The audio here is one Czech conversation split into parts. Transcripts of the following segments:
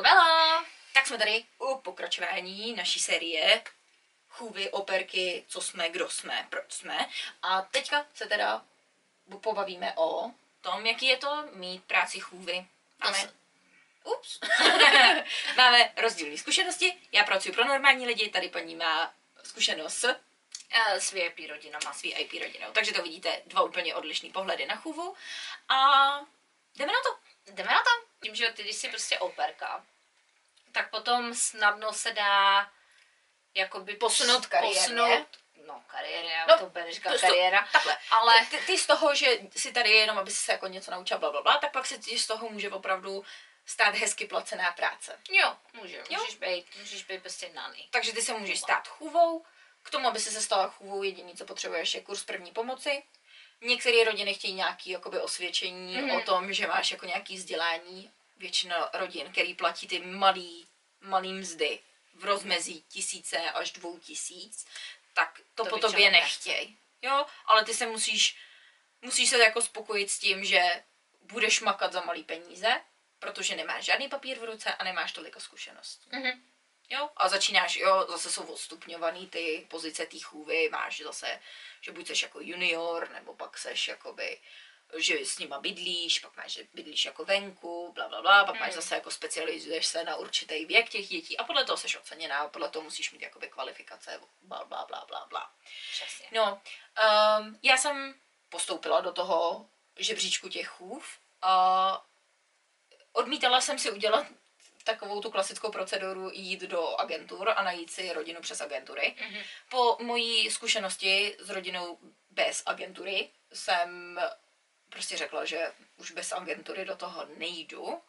Bylo. Tak jsme tady u pokračování naší série chůvy, operky, co jsme, kdo jsme, proč jsme. A teďka se teda pobavíme o tom, jaký je to mít práci chůvy. Máme, se- ups, máme rozdílné zkušenosti. Já pracuji pro normální lidi, tady paní má zkušenost s Uh, s VIP rodinama. s VIP rodinou. Takže to vidíte dva úplně odlišný pohledy na chůvu. A jdeme na to. Jdeme na to. Tím, že ty, když jsi prostě operka, tak potom snadno se dá jakoby Posunout kariérně. Posunout, no kariéra, No, to bude říkat to- to- kariéra, Takhle, ale ty, ty z toho, že si tady jenom, aby si se jako něco naučila, bla, bla, bla, tak pak se ti z toho může opravdu stát hezky placená práce. jo, může, Jo. můžeš být, můžeš být prostě nany. Takže ty se můžeš stát chůvou. K tomu, aby si se stala chůvou, jediný, co potřebuješ, je kurz první pomoci. Některé rodiny chtějí nějaké jakoby, osvědčení Mhm. mm-hmm. o tom, že máš jako nějaký vzdělání. Většina rodin, který platí ty malý, malý mzdy v rozmezí tisíce až dvou tisíc, tak to, To po tobě nechtějí. Jo, ale ty se musíš, musíš se jako spokojit s tím, že budeš makat za malý peníze, protože nemáš žádný papír v ruce a nemáš toliko zkušeností. Mhm. Jo, a začínáš, jo, zase jsou odstupňovaný ty pozice té chůvy, máš zase, že buď seš jako junior, nebo pak seš jakoby, že s nima bydlíš, pak máš, že bydlíš jako venku, bla, bla, bla, pak máš Mm. zase jako specializuješ se na určitý věk těch dětí a podle toho seš oceněná, a podle toho musíš mít jakoby kvalifikace, bla, bla, bla, bla, bla. Přesně. No, um, já jsem postoupila do toho žebříčku těch chův a odmítala jsem si udělat takovou tu klasickou proceduru jít do agentur a najít si rodinu přes agentury. Mhm. Po mojí zkušenosti s rodinou bez agentury jsem prostě řekla, že už bez agentury do toho nejdu,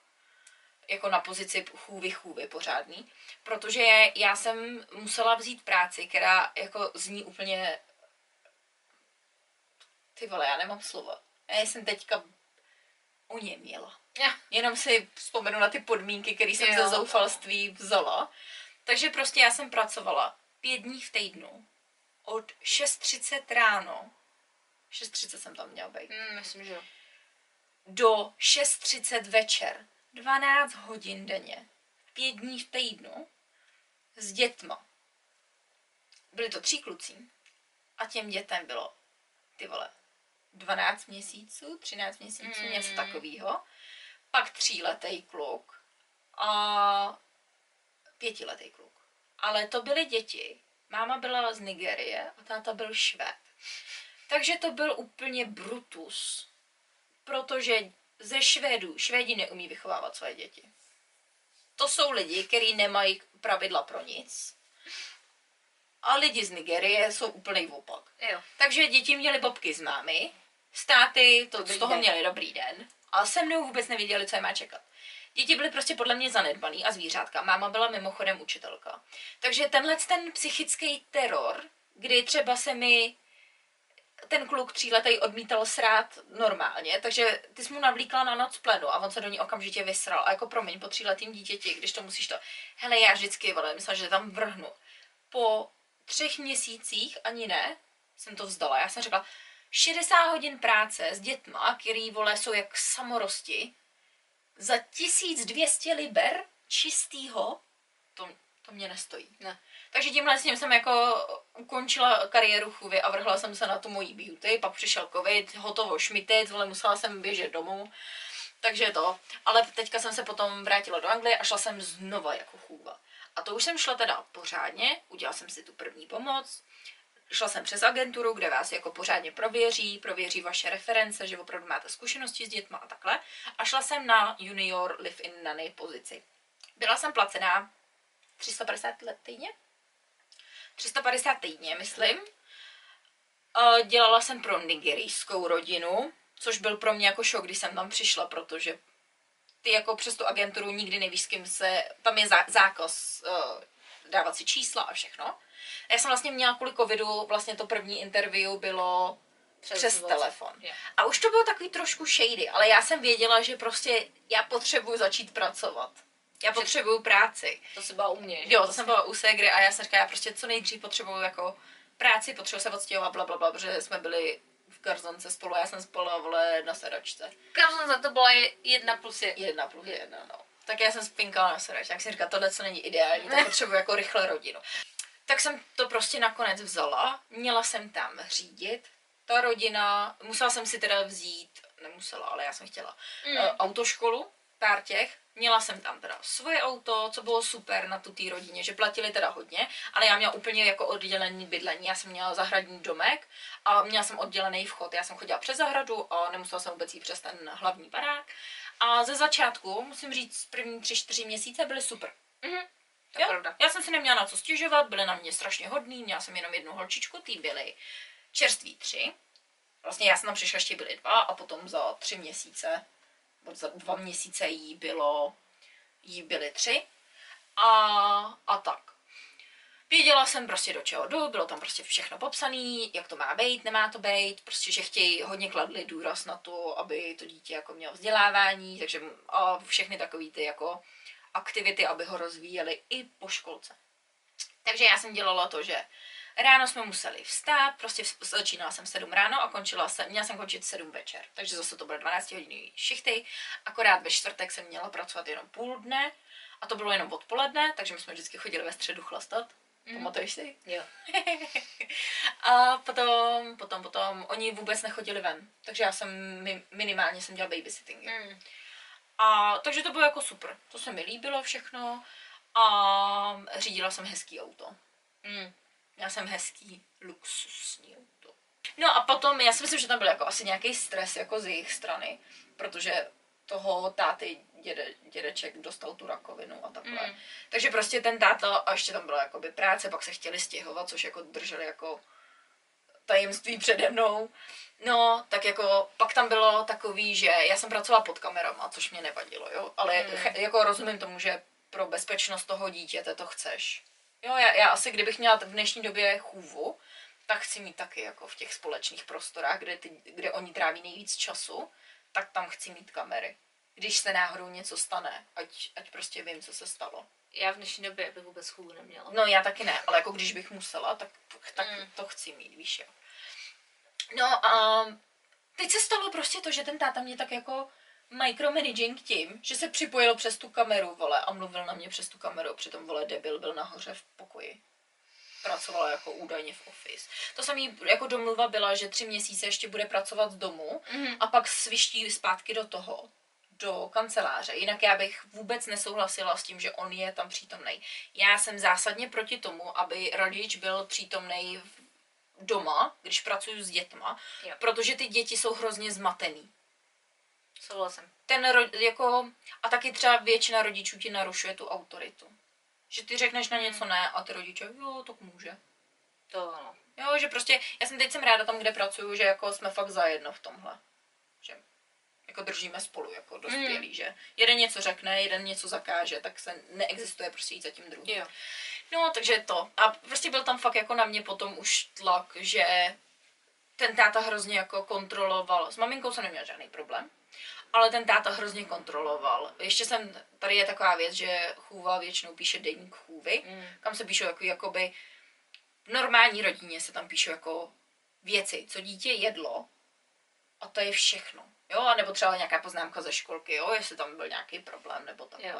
jako na pozici chůvy chůvy pořádný, protože já jsem musela vzít práci, která jako zní úplně ty vole, já nemám slova. Já jsem teďka oněměla. Ja. Jenom si vzpomenu na ty podmínky, které jsem Jo. ze zoufalství vzala. Takže prostě já jsem pracovala pět dní v týdnu od 6.30 ráno, 6.30 jsem tam měla být, Mm, myslím, že jo. do 6.30 večer, 12 hodin denně, pět dní v týdnu, s dětma. Byli to tři kluci a těm dětem bylo, ty vole, 12 měsíců, 13 měsíců, Mm. něco takového. Pak tříletý kluk a pětiletý kluk. Ale to byly děti. Máma byla z Nigerie a táta byl švéd. Takže to byl úplně brutus. Protože ze Švédů, Švédi neumí vychovávat své děti. To jsou lidi, kteří nemají pravidla pro nic. A lidi z Nigerie jsou úplný opak. Jo. Takže děti měly bobky z mámy, státy to z toho den. měli dobrý den, ale se mnou vůbec nevěděli, co je má čekat. Děti byly prostě podle mě zanedbaný a zvířátka. Máma byla mimochodem učitelka. Takže tenhle ten psychický teror, kdy třeba se mi ten kluk tříletý odmítal srát normálně, takže ty jsi mu navlíkla na noc plenu a on se do ní okamžitě vysral. A jako promiň, po tříletým dítěti, když to musíš to, hele, já vždycky, vole, myslím, že tam vrhnu. Po třech měsících, ani ne, jsem to vzdala. Já jsem řekla, 60 hodin práce s dětma, který, vole, jsou jak samorosti, za 1200 liber čistýho, to, to mě nestojí. Ne. Takže tímhle s ním jsem jako ukončila kariéru chůvy a vrhla jsem se na tu mojí beauty, pak přišel covid, hotovo šmitit, vole, musela jsem běžet domů, takže to. Ale teďka jsem se potom vrátila do Anglie a šla jsem znova jako chůva. A to už jsem šla teda pořádně, udělala jsem si tu první pomoc, šla jsem přes agenturu, kde vás jako pořádně prověří, prověří vaše reference, že opravdu máte zkušenosti s dětma a takhle. A šla jsem na junior live-in nanny pozici. Byla jsem placená 350 let týdně? 350 týdně, myslím. A Dělala jsem pro nigerijskou rodinu, což byl pro mě jako šok, když jsem tam přišla, protože ty jako přes tu agenturu nikdy nevíš, s kým se... Tam je zá, zákaz uh, dávat si čísla a všechno. Já jsem vlastně měla kvůli covidu, vlastně to první interview bylo přes, přes telefon. Jo. A už to bylo takový trošku shady, ale já jsem věděla, že prostě já potřebuju začít pracovat. Já potřebuju práci. To se byla u mě. Jo, to jsem byla u Segry a já jsem říkala, já prostě co nejdřív potřebuju jako práci, potřebuju se odstěhovat, bla, bla, bla, protože jsme byli v garzonce spolu a já jsem spala, vole, na sedačce. Za to byla je- jedna plus jedna. Jedna plus jedna, no. tak já jsem spinkala na sedač, tak jsem říkala, tohle co není ideální, tak potřebuji jako rychle rodinu. Tak jsem to prostě nakonec vzala, měla jsem tam řídit, ta rodina, musela jsem si teda vzít, nemusela, ale já jsem chtěla, mm. uh, autoškolu, pár těch, Měla jsem tam teda svoje auto, co bylo super na tu té rodině, že platili teda hodně, ale já měla úplně jako oddělený bydlení. Já jsem měla zahradní domek a měla jsem oddělený vchod. Já jsem chodila přes zahradu a nemusela jsem vůbec jít přes ten hlavní barák. A ze začátku, musím říct, první tři, čtyři měsíce byly super. Mhm. To Jo? pravda. Já jsem si neměla na co stěžovat, byly na mě strašně hodný, měla jsem jenom jednu holčičku, ty byly čerství tři. Vlastně já jsem tam přišla, ještě byly dva a potom za tři měsíce, nebo za dva měsíce jí bylo, jí byly tři. A, a tak. Věděla jsem prostě do čeho jdu, bylo tam prostě všechno popsané, jak to má být, nemá to být, prostě, že chtějí hodně kladli důraz na to, aby to dítě jako mělo vzdělávání, takže a všechny takové ty jako aktivity, aby ho rozvíjeli i po školce. Takže já jsem dělala to, že ráno jsme museli vstát, prostě začínala jsem v 7 ráno a končila jsem, měla jsem končit v 7 večer. Takže zase to byly 12 hodiny šichty, akorát ve čtvrtek jsem měla pracovat jenom půl dne a to bylo jenom odpoledne, takže my jsme vždycky chodili ve středu chlastat. Mm. Pamatuješ si? Jo. A potom, potom, potom, oni vůbec nechodili ven. Takže já jsem, mi- minimálně jsem dělala babysitting. Mm. A takže to bylo jako super. To se mi líbilo všechno. A řídila jsem hezký auto. Mm. Já jsem hezký, luxusní auto. No a potom, já si myslím, že tam byl jako asi nějaký stres jako z jejich strany, protože toho táty děde, dědeček dostal tu rakovinu a takhle. Mm. Takže prostě ten táta, a ještě tam byla jakoby práce, pak se chtěli stěhovat, což jako drželi jako tajemství přede mnou. No, tak jako pak tam bylo takový, že já jsem pracovala pod kamerama, což mě nevadilo, jo, ale Mm. ch- jako rozumím tomu, že pro bezpečnost toho dítěte to chceš. Jo, já, já asi kdybych měla v dnešní době chůvu, tak chci mít taky jako v těch společných prostorách, kde, ty, kde oni tráví nejvíc času, tak tam chci mít kamery. Když se náhodou něco stane, ať, ať prostě vím, co se stalo. Já v dnešní době bych vůbec chůvu neměla. No já taky ne, ale jako když bych musela, tak, tak Mm. to chci mít, víš jo. No a teď se stalo prostě to, že ten táta mě tak jako micromanaging tím, že se připojil přes tu kameru, vole, a mluvil na mě přes tu kameru, přitom, vole, debil byl nahoře v pokoji. Pracovala jako údajně v office. To samý jako domluva byla, že tři měsíce ještě bude pracovat z domu Mhm. a pak sviští zpátky do toho, do kanceláře. Jinak já bych vůbec nesouhlasila s tím, že on je tam přítomný. Já jsem zásadně proti tomu, aby rodič byl přítomný doma, když pracuji s dětma, Jo. protože ty děti jsou hrozně zmatený. Souhlasím. Ten ro- jako, a taky třeba většina rodičů ti narušuje tu autoritu. Že ty řekneš na něco ne a ty rodiče, jo, tak může. To ano. Jo, že prostě, já jsem teď jsem ráda tam, kde pracuju, že jako jsme fakt zajedno v tomhle. Že jako držíme spolu jako dospělí, mm. že jeden něco řekne, jeden něco zakáže, tak se neexistuje prostě jít za tím druhým. Jo. No, takže to. A prostě byl tam fakt jako na mě potom už tlak, že ten táta hrozně jako kontroloval. S maminkou jsem neměl žádný problém, ale ten táta hrozně kontroloval. Ještě jsem, tady je taková věc, že chůva většinou píše deník chůvy, Mm. kam se píšou jako, jakoby, v normální rodině se tam píšou jako věci, co dítě jedlo a to je všechno. Jo, a nebo třeba nějaká poznámka ze školky, jo, jestli tam byl nějaký problém nebo takhle. Jo.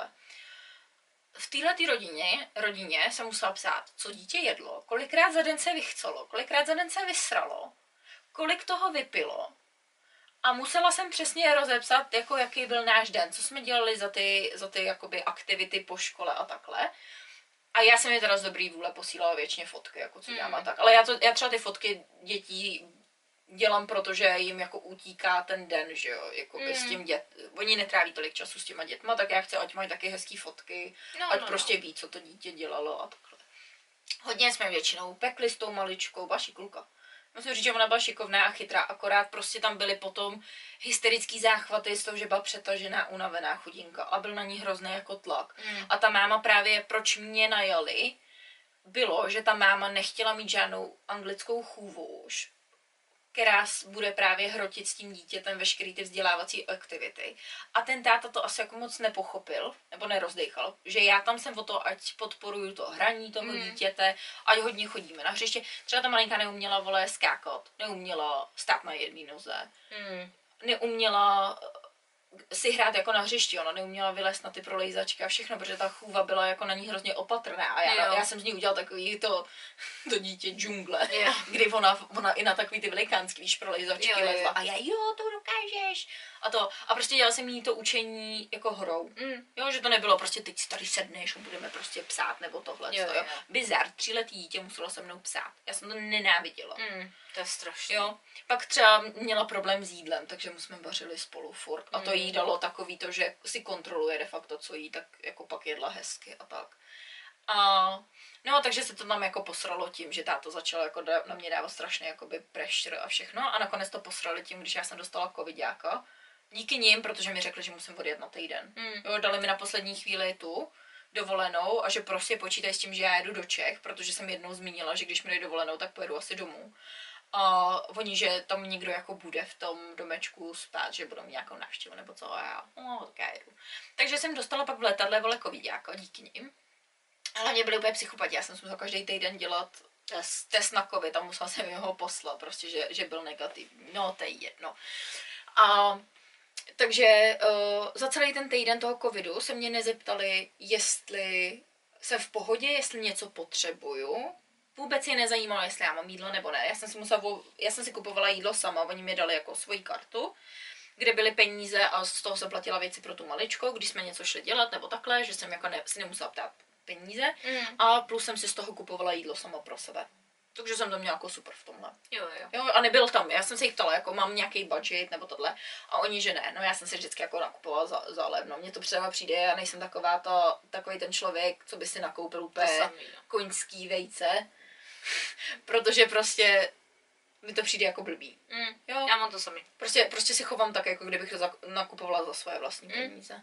V téhle rodině, rodině jsem musela psát, co dítě jedlo, kolikrát za den se vychcelo, kolikrát za den se vysralo, kolik toho vypilo. A musela jsem přesně rozepsat, jako jaký byl náš den, co jsme dělali za ty, za ty jakoby aktivity po škole a takhle. A já jsem je teda z dobrý vůle posílala většině fotky, jako co dělám a Mm. tak. Ale já, to, já třeba ty fotky dětí dělám, protože jim jako utíká ten den, že jo, jako mm. s Mm. tím dět, oni netráví tolik času s těma dětma, tak já chci, ať mají taky hezký fotky, No, ať no, prostě ví, co to dítě dělalo a takhle. Hodně jsme většinou pekli s tou maličkou, byla šikulka. Musím říct, že ona byla šikovná a chytrá, akorát prostě tam byly potom hysterický záchvaty z toho, že byla přetažená, unavená chudinka a byl na ní hrozný jako tlak. Mm. A ta máma právě, proč mě najali, bylo, že ta máma nechtěla mít žádnou anglickou chůvu už, která bude právě hrotit s tím dítětem veškerý ty vzdělávací aktivity. A ten táta to asi jako moc nepochopil, nebo nerozdechal, že já tam jsem o to, ať podporuju to hraní toho Mm. dítěte, ať hodně chodíme na hřiště. Třeba ta malinka neuměla, vole, skákat, neuměla stát na jedné noze, Mm. neuměla si hrát jako na hřišti, ona neuměla vylézt na ty prolejzačky a všechno, protože ta chůva byla jako na ní hrozně opatrná a já, Jo. já jsem z ní udělal takový to, to dítě džungle, Jo. kdy ona, ona i na takový ty velikánský, víš, prolejzačky Jo, jo, jo. lezla a já jo, to dokážeš a to, a prostě dělala jsem jí to učení jako hrou. Mm. Jo, že to nebylo prostě teď si tady sedneš a budeme prostě psát nebo tohle. Jo, Jo. Bizar, tříletý dítě muselo se mnou psát. Já jsem to nenáviděla. Mm. To je strašné. Jo, pak třeba měla problém s jídlem, takže my jsme vařili spolu furt. A to Mm. jí dalo takový to, že si kontroluje de facto, co jí, tak jako pak jedla hezky a tak. A no, takže se to tam jako posralo tím, že táto začal jako na mě dávat strašně jakoby pressure a všechno. A nakonec to posrali tím, když já jsem dostala covidáka. Díky nim, protože mi řekli, že musím odjet na týden. Mm. Jo, dali mi na poslední chvíli tu dovolenou a že prostě počítají s tím, že já jedu do Čech, protože jsem jednou zmínila, že když mi dají dovolenou, tak pojedu asi domů. A oni, že tam někdo jako bude v tom domečku spát, že budou mít nějakou návštěvu nebo co a já, no tak já jedu. Takže jsem dostala pak v letadle vole covidáka díky nim. Ale mě byli úplně psychopati, já jsem musela každý týden dělat test, test na covid a musela jsem jim ho poslat, prostě, že, že byl negativní. No, to je jedno. A takže uh, za celý ten týden toho covidu se mě nezeptali, jestli jsem v pohodě, jestli něco potřebuju. Vůbec je nezajímalo, jestli já mám jídlo nebo ne. Já jsem si, musela, já jsem si kupovala jídlo sama, oni mi dali jako svoji kartu, kde byly peníze a z toho jsem platila věci pro tu maličko, když jsme něco šli dělat nebo takhle, že jsem jako ne, si nemusela ptát peníze. Mm. A plus jsem si z toho kupovala jídlo sama pro sebe. Takže jsem to měla jako super v tomhle. Jo, jo. Jo, a nebyl tam. Já jsem se jich ptala, jako mám nějaký budget nebo tohle. A oni, že ne. No já jsem si vždycky jako nakupovala za, za levno. Mně to třeba přijde, já nejsem taková to, takový ten člověk, co by si nakoupil To úplně no. koňský vejce. Protože prostě mi to přijde jako blbý. Mm. Jo, Já mám to samý. prostě, prostě si chovám tak, jako kdybych to nakupovala za svoje vlastní Mm. peníze.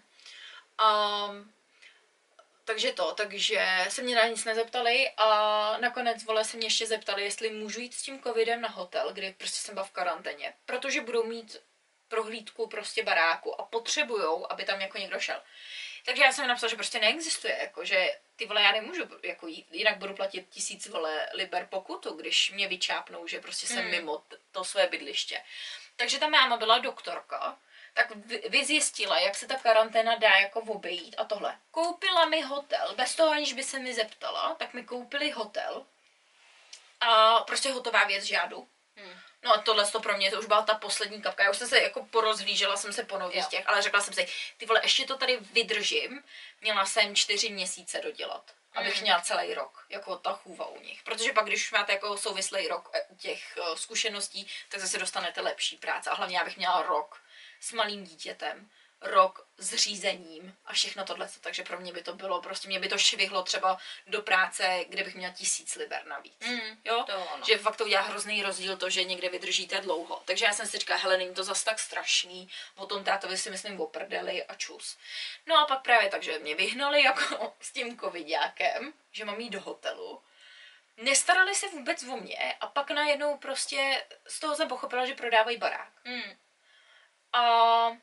Um, takže to, takže se mě na nic nezeptali a nakonec vole se mě ještě zeptali, jestli můžu jít s tím covidem na hotel, kdy prostě jsem byla v karanténě, protože budou mít prohlídku prostě baráku a potřebujou, aby tam jako někdo šel. Takže já jsem napsala, že prostě neexistuje, jako, že ty vole já nemůžu jako jít, jinak budu platit tisíc vole liber pokutu, když mě vyčápnou, že prostě jsem Mm. mimo to své bydliště. Takže ta máma byla doktorka, tak vy- vyzjistila, jak se ta karanténa dá jako obejít a tohle. Koupila mi hotel, bez toho aniž by se mi zeptala, tak mi koupili hotel a prostě hotová věc žádu. Mm. No a tohle to pro mě to už byla ta poslední kapka. Já už jsem se jako porozhlížela jsem se po nových těch, ale řekla jsem si, ty vole, ještě to tady vydržím. Měla jsem čtyři měsíce dodělat, abych Mm. měla celý rok, jako ta chůva u nich. Protože pak, když už máte jako souvislý rok eh, těch eh, zkušeností, tak zase dostanete lepší práce. A hlavně já bych měla rok s malým dítětem, rok s řízením a všechno tohle. Takže pro mě by to bylo, prostě mě by to švihlo třeba do práce, kde bych měla tisíc liber navíc. Mm. Jo? To ono. Že fakt to udělá hrozný rozdíl to, že někde vydržíte dlouho. Takže já jsem si říkala, hele, není to zas tak strašný, o tom tátovi si myslím oprdeli a čus. No a pak právě takže mě vyhnali jako s tím covidákem, že mám jít do hotelu. Nestarali se vůbec o mě a pak najednou prostě z toho jsem pochopila, že prodávají barák. Mm. A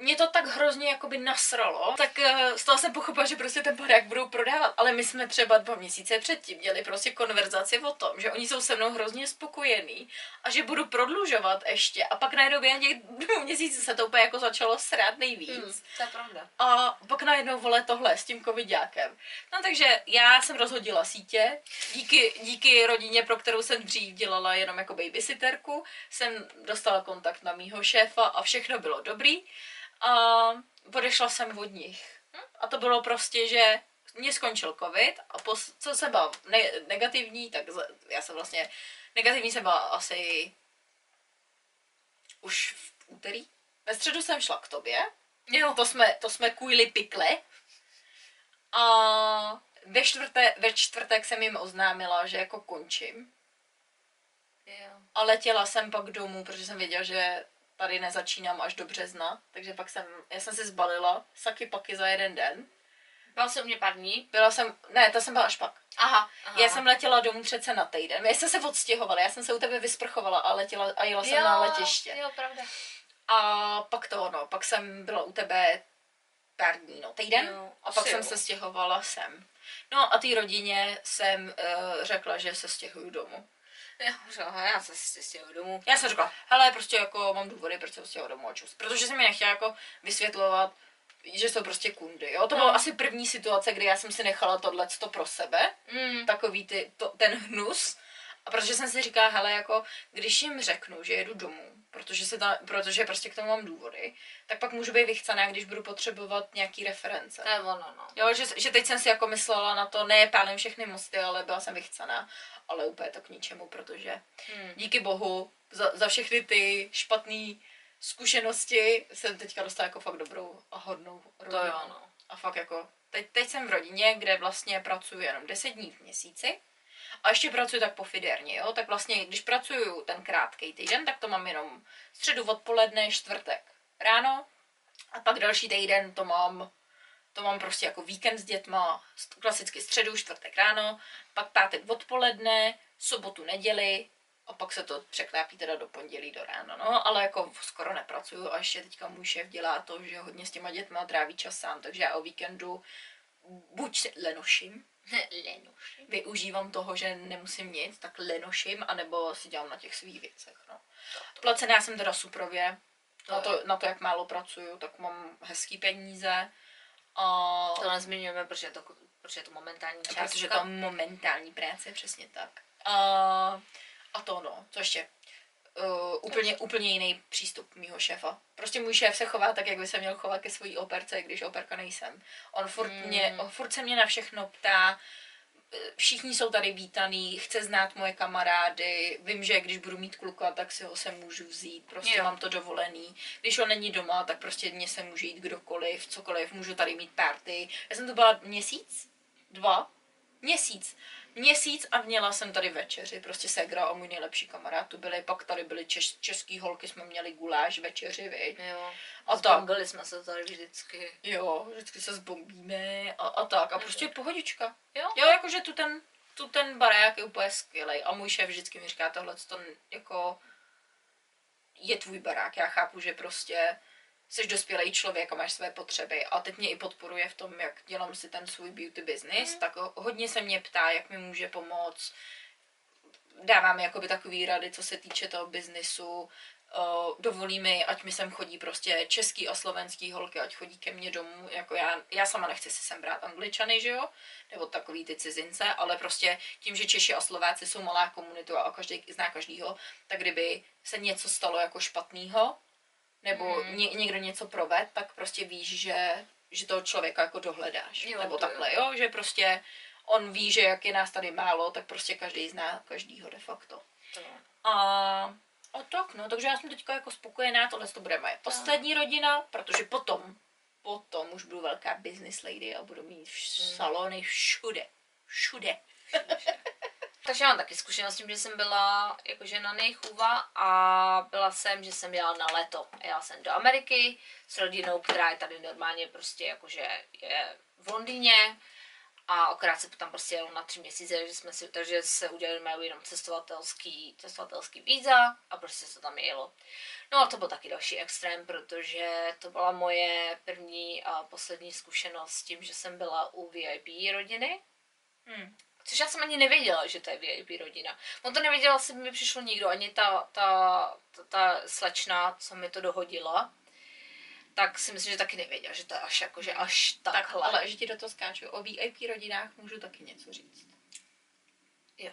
mě to tak hrozně jakoby nasralo, tak eh, z toho jsem pochopila, že prostě ten barák budou prodávat. Ale my jsme třeba dva měsíce předtím měli prostě konverzaci o tom, že oni jsou se mnou hrozně spokojení a že budu prodlužovat ještě. A pak najednou během těch dvou měsíců se to úplně jako začalo srát nejvíc. Mm. To je pravda. A pak najednou vole tohle s tím covidákem. No takže já jsem rozhodila sítě. Díky, díky rodině, pro kterou jsem dřív dělala jenom jako babysitterku, jsem dostala kontakt na mýho šéfa a všechno bylo dobrý. A odešla jsem od nich. A to bylo prostě, že mě skončil covid a pos, co jsem byla ne, negativní, tak já jsem vlastně, negativní jsem byla asi už v úterý. Ve středu jsem šla k tobě, Jo. to jsme, to jsme kujli pikle. A ve, čtvrté, ve čtvrtek jsem jim oznámila, že jako končím. Jo. A letěla jsem pak domů, protože jsem věděla, že tady nezačínám až do března. Takže pak jsem, já jsem si zbalila saky paky za jeden den. Byl jsi u mě pár dní? Byla jsem, ne, to jsem byla až pak. Aha. Aha. Já jsem letěla domů přece na týden. My jsme se odstěhovali, já jsem se u tebe vysprchovala a letěla a jela jsem na letiště. Jo, pravda. A pak to, no, pak jsem byla u tebe pár dní, no, týden. Jo, a pak jsem jo. se stěhovala sem. No a té rodině jsem uh, řekla, že se stěhuju domů. Já, říkala, já se si stěhuju domů. Já jsem řekla, hele, prostě jako mám důvody, proč se odstěhovat domů a čus. Protože jsem mi nechtěla jako vysvětlovat, že jsou prostě kundy, jo. To byla No. asi první situace, kdy já jsem si nechala tohle pro sebe, Mm. takový ty, to, ten hnus. A protože jsem si říkala, hele, jako, když jim řeknu, že jedu domů, protože, se ta, protože prostě k tomu mám důvody, tak pak můžu být vychcaná, když budu potřebovat nějaký reference. To je ono, no. Jo, že, že teď jsem si jako myslela na to, ne pálím všechny mosty, ale byla jsem vychcaná, ale úplně to k ničemu, protože Hmm. díky bohu za, za všechny ty špatné zkušenosti jsem teďka dostala jako fakt dobrou a hodnou To rodinu. jo, no. A fakt jako, teď, teď jsem v rodině, kde vlastně pracuji jenom 10 dní v měsíci a ještě pracuji tak pofiderně, jo, tak vlastně, když pracuju ten krátký týden, tak to mám jenom středu odpoledne, čtvrtek ráno a pak další týden to mám to mám prostě jako víkend s dětma, klasicky středu, čtvrtek ráno, pak pátek odpoledne, sobotu, neděli a pak se to překlápí teda do pondělí do rána, no, ale jako skoro nepracuju a ještě teďka můj šéf dělá to, že hodně s těma dětma tráví čas sám, takže já o víkendu buď si lenoším, využívám toho, že nemusím nic, tak lenoším, anebo si dělám na těch svých věcech, no. Placená jsem teda suprově, na to, na to, jak málo pracuju, tak mám hezký peníze. A To nezmiňujeme, protože je to, protože je to momentální částka. protože to momentální práce, přesně tak. A, a to no, co ještě? Uh, úplně, úplně jiný přístup mýho šéfa. Prostě můj šéf se chová tak, jak by se měl chovat ke svojí operce, když operka nejsem. On furt, Mm. mě, on furt se mě na všechno ptá, eh, všichni jsou tady vítaný, chce znát moje kamarády, vím, že když budu mít kluka, tak si ho se můžu vzít, prostě Jo. mám to dovolený. Když on není doma, tak prostě mě se může jít kdokoliv, cokoliv, můžu tady mít party. Já jsem tu byla měsíc, dva, měsíc. Měsíc a měla jsem tady večeři, prostě Segra a můj nejlepší kamarád tu byli, pak tady byly čes, český holky, jsme měli guláš, večeři, viď. Jo. A A tak. jsme se tady vždycky. Jo, vždycky se zbombíme a, a tak. A prostě pohodička. Jo? Jo, jakože tu ten, tu ten barák je úplně skvělý. A můj šéf vždycky mi říká, tohle to jako je tvůj barák. Já chápu, že prostě jsi dospělý člověk a máš své potřeby. A teď mě i podporuje v tom, jak dělám si ten svůj beauty business. Tak ho- hodně se mě ptá, jak mi může pomoct. Dává mi jakoby takový rady, co se týče toho biznisu. Dovolí mi, ať mi sem chodí prostě český a slovenský holky, ať chodí ke mně domů, jako já, já sama nechci si sem brát angličany, že jo, nebo takový ty cizince, ale prostě tím, že Češi a Slováci jsou malá komunita a každý zná každýho, tak kdyby se něco stalo jako špatného, nebo Mm. ně, někdo něco proved, tak prostě víš, že, že toho člověka jako dohledáš, Jo, nebo takhle, jo, že prostě on ví, že jak je nás tady málo, tak prostě každý zná každýho de facto. To. A, a tak, no, takže já jsem teďka jako spokojená, tohle to bude moje poslední rodina, protože potom, potom už budu velká business lady a budu mít vš- Mm. salony všude, všude. Takže mám taky zkušenost s tím, že jsem byla jakože na nejchůva a byla jsem, že jsem jela na léto. Jela jsem do Ameriky s rodinou, která je tady normálně prostě jakože je v Londýně a akorát se tam prostě jelo na tři měsíce, že jsme si, takže se udělali mají jenom cestovatelský, cestovatelský víza a prostě se tam jelo. No a to byl taky další extrém, protože to byla moje první a poslední zkušenost s tím, že jsem byla u VIP rodiny. Hmm. Což já jsem ani nevěděla, že to je VIP rodina. On to nevěděla, asi by mi přišlo nikdo, ani ta, ta, ta, ta slečna, co mi to dohodila, tak si myslím, že taky nevěděla, že to je až jako, že až Tak, takhle. ale že ti do toho skáču, o VIP rodinách můžu taky něco říct. Jo.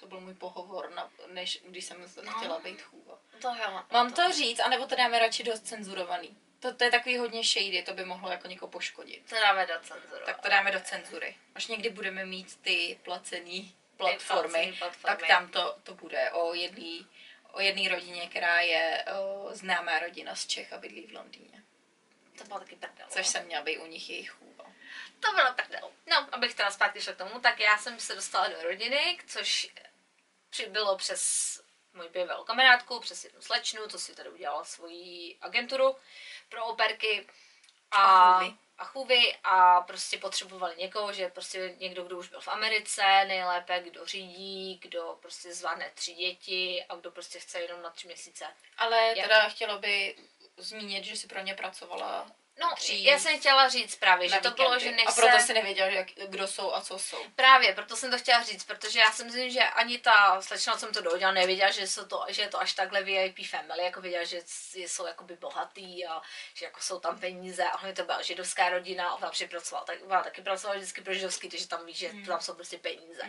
To byl můj pohovor, na, než když jsem No. no. chtěla být chůva. To jo. Mám to říct, anebo to dáme radši dost cenzurovaný. To, to je takový hodně shady, to by mohlo jako někoho poškodit. To dáme do cenzuru. Tak to dáme do cenzury. Až někdy budeme mít ty placený platformy, platformy. tak tam to, to bude o jedné o jedné rodině, která je o, známá rodina z Čech a bydlí v Londýně. To bylo taky prdel. Což jsem měla být u nich jejich chůva. To bylo prdel. No, abych teda zpátky šla k tomu, tak já jsem se dostala do rodiny, což bylo přes můj bývalou kamarádku, přes jednu slečnu, co si tady udělala svoji agenturu pro operky. A, A chůvy. a chůvy a prostě potřebovali někoho, že prostě někdo, kdo už byl v Americe, nejlépe, kdo řídí, kdo prostě zvládne tři děti a kdo prostě chce jenom na tři měsíce. Ale Jak? teda chtělo by zmínit, že si pro ně pracovala No, tří. já jsem chtěla říct právě, že to bylo, že než A proto si nevěděla, jak, kdo jsou a co jsou. Právě, proto jsem to chtěla říct, protože já si myslím, že ani ta slečna, co jsem to dohodila, nevěděla, že, jsou to, že je to až takhle VIP family, jako věděla, že jsou jakoby bohatý a že jako jsou tam peníze a hlavně to byla židovská rodina ona připracovala, tak ona taky pracovala vždycky pro židovský, takže tam víš, že Hmm. tam jsou prostě peníze.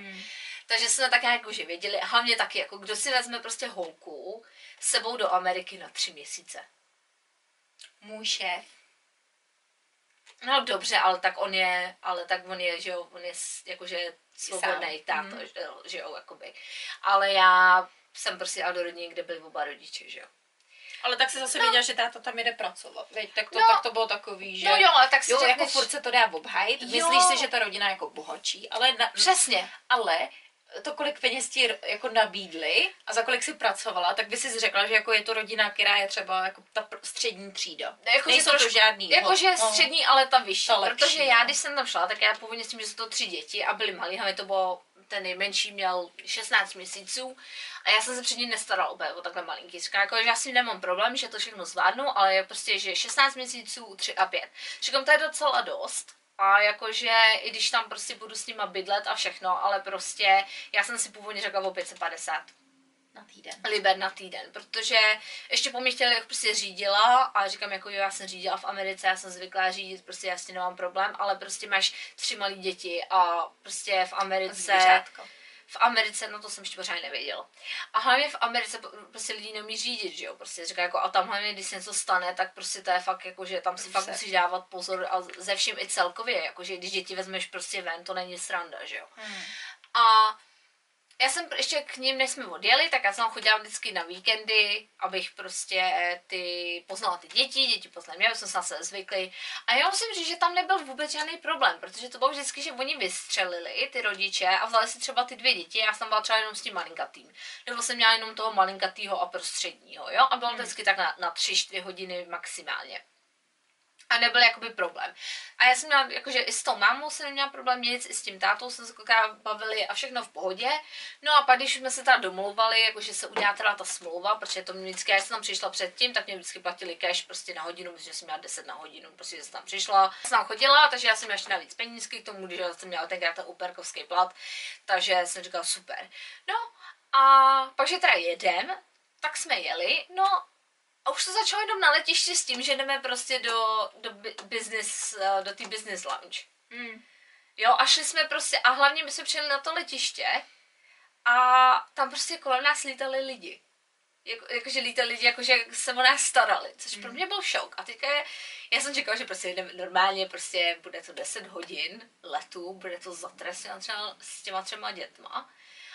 Takže jsme tak jako, že věděli a hlavně taky, jako kdo si vezme prostě holku s sebou do Ameriky na tři měsíce. Můj šéf. No dobře, ale tak on je, ale tak on je, že jo, on je jakože svobodný Sám. táto, že jo, jakoby. Ale já jsem prostě jela do rodiny, kde byli oba rodiče, že jo. Ale tak si zase No. věděla, že táta tam jde pracovat. Veď, tak, to, No. tak to bylo takový, že... No jo, ale tak si Jo, řekneš, jako furt se to dá obhajit. Jo. Myslíš si, že ta rodina je jako bohatší, ale, na, Přesně. ale to, kolik peněz ti jako nabídli a za kolik si pracovala, tak by si řekla, že jako je to rodina, která je třeba jako ta střední třída. Jako, Nejsou trošku- to žádný. Jakože no. střední, ale ta vyšší. Ta lepší, protože já, no. když jsem tam šla, tak já původně s tím, že jsou to tři děti a byly malí, hlavně to bylo, ten nejmenší měl 16 měsíců a já jsem se před ním nestarala úplně o takhle malinký. Říkám, jako, že já s tím nemám problém, že to všechno zvládnu, ale je prostě, že 16 měsíců, 3 a 5. Říkám, to je docela dost. A jakože, i když tam prostě budu s nima bydlet a všechno, ale prostě, já jsem si původně řekla o 550 Na týden. liber na týden, protože ještě po mě chtěli, jak prostě řídila a říkám jako jo, já jsem řídila v Americe, já jsem zvyklá řídit, prostě já s tím nemám problém, ale prostě máš tři malé děti a prostě v Americe, Zvířátko. V Americe, no to jsem ještě pořád nevěděla. A hlavně v Americe prostě lidi neumí řídit, že jo, prostě říká jako a tam hlavně, když se něco stane, tak prostě to je fakt jako, že tam si fakt Se- musíš dávat pozor a ze vším i celkově, jakože když děti vezmeš prostě ven, to není sranda, že jo. Hmm. A já jsem ještě k ním, než jsme odjeli, tak já jsem chodila vždycky na víkendy, abych prostě ty poznala ty děti, děti poznali mě, jsme se zvykli. A já musím říct, že tam nebyl vůbec žádný problém, protože to bylo vždycky, že oni vystřelili, ty rodiče, a vzali si třeba ty dvě děti, já jsem byla třeba jenom s tím malinkatým. Nebo jsem měla jenom toho malinkatýho a prostředního, jo? A bylo to vždycky tak na, na tři, čtyři hodiny maximálně a nebyl jakoby problém. A já jsem měla, jakože i s tou mámou jsem neměla problém nic, i s tím tátou jsme se kolikrát bavili a všechno v pohodě. No a pak, když jsme se teda domlouvali, jakože se udělá teda ta smlouva, protože to mě vždycky, já jsem tam přišla předtím, tak mě vždycky platili cash prostě na hodinu, myslím, že jsem měla 10 na hodinu, prostě jsem tam přišla. Jsem tam chodila, takže já jsem měla ještě navíc penízky k tomu, když jsem měla tenkrát ten uperkovský plat, takže jsem říkala super. No a pak, že teda jedem, tak jsme jeli, no a už to začalo jenom na letišti s tím, že jdeme prostě do, do business, eh, do té business lounge. Hmm. Jo, a šli jsme prostě, a hlavně my jsme přijeli na to letiště a tam prostě kolem nás lítali lidi. Jako, jakože lítali lidi, jakože se o nás starali, což pro mě byl šok. A teďka je, já jsem čekala, že prostě jdeme normálně, prostě bude to 10 hodin letu, bude to zatresně třeba s těma třema dětma.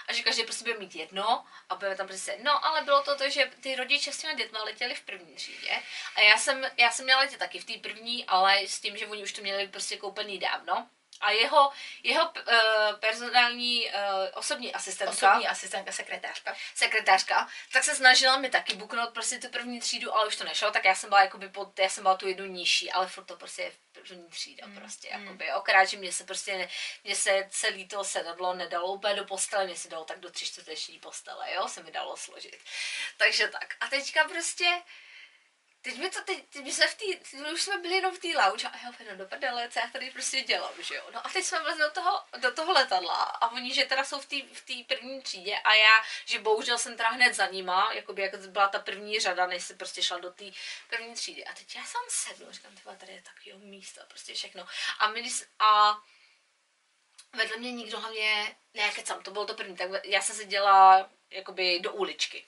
A že každý prostě bude mít jedno a budeme tam prostě No, ale bylo to to, že ty rodiče s těma dětma letěli v první třídě a já jsem, já jsem měla letět taky v té první, ale s tím, že oni už to měli prostě koupený dávno. A jeho, jeho uh, personální uh, osobní asistentka, Osobní asistentka, sekretářka. sekretářka, tak se snažila mi taky buknout prostě tu první třídu, ale už to nešlo, tak já jsem byla jakoby pod, já jsem byla tu jednu nižší, ale furt to prostě je první třída Mm, prostě, mm. jakoby, okrát, že mě se prostě, mě se celý to sedadlo nedalo úplně do postele, mě se dalo tak do tři čtvrteční postele, jo, se mi dalo složit. Takže tak. A teďka prostě, Teď mi to, teď, teď my jsme v tý, teď už jsme byli jenom v té lounge a úplně, no do prdele, co já tady prostě dělám, že jo. No a teď jsme vlezli do toho, do toho letadla a oni, že teda jsou v té v té první třídě a já, že bohužel jsem teda hned za nima, jakoby jak byla ta první řada, než se prostě šla do té první třídy. A teď já jsem sednu, říkám, tyhle, tady je takového místa, prostě všechno. A my, a vedle mě nikdo hlavně, ne, kecam, to bylo to první, tak já jsem se dělala jakoby do uličky.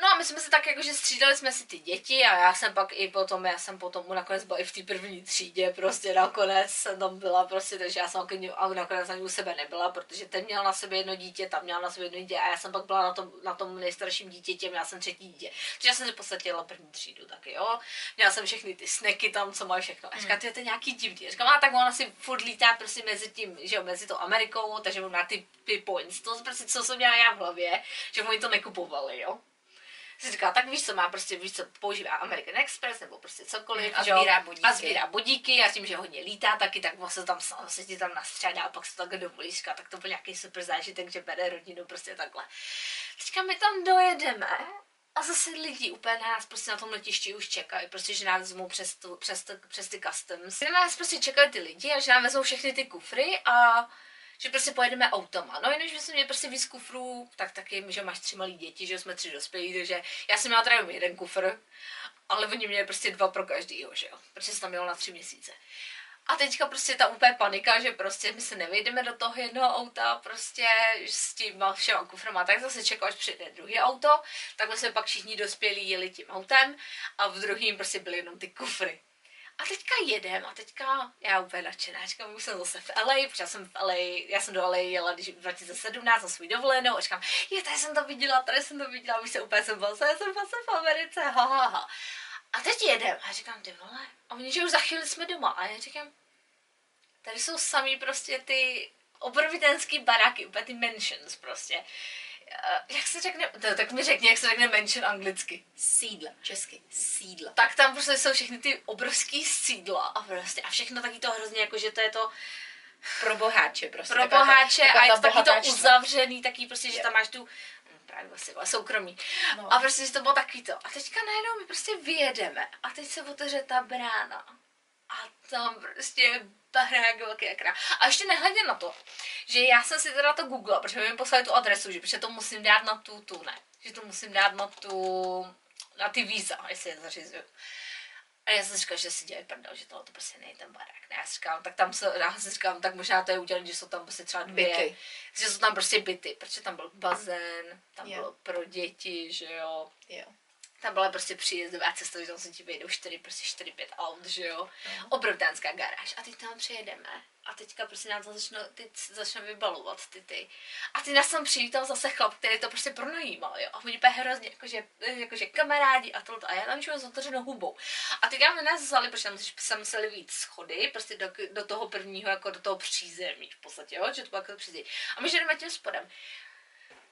No a my jsme se tak jakože střídali jsme si ty děti a já jsem pak i potom, já jsem potom nakonec byla i v té první třídě, prostě nakonec jsem tam byla prostě, takže já jsem jako, a nakonec ani u sebe nebyla, protože ten měl na sebe jedno dítě, tam měl na sebe jedno dítě a já jsem pak byla na tom, na tom nejstarším dítěti, měla jsem třetí dítě. Takže já jsem si v podstatě jela první třídu taky, jo. Měla jsem všechny ty sneky tam, co mají všechno. A říká, to je to nějaký divný. Říkám, a tak ona si furt lítá prostě mezi tím, že jo, mezi to Amerikou, takže má ty, ty points. To prostě, co jsem měla já v hlavě, že oni to nekupovali, jo si říkala, tak víš co, má prostě, víš co, používá American Express nebo prostě cokoliv. A sbírá bodíky. A sbírá bodíky a tím, že hodně lítá taky, tak vlastně tam se ti tam nastřádá a pak se takhle dovolí, říká, tak to byl nějaký super zážitek, že bere rodinu prostě takhle. Teďka my tam dojedeme A zase lidi úplně na nás prostě na tom letišti už čekají, prostě, že nás vezmou přes, tu, přes, tu, přes ty customs. Na nás prostě čekají ty lidi a že nám vezmou všechny ty kufry a že prostě pojedeme automa. No jenom, že jsem měl prostě víc kufrů, tak taky, že máš tři malí děti, že jsme tři dospělí, takže já jsem měla teda jenom jeden kufr, ale oni měli prostě dva pro každýho, že jo, protože jsem tam měla na tři měsíce. A teďka prostě ta úplně panika, že prostě my se nevejdeme do toho jednoho auta, prostě s tím všema kuframa, tak zase čekal, až přijde druhé auto, tak jsme pak všichni dospělí jeli tím autem a v druhým prostě byly jenom ty kufry. A teďka jedem a teďka já úplně nadšená, říkám, už jsem zase v LA, protože jsem v LA, já jsem do LA jela když v 2017 na svůj dovolenou a říkám, je, tady jsem to viděla, tady jsem to viděla, už se úplně jsem já jsem zase v Americe, ha, ha, ha. A teď jedem a říkám, ty vole, a oni, že už za chvíli jsme doma a já říkám, tady jsou samý prostě ty obrovitenský baráky, úplně ty mansions prostě. Uh, jak se řekne, to, tak mi řekni, jak se řekne mansion anglicky. Sídla, česky, sídla. Tak tam prostě jsou všechny ty obrovský sídla a prostě a všechno taky to hrozně jako, že to je to pro boháče prostě. Pro boháče a je to taky to uzavřený, taky prostě, že tam máš tu hm, právě vlastně soukromí. No. A prostě, že to bylo taky to. A teďka najednou my prostě vyjedeme a teď se otevře ta brána. A tam prostě barák velký ekran. A ještě nehledě na to, že já jsem si teda to Google, protože mi poslali tu adresu, že protože to musím dát na tu, tu ne, že to musím dát na tu, na ty víza, jestli je zařizuju. A já jsem říkal, že si dělají prdel, že tohle to prostě není ten barák. Ne, já si říkám, tak tam se, já si říkám, tak možná to je udělané, že jsou tam prostě třeba dvě, byty. že jsou tam prostě byty, protože tam byl bazén, tam yeah. bylo pro děti, že jo. Yeah tam byla prostě příjezdová cesta, že tam se ti vejdou 4, prostě 4, 5 aut, že jo. Uh-huh. Obrovtánská garáž. A teď tam přijedeme. A teďka prostě nás začne, ty začne vybalovat ty ty. A ty nás tam přivítal zase chlap, který to prostě pronajímal, jo. A oni úplně hrozně, jakože, jakože kamarádi a tohle. A já tam čuju s otevřenou hubou. A teď nám nás vzali, protože tam se museli víc schody, prostě do, do, toho prvního, jako do toho přízemí v podstatě, jo. Že to bylo jako přízemí. A my jdeme tím spodem.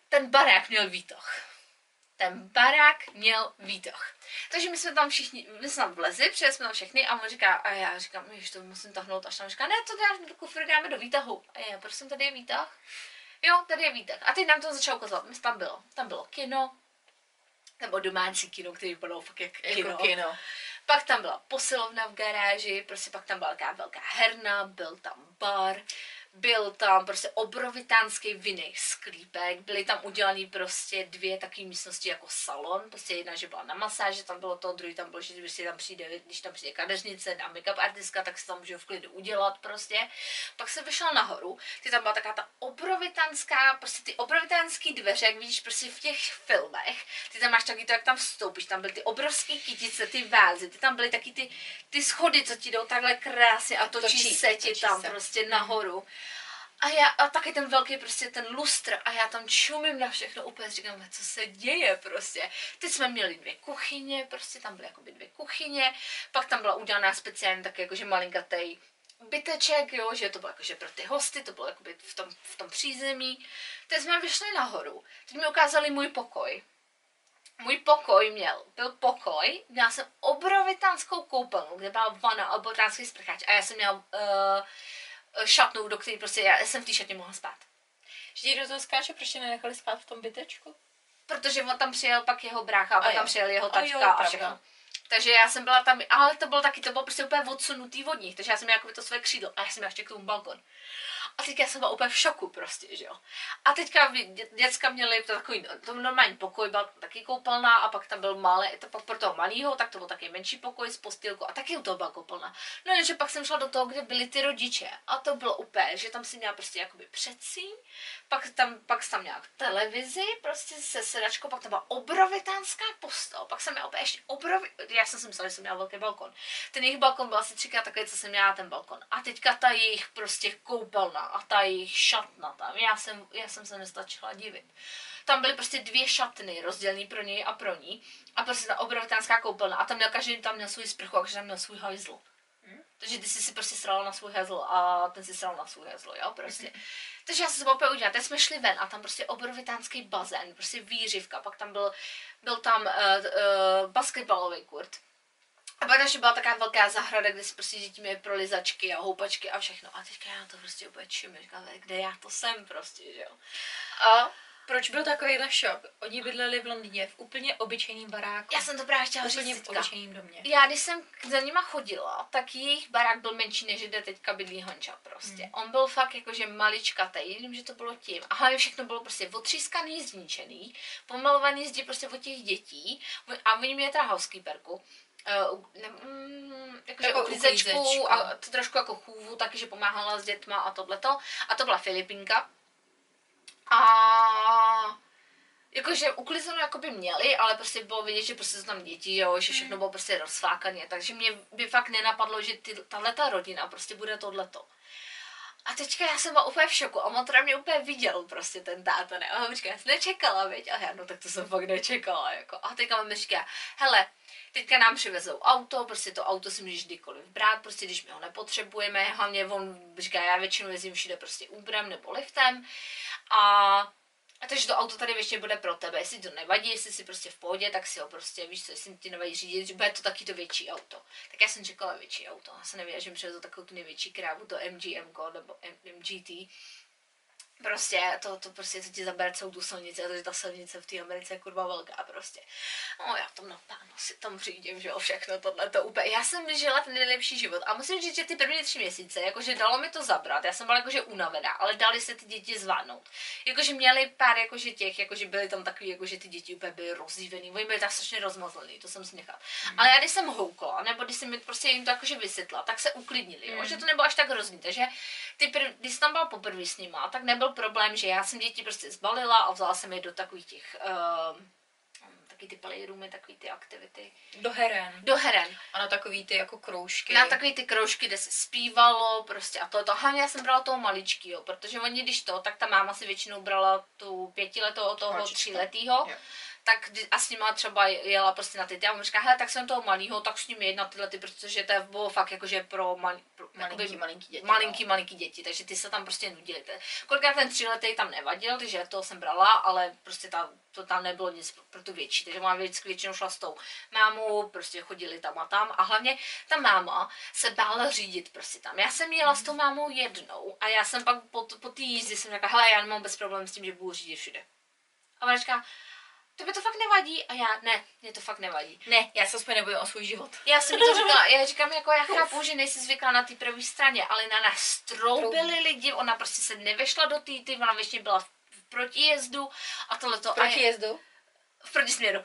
Ten barák měl výtah ten barák měl výtah. Takže my jsme tam všichni, my jsme tam vlezli, přijeli jsme tam všechny a on říká, a já říkám, že to musím tahnout, až tam říká, ne, to dáš do kufru, dáme do výtahu. A já, prosím, tady je výtah. Jo, tady je výtah. A teď nám to začal ukazovat, my tam bylo, tam bylo kino, nebo domácí kino, který bylo fakt jak kino. Jako kino. Pak tam byla posilovna v garáži, prostě pak tam byla taková velká herna, byl tam bar, byl tam prostě obrovitánský vinný sklípek, byly tam udělané prostě dvě takové místnosti jako salon, prostě jedna, že byla na masáže, tam bylo to, druhý tam bylo, že když tam přijde, když tam přijde kadeřnice a make-up artistka, tak se tam může v klidu udělat prostě. Pak se vyšel nahoru, ty tam byla taková ta obrovitánská, prostě ty obrovitánský dveře, jak vidíš prostě v těch filmech, ty tam máš taky to, jak tam vstoupíš, tam byly ty obrovské kytice, ty vázy, ty tam byly taky ty, ty schody, co ti jdou takhle krásně a točí, točí se ti tam se. prostě nahoru. A já, a taky ten velký prostě ten lustr a já tam čumím na všechno, úplně říkám, co se děje prostě. Teď jsme měli dvě kuchyně, prostě tam byly jakoby dvě kuchyně, pak tam byla udělaná speciálně tak jakože malinkatej byteček, jo, že to bylo jakože pro ty hosty, to bylo jakoby v tom, v tom přízemí. Teď jsme vyšli nahoru, teď mi ukázali můj pokoj. Můj pokoj měl, byl pokoj, měla jsem obrovitánskou koupelnu, kde byla vana, obrovitánský sprchač a já jsem měla uh, šatnu, do které prostě já jsem v té šatně mohla spát. Že do toho skáče, proč tě nenechali spát v tom bytečku? Protože on tam přijel pak jeho brácha a, pak tam přijel jeho tačka a, jo, a všechno. Takže já jsem byla tam, ale to bylo taky, to bylo prostě úplně odsunutý od nich, takže já jsem měla jako to své křídlo a já jsem měla ještě k tomu balkon. A teďka jsem byla úplně v šoku prostě, že jo. A teďka dě, děcka měli to takový, to normální pokoj, byl taky koupelná a pak tam byl malé, to pak pro toho malého, tak to byl taky menší pokoj s postýlkou a taky u toho byla koupelná. No jenže pak jsem šla do toho, kde byli ty rodiče a to bylo úplně, že tam si měla prostě jakoby předsíň, pak tam, pak tam měla televizi, prostě se sedačkou, pak tam byla obrovitánská postel, pak jsem měla úplně ještě obrovi, já jsem si myslela, že jsem měla velký balkon. Ten jejich balkon byl asi třikrát takový, co jsem měla ten balkon. A teďka ta jejich prostě koupelna a ta jejich šatna tam. Já jsem, já jsem se nestačila divit. Tam byly prostě dvě šatny rozdělené pro něj a pro ní. A prostě ta obrovitánská koupelna. A tam měl každý tam měl svůj sprchu a každý tam měl svůj hajzl. Hmm? Takže ty jsi si prostě sral na svůj hezl a ten si sral na svůj hezl, jo, prostě. Takže já jsem se opět udělala, teď jsme šli ven a tam prostě obrovitánský bazén, prostě výřivka, pak tam byl, byl tam uh, uh, basketbalový kurt a pak ještě byla taková velká zahrada, kde si prostě děti měly prolizačky a houpačky a všechno. A teďka já to prostě úplně čím, říkám, kde já to jsem prostě, že jo. A Proč byl takovýhle šok? Oni bydleli v Londýně v úplně obyčejným baráku. Já jsem to právě chtěla úplně říct v obyčejným domě. Já, když jsem k- za nima chodila, tak jejich barák byl menší, než kde teďka bydlí Honča prostě. Hmm. On byl fakt jakože maličkatý, nevím, že to bylo tím. A hlavně všechno bylo prostě otřískaný, zničený, pomalovaný zdi prostě od těch dětí. A oni měli teda housekeeperku. Uh, ne, mm, jakože Jako uklízečku a to trošku jako chůvu, taky, že pomáhala s dětma a tohleto. A to byla Filipinka. A Jakože uklizeno jako by měli, ale prostě bylo vidět, že prostě jsou tam děti, jo, že všechno bylo prostě rozflákané, takže mě by fakt nenapadlo, že ty, tahleta rodina prostě bude tohleto. A teďka já jsem byla úplně v šoku a on teda mě úplně viděl prostě ten táta, ne? A on říká, já jsem nečekala, viď? A já, no tak to jsem fakt nečekala, jako. A teďka mi říká, hele, teďka nám přivezou auto, prostě to auto si můžeš kdykoliv brát, prostě když my ho nepotřebujeme, hlavně on říká, já většinou jezdím všude prostě Uberem nebo liftem a a takže to auto tady většině bude pro tebe, jestli to nevadí, jestli jsi prostě v pohodě, tak si ho prostě, víš co, jestli ti nevadí řídit, že bude to taky to větší auto. Tak já jsem čekala větší auto, já jsem nevěděla, že mi přivezou takovou tu největší krávu, to MGM nebo MGT. Prostě to, to prostě to ti zabere celou tu silnici, protože ta silnice v té Americe je kurva velká prostě. No já tam napáno si tam řídím, že jo, všechno tohle to úplně. Já jsem žila ten nejlepší život a musím říct, že ty první tři měsíce, jakože dalo mi to zabrat, já jsem byla jakože unavená, ale dali se ty děti zvládnout. Jakože měli pár jakože těch, jakože byly tam takový, jakože ty děti úplně byly rozdívený, oni byli tak strašně rozmazlený, to jsem si nechala. Mm. Ale já když jsem houkla, nebo když jsem mi prostě jim to jakože vysvětla, tak se uklidnili, jo, Mm. že to nebylo až tak hrozný, takže ty prv, když jsem tam byla poprvé s nima, tak nebyl problém, že já jsem děti prostě zbalila a vzala jsem je do takových těch, uh, taky ty playroomy, takový ty aktivity, Do heren. do heren. A na takový ty jako kroužky. Na takový ty kroužky, kde se zpívalo prostě a to, to hlavně já jsem brala toho maličkýho, protože oni když to, tak ta máma si většinou brala tu pětiletou od toho tříletýho, Jo. Tak a s nima třeba jela prostě na ty, já mu říkám, hele, tak jsem toho malýho, tak s ním jedna tyhle ty, protože to bylo fakt jakože pro, mal, pro Malinký, jakoby malinký děti. malinký, no. malinký děti, takže ty se tam prostě nudili. Kolikrát ten tříletý tam nevadil, takže toho jsem brala, ale prostě ta, to tam nebylo nic pro, pro tu větší, takže má vždycky většinou šla s tou mámou, prostě chodili tam a tam a hlavně ta máma se bála řídit prostě tam. Já jsem jela s tou mámou jednou a já jsem pak po, po té jízdě jsem řekla, hele, já nemám bez problém s tím, že budu řídit všude. A ona říká, tebe to fakt nevadí? A já, ne, mě to fakt nevadí. Ne, já se aspoň nebojím o svůj život. Já jsem jí to říkala, já říkám, jako já chápu, že nejsi zvyklá na té první straně, ale na nás troubili lidi, ona prostě se nevešla do té, ty, ona většině byla v protijezdu a tohleto. Proti a je? V protisměru.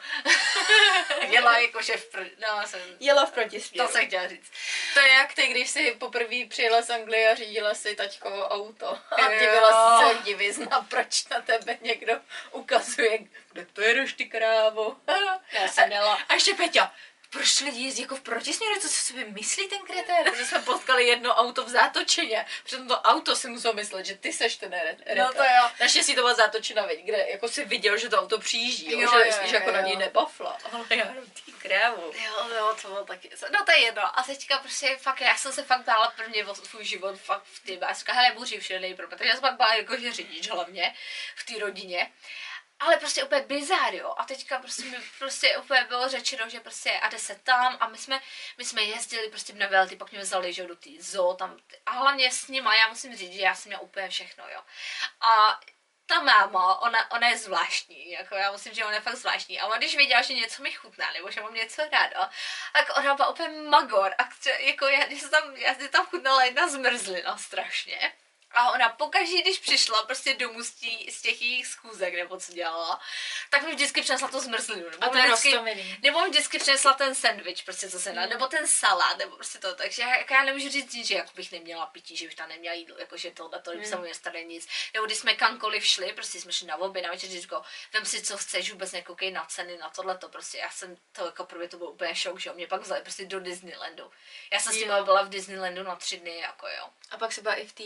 Jela jakože v proti, no, jsem, Jela v to protisměru. jsem chtěla říct. To je jak ty, když jsi poprvé přijela z Anglie a řídila si taťkovo auto. A divila se divizna, proč na tebe někdo ukazuje, kde to jedeš ty krávo. Já jsem jela. A ještě Peťa, proč lidi jezdí jako v protisměru, co si sobě myslí ten kretér? Protože jsme potkali jedno auto v zátočeně. Přitom to auto si musel myslet, že ty seš ten re- No to jo. Naštěstí to byla zátočina, veď, kde jako si viděl, že to auto přijíždí, jo, Jo, že, jo, jo, jako na jo. něj nebafla. Ale já jenom ty krávo. Jo, jo, to bylo taky. No to je jedno. A teďka prostě fakt, já jsem se fakt bála prvně o svůj život fakt v té a říkala, hele, všude nejprve. Takže já jsem pak bála jako, že řidič hlavně v té rodině. Ale prostě úplně bizár, jo. A teďka prostě mi prostě úplně bylo řečeno, že prostě a jde se tam a my jsme, my jsme jezdili prostě na velty, pak mě vzali, že do té zoo tam. A hlavně s nima, já musím říct, že já jsem měla úplně všechno, jo. A ta máma, ona, ona je zvláštní, jako já musím, že ona je fakt zvláštní. A ona když věděla, že něco mi chutná, nebo že mám něco ráda, tak ona byla úplně magor. A jako já, jsem tam, já tam chutnala jedna zmrzlina strašně. A ona pokaždé, když přišla prostě domů z, tí, z těch jejich schůzek, nebo co dělala, tak mi vždycky přinesla to zmrzlinu. Nebo A to vždycky, nebo mi vždycky přinesla ten sandwich, prostě co se dá, nebo ten salát, nebo prostě to. Takže já, jako já nemůžu říct, že jako bych neměla pití, že bych tam neměla jídlo, jako že to, Hmm. mm. se mu nestane nic. Nebo když jsme kamkoliv šli, prostě jsme šli na oběd, na večer, říkal, vem si, co chceš, vůbec nekoukej na ceny, na tohle, to prostě já jsem, to jako prvně to byl úplně šok, že jo, mě pak vzali prostě do Disneylandu. Já jsem s nimi byla v Disneylandu na tři dny, jako jo. A pak se byla i v té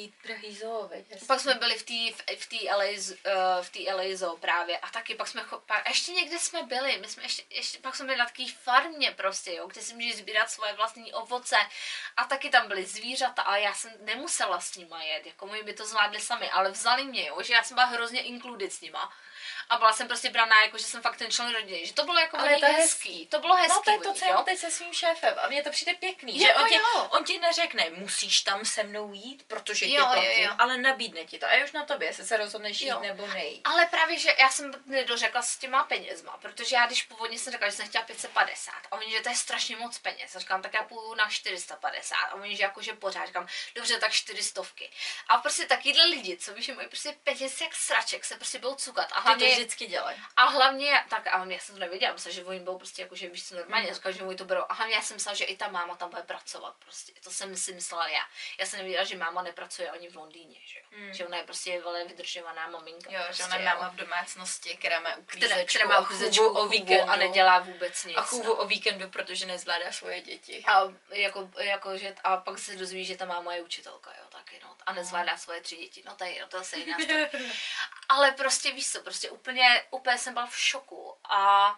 zoo, veď? Pak jsme byli v té v, té LA, eh, v té LA zoo právě. A taky pak jsme, pak, ještě někde jsme byli, my jsme ještě, ještě pak jsme byli na takové farmě prostě, jo, kde si můžeš sbírat svoje vlastní ovoce. A taky tam byly zvířata a já jsem nemusela s nima jet, jako my by to zvládli sami, ale vzali mě, jo, že já jsem byla hrozně included s nima. A byla jsem prostě braná, jako že jsem fakt ten člen rodiny, že to bylo jako Ale to hezký, to bylo hezký. No to je to, co já jo. teď se svým šéfem a mně to přijde pěkný, Jo, že on ti, jo. on ti neřekne, musíš tam se mnou jít, protože tě Jo, jo, platím, jo. ale nabídne ti to a je už na tobě, jestli se rozhodneš jít Jo. nebo nejít. Ale právě, že já jsem nedořekla s těma penězma, protože já když původně jsem řekla, že jsem chtěla 550 a oni, že to je strašně moc peněz. A říkám, tak já půjdu na 450 a oni, že jakože pořád, říkám, dobře, tak 400. A prostě takovýhle lidi, co víš, že mají prostě peněz jak sraček, se prostě budou cukat. A hlavně, vždycky dělají. a hlavně, tak a já jsem to nevěděla, myslím, že oni budou prostě jako, že víš co normálně, říkal, že oni to berou. A hlavně já jsem myslela, že i ta máma tam bude pracovat prostě. To jsem si myslela já. Já jsem nevěděla, že máma nepracuje ani v Londýně, že jo. Že ona je prostě velmi vydržovaná maminka. Jo, prostě, že ona je máma v domácnosti, která má uklízečku která má uklízečku o víkendu a nedělá vůbec nic. a chůvu o víkendu, protože nezvládá svoje děti. A, jako, jako, že, a pak se dozví, že ta máma je učitelka, jo, taky, no. A nezvládá svoje tři děti, no je, no, to je zase jiná. Ale prostě víš co, prostě úplně, úplně jsem byla v šoku a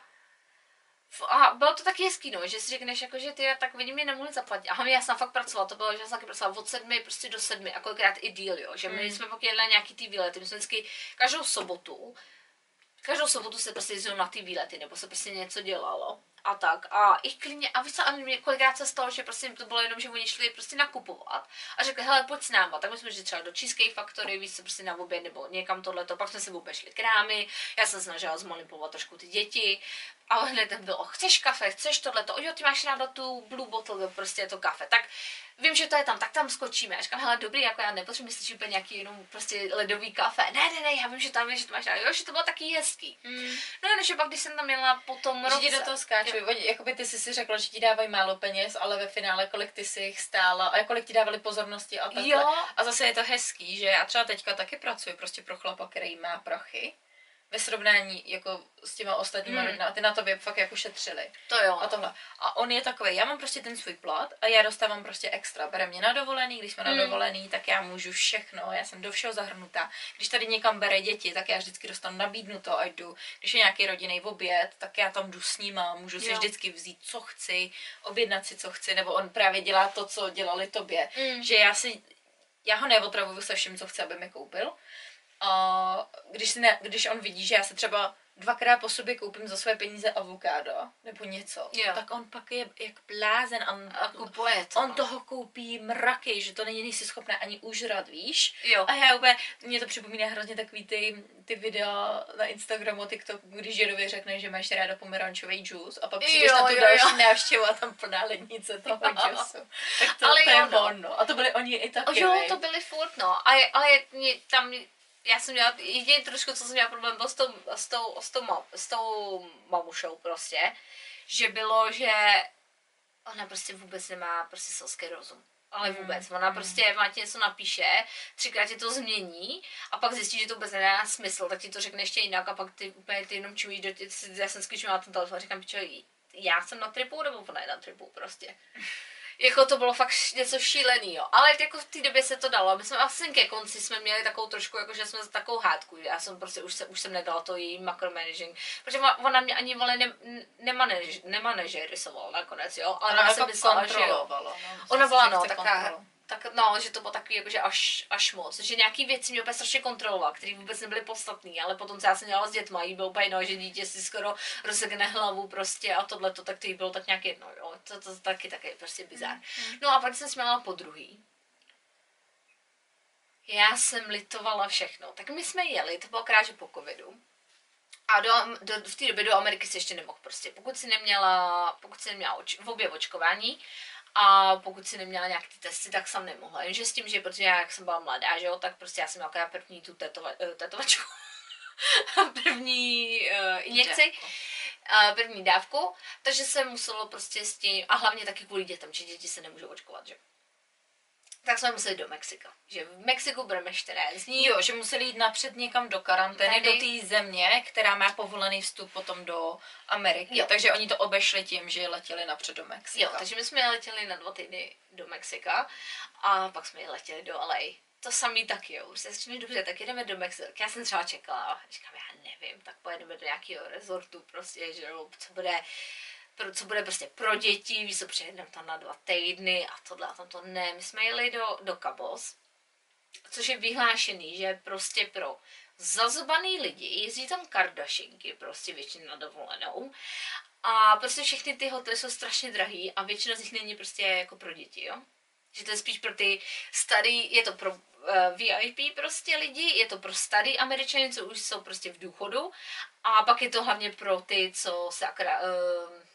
a bylo to taky hezký, no, že si řekneš, jako, že ty tak vidím, mě nemohli zaplatit. A hlavně já jsem fakt pracovala, to bylo, že jsem taky pracovala od sedmi prostě do sedmi a kolikrát i díl, jo, že my Mm. jsme pak jedli na nějaký ty výlety, my jsme vždycky každou sobotu, každou sobotu se prostě jezdilo na ty výlety, nebo se prostě něco dělalo a tak. A i klidně, a víš a mě kolikrát se stalo, že prostě to bylo jenom, že oni šli prostě nakupovat a řekli, hele, pojď s náma. Tak my jsme šli třeba do Cheesecake Factory, víš co, prostě na oběd nebo někam tohleto, pak jsme si šli krámy, já jsem se snažila zmanipulovat trošku ty děti. A hned tam bylo, chceš kafe, chceš tohleto, jo, ty máš ráda tu blue bottle, prostě je to kafe. Tak vím, že to je tam, tak tam skočíme. A říkám, hele, dobrý, jako já nepotřebuji myslíš úplně nějaký jenom prostě ledový kafe. Ne, ne, ne, já vím, že tam je, že to máš ráda. Jo, že to bylo taky hezký. Mm. No jenom, že pak, když jsem tam jela po tom Že roce. ti do toho skáču. Oni, jakoby ty jsi si řekla, že ti dávají málo peněz, ale ve finále kolik ty si jich stála a kolik ti dávali pozornosti a takhle. Jo. A zase je to hezký, že já třeba teďka taky pracuji prostě pro chlapa, který má prachy. Ve srovnání jako s těma ostatníma Mm. mm. rodinami, ty na tobě fakt jako šetřili. To jo. A tohle. A on je takový, já mám prostě ten svůj plat a já dostávám prostě extra. Bere mě na dovolený, když jsme Mm. na dovolený, tak já můžu všechno, já jsem do všeho zahrnutá. Když tady někam bere děti, tak já vždycky dostanu nabídnuto a jdu. Když je nějaký rodinný oběd, tak já tam jdu s nima, můžu si Jo. vždycky vzít, co chci, objednat si, co chci, nebo on právě dělá to, co dělali tobě. Mm. Že já si, já ho neotravuju se vším, co chce, aby mi koupil. A když, si ne, když on vidí, že já se třeba dvakrát po sobě koupím za své peníze avokádo nebo něco, Jo. tak on pak je jak blázen a on, A kupuje to. on toho koupí mraky, že to není nejsi schopná ani užrat, víš? Jo. A já úplně, mě to připomíná hrozně takový ty, ty videa na Instagramu, TikToku, když Židovi řekne, že máš ráda pomerančový džus a pak přijdeš Jo, na tu jo, další jo. návštěvu a tam plná lednice toho džusu. Tak to, Ale to je jo, no. on, no. A to byli oni i taky, jo, to byly furt, no. A je, ale je, tam, já jsem měla, jediný trošku, co jsem měla problém, byl s tou, s tou, s tou, ma, s tou mamušou prostě, že bylo, že ona prostě vůbec nemá prostě selský rozum. Ale vůbec. Ona prostě má ti něco napíše, třikrát ti to změní a pak zjistí, že to vůbec nedá smysl, tak ti to řekne ještě jinak a pak ty úplně ty jenom čumíš do tě, já jsem skvěčila na ten telefon a říkám, pičo, já jsem na tripu nebo ona je na tripu prostě. Jako to bylo fakt něco šílený, jo. Ale jako v té době se to dalo. My jsme asi ke konci jsme měli takovou trošku, jako že jsme za takovou hádku. Já jsem prostě už, se, už jsem nedala to její macromanaging. Protože ona- ona mě ani vole ne, nemanež, nemanežerisovala nakonec, jo. Ale Ona jako jsem myslela, že jo. no. Ona byla, no, taká. Tak, no, že to bylo takový, jakože až, až moc. Že nějaký věci mě úplně strašně kontrolovala, které vůbec nebyly podstatné, ale potom, co já jsem dělala s dětma, jí bylo úplně no, že dítě si skoro rozsekne hlavu prostě a tohle to, tak to jí bylo tak nějak jedno, jo. To, to, taky taky prostě bizár. No a pak jsem směla po druhý. Já jsem litovala všechno. Tak my jsme jeli, to bylo kráže po covidu. A do, do, v té době do Ameriky si ještě nemohl prostě. Pokud si neměla, pokud si neměla oč, v obě očkování a pokud si neměla nějaký ty testy, tak jsem nemohla. Jenže s tím, že protože já, jak jsem byla mladá, že jo, tak prostě já jsem měla akorát první tu tetova, eh, tetovačku. první uh, injekci. Uh, první dávku, takže se muselo prostě s tím, a hlavně taky kvůli dětem, že děti se nemůžou očkovat, že? Tak jsme museli do Mexika. Že v Mexiku budeme 14 dní. Jo, že museli jít napřed někam do karantény, Tady. do té země, která má povolený vstup potom do Ameriky. Jo. Takže oni to obešli tím, že letěli napřed do Mexika. Jo, takže my jsme letěli na dva týdny do Mexika a pak jsme letěli do LA. To samý taky, jo. Už se říkám, dobře, tak jedeme do Mexika. Já jsem třeba čekala, říkám, já nevím, tak pojedeme do nějakého rezortu, prostě, že jo, co bude, pro, co bude prostě pro děti, víš, co přejedeme tam na dva týdny a tohle a tam to ne. My jsme jeli do, do Cabos, což je vyhlášený, že prostě pro zazobaný lidi, jezdí tam kardašinky prostě většinou na dovolenou a prostě všechny ty hotely jsou strašně drahý a většina z nich není prostě jako pro děti, jo. Že to je spíš pro ty starý, je to pro uh, VIP prostě lidi, je to pro starý američany, co už jsou prostě v důchodu a pak je to hlavně pro ty, co se akra, uh,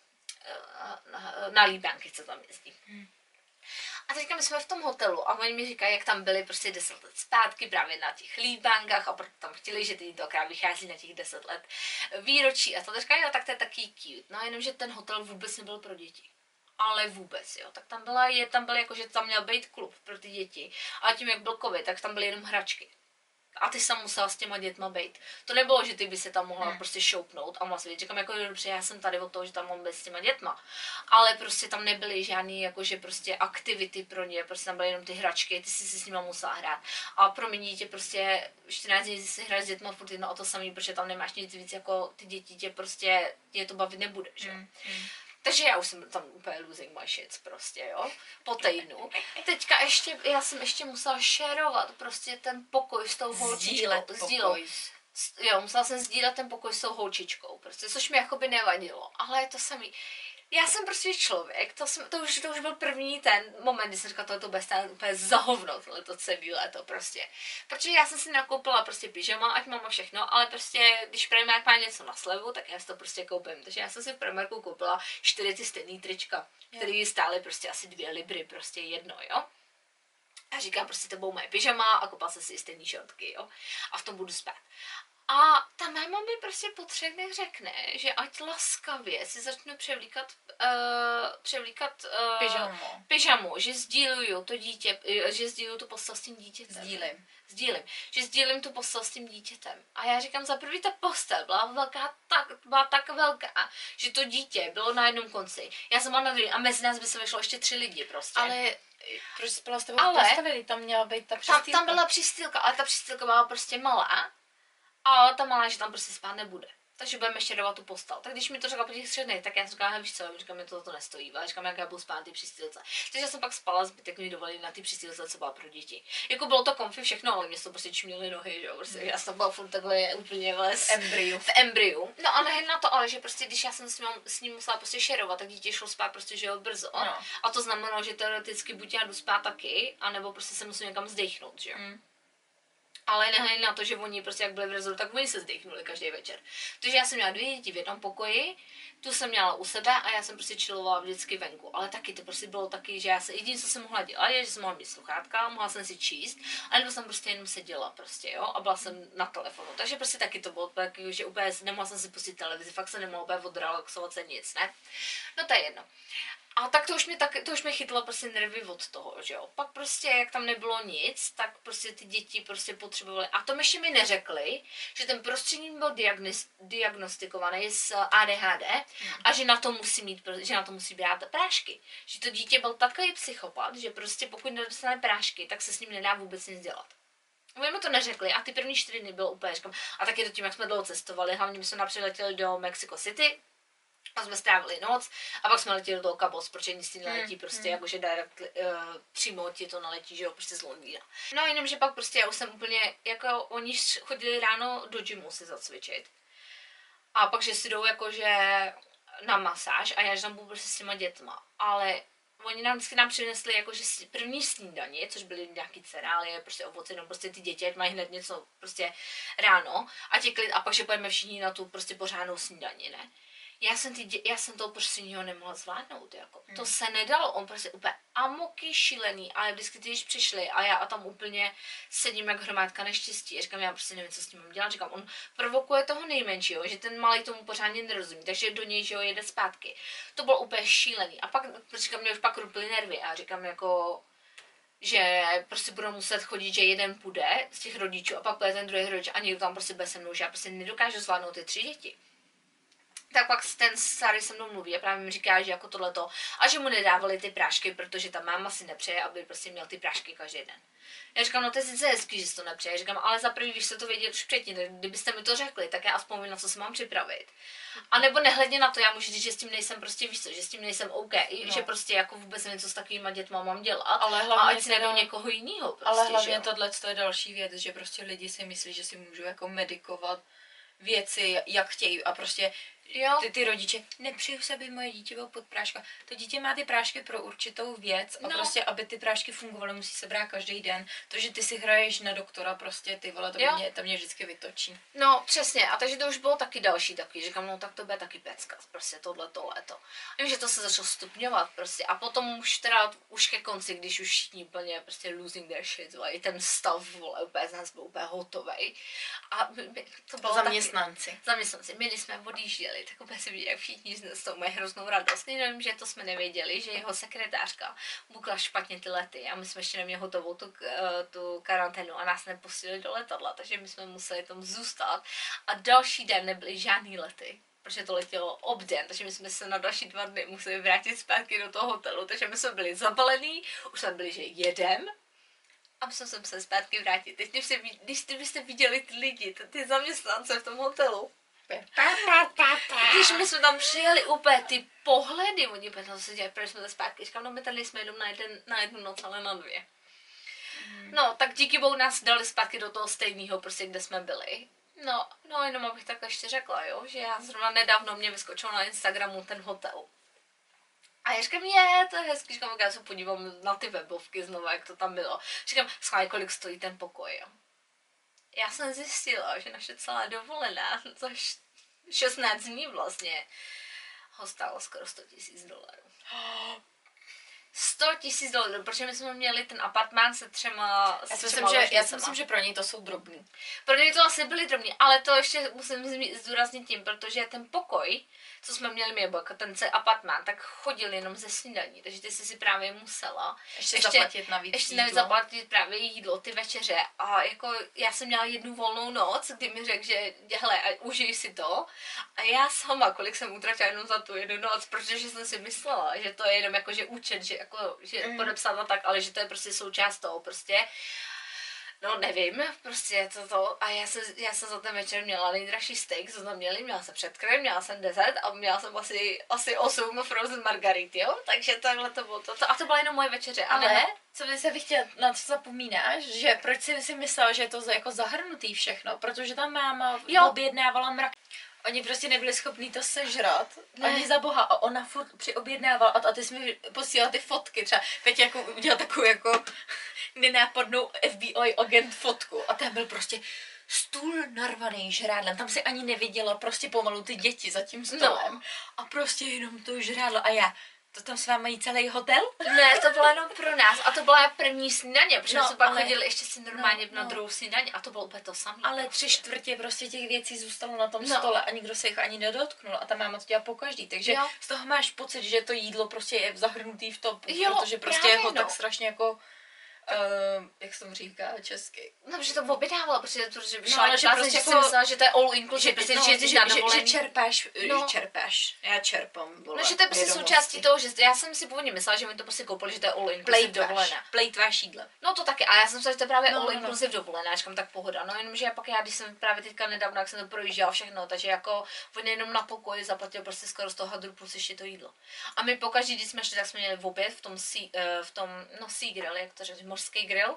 na líbánky, co tam jezdí. Hmm. A teďka my jsme v tom hotelu a oni mi říkají, jak tam byli prostě 10 let zpátky právě na těch líbánkách a proto tam chtěli, že ty to akorát vychází na těch 10 let výročí a to říkají, jo, tak to je taký cute. No jenom, že ten hotel vůbec nebyl pro děti ale vůbec, jo. Tak tam byla, je, tam byl jako, že tam měl být klub pro ty děti. A tím, jak byl covid, tak tam byly jenom hračky. A ty jsem musela s těma dětma být. To nebylo, že ty by se tam mohla hmm. prostě šoupnout a mohla si říkám, jako dobře, já jsem tady od toho, že tam mám být s těma dětma. Ale prostě tam nebyly žádný jakože prostě aktivity pro ně, prostě tam byly jenom ty hračky, ty si si s nima musela hrát. A pro mě dítě prostě 14 dní si hrát s dětma furt jedno o to samý, protože tam nemáš nic víc jako ty děti tě prostě, tě to bavit nebude, že? Hmm. Takže já už jsem tam úplně losing my shit prostě, jo, po týdnu. Teďka ještě, já jsem ještě musela šerovat prostě ten pokoj s tou holčičkou. Sdílet Jo, musela jsem sdílet ten pokoj s tou holčičkou, prostě, což mi jakoby nevadilo, ale je to samý já jsem prostě člověk, to, jsem, to, už, to už byl první ten moment, kdy jsem říkala, tohle to bude stát úplně za hovno, tohle to celé léto prostě. Protože já jsem si nakoupila prostě pyžama, ať mám všechno, ale prostě, když Primark má něco na slevu, tak já si to prostě koupím. Takže já jsem si v Primarku koupila čtyři ty stejný trička, které stály prostě asi dvě libry, prostě jedno, jo. A říkám, prostě to budou moje pyžama a koupila jsem si stejný šortky, jo. A v tom budu spát. A ta máma mi prostě po třech dnech řekne, že ať laskavě si začnu převlíkat, uh, převlíkat uh, pyžamu. pyžamu, že sdíluju to dítě, eh, že sdíluju tu postel s tím dítětem. Sdílím. Sdílím. Že sdílím tu postel s tím dítětem. A já říkám, za první ta postel byla velká, tak, byla tak velká, že to dítě bylo na jednom konci. Já jsem byla na druhý a mezi nás by se vešlo ještě tři lidi prostě. Ale proč spala s tebou ale, postavili? Tam měla být ta přistýlka. Tam, tam byla přistýlka, ale ta přistýlka byla prostě malá a ta malá, že tam prostě spát nebude. Takže budeme ještě dávat tu postel. Tak když mi to řekla po těch třech dnech, tak já jsem říkala, víš co, říkám, mi to, to nestojí, ale říkám, jak já budu spát na ty přistýlce. Takže jsem pak spala, zbytek mi dovolili na ty přistýlce, co byla pro děti. Jako bylo to komfy všechno, ale mě to prostě čměly nohy, že jo, prostě já jsem byla furt takhle úplně v embryu. V embryu. No a nejen na to, ale že prostě, když já jsem s ním, s ním musela prostě šerovat, tak dítě šlo spát prostě, že jo, brzo. No. A to znamenalo, že teoreticky buď já jdu spát taky, anebo prostě se musím někam zdechnout, že jo. Mm ale nehledě na to, že oni prostě jak byli v rezoru, tak oni se zdechnuli každý večer. Takže já jsem měla dvě děti v jednom pokoji, tu jsem měla u sebe a já jsem prostě čilovala vždycky venku. Ale taky to prostě bylo taky, že já se jediné, co jsem mohla dělat, je, že jsem mohla mít sluchátka, mohla jsem si číst, ale jsem prostě jenom seděla prostě, jo, a byla jsem na telefonu. Takže prostě taky to bylo taky, že úplně nemohla jsem si pustit televizi, fakt se nemohla úplně odrelaxovat se nic, ne? No to je jedno. A tak to už mě, tak, to už mě chytlo prostě nervy od toho, že jo. Pak prostě, jak tam nebylo nic, tak prostě ty děti prostě potřebovaly. A to ještě mi neřekli, že ten prostředník byl diagnostikovaný s ADHD a že na to musí mít, že na to musí brát prášky. Že to dítě byl takový psychopat, že prostě pokud nedostane prášky, tak se s ním nedá vůbec nic dělat. Oni mi to neřekli a ty první čtyři dny bylo úplně, říkám, a taky to tím, jak jsme dlouho cestovali, hlavně my jsme například letěli do Mexico City, a jsme strávili noc a pak jsme letěli do Kabos, protože nic hmm, neletí prostě, hmm. jakože direct, uh, přímo ti to naletí, že jo, prostě z Londýna. No jenom, že pak prostě já už jsem úplně, jako oni chodili ráno do gymu si zacvičit. A pak, že si jdou jakože na masáž a já že tam budu prostě s těma dětma. Ale oni nám vždycky nám přinesli jakože první snídaně, což byly nějaký cereálie, prostě ovoce, no prostě ty děti mají hned něco prostě ráno a, těkli, a pak, že pojďme všichni na tu prostě pořádnou snídaní, ne já jsem, ty, já jsem to prostě něho nemohla zvládnout, jako. Hmm. To se nedalo, on prostě úplně amoky šílený, ale vždycky ty, když přišli a já a tam úplně sedím jak hromádka neštěstí, a říkám, já prostě nevím, co s ním mám dělat, říkám, on provokuje toho nejmenšího, že ten malý tomu pořádně nerozumí, takže do něj, že ho jede zpátky. To bylo úplně šílený a pak, říkám, mě už pak ruply nervy a říkám jako, že prostě budou muset chodit, že jeden půjde z těch rodičů a pak půjde ten druhý rodič a někdo tam prostě bez se mnou, že já prostě nedokážu zvládnout ty tři děti. Tak pak ten starý se mnou mluví a právě mi říká, že jako tohleto a že mu nedávali ty prášky, protože ta máma si nepřeje, aby prostě měl ty prášky každý den. Já říkám, no to je sice hezký, že si to nepřeje. Já říkám, ale za prvý, když jste to věděli už předtím, kdybyste mi to řekli, tak já aspoň vím, na co se mám připravit. A nebo nehledně na to, já můžu říct, že s tím nejsem prostě, víš co, že s tím nejsem OK, no. že prostě jako vůbec nevím, co s takovýma dětma mám dělat. Ale a ať si teda... někoho jiného. Prostě, ale hlavně tohle je další věc, že prostě lidi si myslí, že si můžou jako medikovat věci, jak chtějí a prostě Jo. Ty, ty rodiče, nepřeju se, aby moje dítě bylo pod práška. To dítě má ty prášky pro určitou věc a no. prostě, aby ty prášky fungovaly, musí se brát každý den. To, že ty si hraješ na doktora, prostě ty vole, to, mě, to mě vždycky vytočí. No, přesně. A takže to už bylo taky další takový. Říkám, no tak to bude taky pecka, prostě tohle, to léto. A že to se začalo stupňovat prostě. A potom už teda, už ke konci, když už všichni úplně prostě losing their shit, vole, i ten stav, vole, úplně z nás byl úplně hotový. A to bylo Zaměstnanci. Taky, zaměstnanci. My, když jsme odjížděli, tak úplně si viděli, jak všichni z toho mají hroznou radost. Jenom, že to jsme nevěděli, že jeho sekretářka bukla špatně ty lety a my jsme ještě neměli hotovou tu, eh, tu karanténu a nás nepustili do letadla, takže my jsme museli tam zůstat a další den nebyly žádný lety protože to letělo obden, takže my jsme se na další dva dny museli vrátit zpátky do toho hotelu, takže my jsme byli zabalení, už jsme byli, že jedem, a my jsme se zpátky vrátit. Teď, když, když byste viděli ty lidi, ty zaměstnance v tom hotelu, když my jsme tam přijeli úplně ty pohledy, oni úplně to se dělají, proč jsme to zpátky. Říkám, no my tady jsme jenom na, jeden, na jednu noc, ale na dvě. Mm. No, tak díky bohu nás dali zpátky do toho stejného, prostě kde jsme byli. No, no jenom abych takhle ještě řekla, jo, že já zrovna nedávno mě vyskočil na Instagramu ten hotel. A já říkám, je, to je hezký, říkám, já se podívám na ty webovky znovu, jak to tam bylo. Říkám, schválně, kolik stojí ten pokoj, jo já jsem zjistila, že naše celá dovolená za 16 dní vlastně ho stálo skoro 100 tisíc dolarů. 100 tisíc dolarů, protože my jsme měli ten apartmán se třema Já si myslím, že, já si myslím, že pro něj to jsou drobný. Pro něj to asi byly drobný, ale to ještě musím zdůraznit tím, protože ten pokoj, co jsme měli my, jako ten celý apartmán, tak chodil jenom ze snídaní, takže ty jsi si právě musela ještě, ještě zaplatit navíc ještě jídlo. zaplatit právě jídlo, ty večeře a jako já jsem měla jednu volnou noc, kdy mi řekl, že hele, užij si to a já sama, kolik jsem utratila jenom za tu jednu noc, protože jsem si myslela, že to je jenom jako, že účet, že jako, že mm. podepsat a tak, ale že to je prostě součást toho prostě. No nevím, prostě to to. A já jsem, já jsem za ten večer měla nejdražší steak, co jsme měli, měla jsem předkrem, měla jsem dezert a měla jsem asi, asi 8 frozen margarit, jo? Takže takhle to bylo to. A to byla jenom moje večeře. Ale, ale co by se bych chtěla, na co zapomínáš, že proč si si myslela, že je to jako zahrnutý všechno, protože tam máma jo. objednávala mrak Oni prostě nebyli schopní to sežrat, ne. ani za boha. A ona furt přiobjednávala a, a ty jsi mi posílala ty fotky. Třeba teď jako udělal takovou jako nenápadnou FBI agent fotku. A tam byl prostě stůl narvaný žrádlem. Tam si ani neviděla prostě pomalu ty děti za tím stolem. No. A prostě jenom to žrádlo. A já, to tam s vámi mají celý hotel? Ne, to bylo jenom pro nás. A to byla první snídaně, protože no, jsme pak ale... chodili ještě si normálně no, na no. druhou snídaně a to bylo úplně to samé. Ale prostě. tři čtvrtě prostě těch věcí zůstalo na tom no. stole a nikdo se jich ani nedotknul a ta máma to dělá po každý. Takže jo. z toho máš pocit, že to jídlo prostě je zahrnutý v to, protože prostě je ho no. tak strašně jako Uh, jak se tomu říká česky? No, protože to objednávala, protože, protože no, ale že, prostě jako, že myslela, že to je all inclusive, že, no, že, že, že, že, čerpáš, no. čerpáš, já čerpám, vole, No, že to je prostě součástí toho, že já jsem si původně myslela, že mi to prostě koupili, že to je all inclusive dovolená. Plejtváš jídlo. No to taky, a já jsem myslela, že to je právě no, all no, no. inclusive no. dovolená, říkám tak pohoda. No jenomže pak já, když jsem právě teďka nedávno, jak jsem to projížděla všechno, takže jako on jenom na pokoji zaplatil prostě skoro z toho hadru plus ještě to jídlo. A my pokaždé, když jsme šli, tak jsme měli v oběd v tom, uh, v tom no, jak to řekl, mořský grill.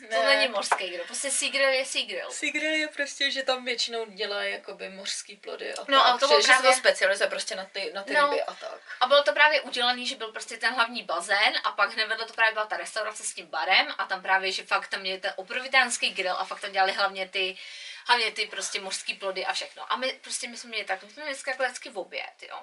Ne. To není mořský grill, prostě sea grill je sea grill. Sea grill je prostě, že tam většinou dělají jakoby mořský plody a no, a to bylo že, právě... se to specializuje prostě na ty, na ty no. ryby a tak. A bylo to právě udělaný, že byl prostě ten hlavní bazén a pak hned vedle to právě byla ta restaurace s tím barem a tam právě, že fakt tam měli ten obrovitánský grill a fakt tam dělali hlavně ty hlavně ty prostě mořský plody a všechno. A my prostě my jsme měli tak, my jsme měli vždycky v oběd, jo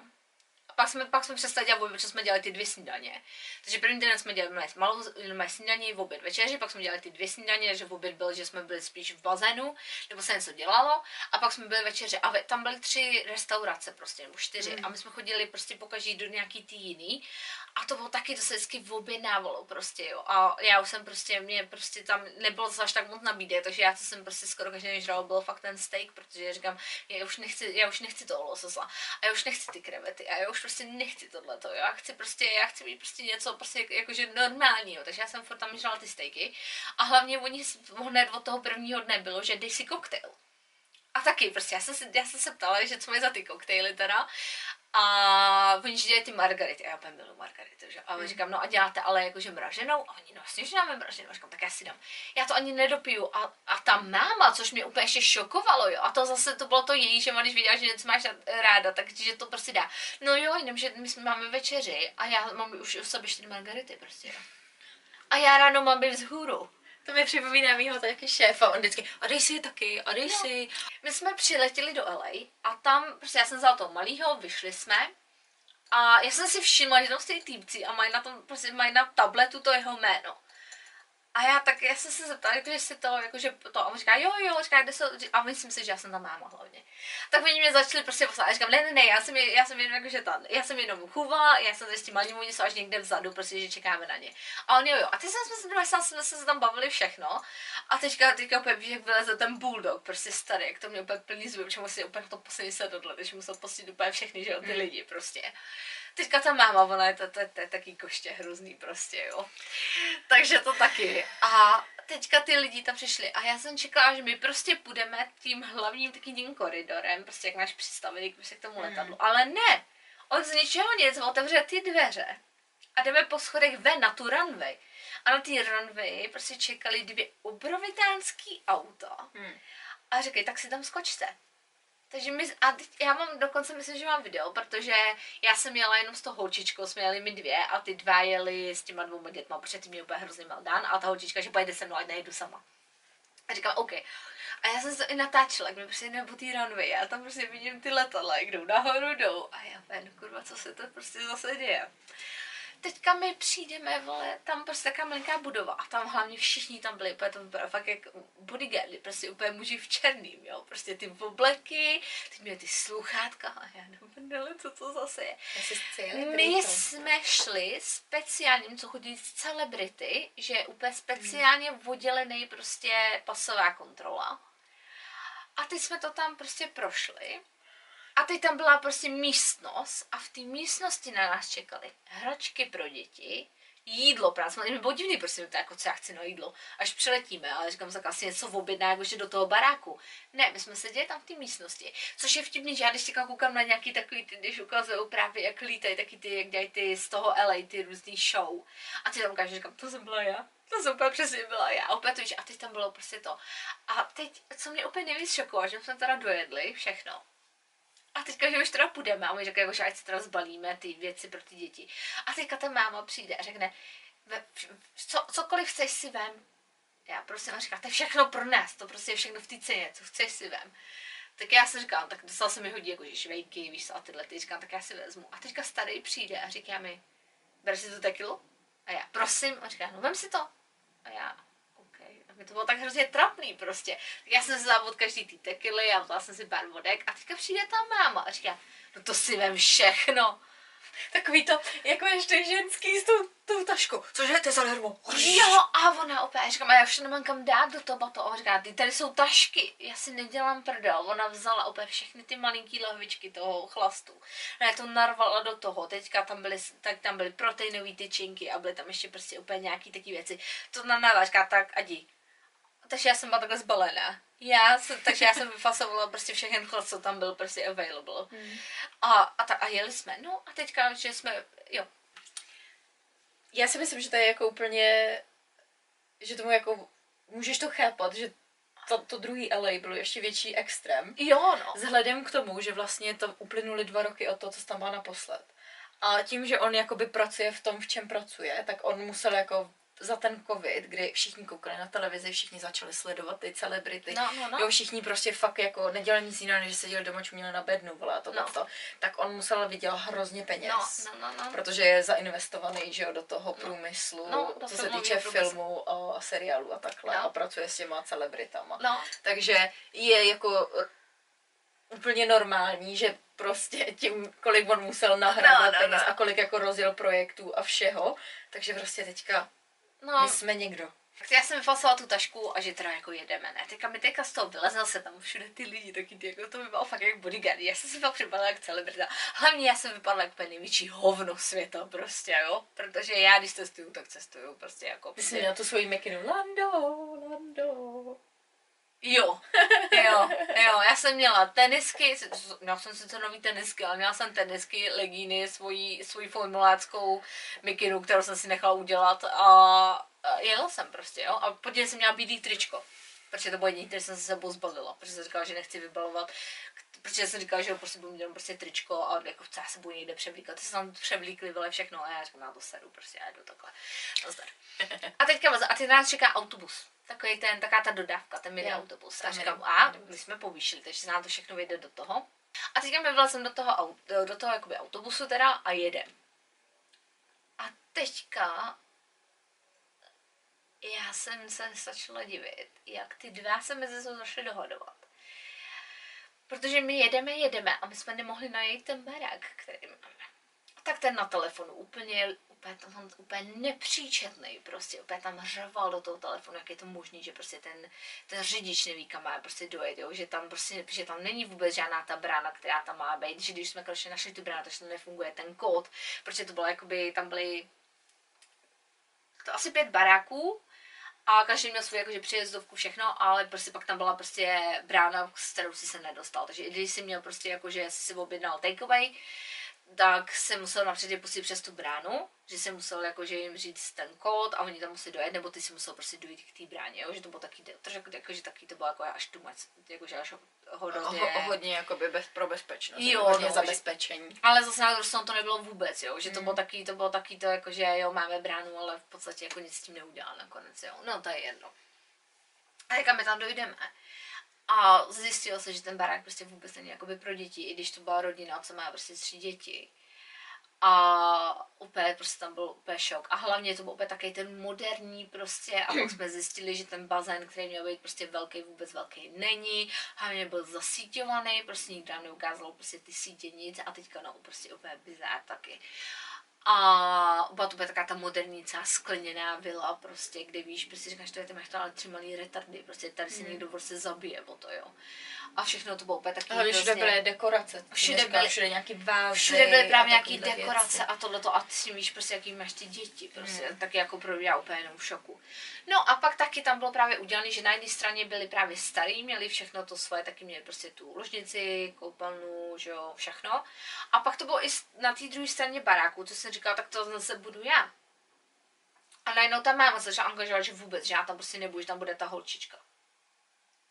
pak jsme, pak jsme přestali dělat oběd, protože jsme dělali ty dvě snídaně. Takže první den jsme dělali malou mé snídaně, v oběd večeři, pak jsme dělali ty dvě snídaně, že v oběd byl, že jsme byli spíš v bazénu, nebo se něco dělalo, a pak jsme byli večeři. A tam byly tři restaurace prostě, nebo čtyři. Mm. A my jsme chodili prostě pokaždé do nějaký tý jiný. A to bylo taky, to se vždycky objednávalo prostě, jo. A já už jsem prostě, mě prostě tam nebylo zase až tak moc nabídek, takže já co jsem prostě skoro každý den žral, byl fakt ten steak, protože říkám, já už nechci, já už nechci toho lososa, a já už nechci ty krevety, a já už prostě nechci tohleto, já chci prostě, já chci mít prostě něco prostě jakože normálního, takže já jsem furt tam žrala ty steaky a hlavně oni hned od toho prvního dne bylo, že dej si koktejl. A taky, prostě já jsem, se, já jsem se ptala, že co mají za ty koktejly teda. A oni že dělají ty margarity. A já úplně milu margarity, že? A hmm. říkám, no a děláte ale jakože mraženou? A oni, no vlastně, že dáme mraženou. A říkám, tak já si dám. Já to ani nedopiju. A, a ta máma, což mě úplně ještě šokovalo, jo. A to zase to bylo to její, že když viděla, že něco máš ráda, tak že to prostě dá. No jo, jenom, že my jsme máme večeři a já mám už u sebe čtyři margarity prostě, jo. A já ráno mám být vzhůru. To mi připomíná mýho taky šéfa, on vždycky, a dej si je taky, a dej no. si. My jsme přiletěli do LA a tam, prostě já jsem vzala toho malýho, vyšli jsme a já jsem si všimla, že tam stojí týpci a mají na tom, prostě mají na tabletu to jeho jméno. A já tak, já jsem se zeptala, jako, že si to, jakože to, a on říká, jo, jo, říká, kde se, a myslím si, že já jsem tam máma hlavně. Tak oni mě začali prostě poslat, a říkám, ne, ne, ne, já jsem, já jsem jenom, jakože tam, já jsem jenom chůva, já jsem s tím malým, oni jsou až někde vzadu, prostě, že čekáme na ně. A on, jo, jo, a ty jsme se, jsme, jsme se tam bavili všechno, a teďka, teďka úplně víš, jak vyleze ten bulldog, prostě starý, jak to mě úplně plný zuby, protože musí úplně to poslední sedadle, takže musel postit úplně všechny, že jo, ty hmm. lidi prostě. Teďka ta máma, ona je to, to, to, to je taky koště hrozný prostě, jo. Takže to taky. A teďka ty lidi tam přišli a já jsem čekala, že my prostě půjdeme tím hlavním takým koridorem, prostě jak máš přistavený prostě k tomu hmm. letadlu. Mm. Ale ne, on z ničeho nic otevře ty dveře a jdeme po schodech ven na tu runway. A na té runway prostě čekali dvě obrovitánský auta. Mm. A říkají, tak si tam skočte. Takže my, a já mám dokonce, myslím, že mám video, protože já jsem jela jenom s tou holčičkou, jsme jeli my dvě a ty dva jeli s těma dvouma dětma, protože ty mě úplně hrozně dán a ta holčička, že pojede se mnou, ať nejdu sama. A říkám, OK. A já jsem se i natáčela, jak mi prostě jdeme po té runway a tam prostě vidím ty letadla, jak jdou nahoru, jdou. A já, ven, kurva, co se to prostě zase děje teďka my přijdeme, vole, tam prostě taková malinká budova a tam hlavně všichni tam byli, úplně to vypadá fakt jak bodyguardy, prostě úplně muži v černým, jo, prostě ty obleky, ty měli ty sluchátka a já nevím, co to zase je. My jsme šli speciálním, co chodí z celebrity, že je úplně speciálně hmm. oddělený prostě pasová kontrola. A teď jsme to tam prostě prošli a teď tam byla prostě místnost a v té místnosti na nás čekaly hračky pro děti, jídlo mi bylo divný, prostě to jako co já chci na jídlo, až přiletíme, ale říkám, tak asi něco objedná, jakože do toho baráku. Ne, my jsme seděli tam v té místnosti, což je vtipný, že já když teďka koukám na nějaký takový, ty, když ukazují právě, jak lítají, taky ty, jak dělají ty z toho LA, ty různý show. A ty tam ukážeš, říkám, to jsem byla já. To jsem úplně přesně byla já, opět to, a teď tam bylo prostě to. A teď, co mě úplně nejvíc šokovalo, že jsme teda dojedli všechno a teďka, že už teda půjdeme, a my řekne, že ať se teda zbalíme ty věci pro ty děti. A teďka ta máma přijde a řekne, co, cokoliv chceš si vem. Já prosím, a říká, to je všechno pro nás, to prostě je všechno v té ceně, co chceš si vem. Tak já si říkám, tak dostal se mi hodí jako že švejky, víš a tyhle, ty říkám, tak já si vezmu. A teďka starý přijde a říká mi, ber si to tekilu? A já, prosím, a říká, no vem si to. A já, a mi to bylo tak hrozně trapný prostě. Tak já jsem vzala od každý ty tekily a vzala jsem si pár vodek a teďka přijde ta máma a říká, no to si vem všechno. Takový to, jako ještě ženský s tou, tou taškou. Cože, to je zadarmo. Jo, a ona opět, říkám, a já už nemám kam dát do toho to. A říká, ty tady jsou tašky, já si nedělám prdel. Ona vzala opět všechny ty malinký lahvičky toho chlastu. Ona to narvala do toho, teďka tam byly, tak tam byly proteinové tyčinky a byly tam ještě prostě úplně nějaký taky věci. To na říká, tak adi, takže já jsem byla takhle zbalená. Já jsem, takže já jsem vyfasovala prostě všechny chlad, co tam byl prostě available. Hmm. A, a, ta, a jeli jsme. No a teďka, že jsme, jo. Já si myslím, že to je jako úplně, že tomu jako, můžeš to chápat, že to, to druhý LA bylo ještě větší extrém. Jo, no. Vzhledem k tomu, že vlastně to uplynuli dva roky od toho, co tam byl naposled. A tím, že on jakoby pracuje v tom, v čem pracuje, tak on musel jako za ten covid, kdy všichni koukali na televizi, všichni začali sledovat ty celebrity, no, no, no. jo, všichni prostě fakt jako nedělali nic jiného, než seděli doma, čuměli na bednu, vole, to, no. to, tak on musel vydělat hrozně peněz, no, no, no, no. protože je zainvestovaný, že jo, do toho no. průmyslu, no, co se týče filmu a seriálu a takhle, no. a pracuje s těma celebritama. No. Takže je jako úplně normální, že prostě tím, kolik on musel nahrávat No, no, peněz no. a kolik jako rozjel projektů a všeho. Takže prostě teďka No, my jsme někdo. tak já jsem vyfasila tu tašku a že teda jako jedeme, ne? Teďka mi teďka z toho vylezl se tam všude ty lidi, taky ty, jako to vypadalo fakt jak bodyguard. Já jsem si fakt připadala jak celebrita. Hlavně já jsem vypadala jako největší hovno světa prostě, jo? Protože já, když cestuju, tak cestuju prostě jako... Ty jsi Prostě, měla tu svoji mikinu. Lando, Lando. Jo, jo, jo, já jsem měla tenisky, měla jsem sice nový tenisky, ale měla jsem tenisky, legíny, svoji, svoji formuláckou mikinu, kterou jsem si nechala udělat a, a jela jsem prostě, jo, a pod tím jsem měla bílý tričko, protože to bylo jediné, které jsem se sebou zbalila, protože jsem říkala, že nechci vybalovat, protože jsem říkala, že prostě budu mít jenom prostě tričko a jako já se budu někde převlíkat, ty se tam převlíkli, vyle všechno a já říkám, na to seru, prostě já jdu takhle, nazdar. A teďka, a teď nás čeká autobus. Takový ten, taká ta dodávka, ten mini Jo, autobus. A říkám, a my jsme povýšili, takže se nám to všechno vyjde do toho. A teďka mi vylezem do toho, do toho jakoby autobusu teda a jedem. A teďka já jsem se začala divit, jak ty dva se mezi sebou začaly dohodovat. Protože my jedeme, jedeme a my jsme nemohli najít ten barák, který máme. Tak ten na telefonu úplně, úplně, tam, úplně nepříčetný, prostě úplně tam řval do toho telefonu, jak je to možný, že prostě ten, ten řidič neví, kam má prostě dojet, jo? Že, tam prostě, že tam není vůbec žádná ta brána, která tam má být, že když jsme konečně našli tu bránu, takže tam nefunguje ten kód, protože to bylo jakoby, tam byly to asi pět baráků a každý měl svůj jakože příjezdovku, všechno, ale prostě pak tam byla prostě brána, s kterou si se nedostal. Takže i když jsi měl prostě jakože si objednal takeaway, tak se musel napřed pustit přes tu bránu, že se musel jakože jim říct ten kód a oni tam museli dojet, nebo ty si musel prostě dojít k té bráně, jo? že to bylo taky, jakože taky to bylo jako až tu moc, jakože až hodně... Ho, hodně jakoby bez, pro bezpečnost. Jo, hodně no, zabezpečení. Ale zase na druhou stranu to nebylo vůbec, jo, že to Mm. bylo taky, to bylo taky to, jako, že jo, máme bránu, ale v podstatě jako nic s tím neudělá nakonec, jo. No to je jedno. A teďka my tam dojdeme. A zjistilo se, že ten barák prostě vůbec není jakoby pro děti, i když to byla rodina, co má prostě tři děti. A úplně prostě tam byl úplně šok. A hlavně to byl úplně takový ten moderní prostě a pak jsme zjistili, že ten bazén, který měl být prostě velký, vůbec velký není. Hlavně byl zasíťovaný, prostě nikdo nám neukázalo prostě ty sítě nic a teďka no prostě úplně bizár taky. A byla to bude taková ta moderní, celá skleněná vila, prostě, kde víš, prostě říkáš, to je ty máš to ale tři malý retardy, prostě tady si Hmm. někdo prostě zabije o to, jo. A všechno to bylo úplně taky Hlavně všude prostě- byly dekorace. Všude byly, všude nějaký vázy. Všude byly právě nějaký dekorace věci. a tohleto a ty si víš prostě, jaký máš ty děti, prostě, Hmm. taky jako pro já úplně jenom v šoku. No a pak taky tam bylo právě udělané, že na jedné straně byli právě starý, měli všechno to svoje, taky měli prostě tu ložnici, koupelnu, že jo, všechno. A pak to bylo i na té druhé straně baráku, co jsem říkala, tak to zase budu já. A najednou ta máma se začala angažovat, že vůbec, že já tam prostě nebudu, že tam bude ta holčička.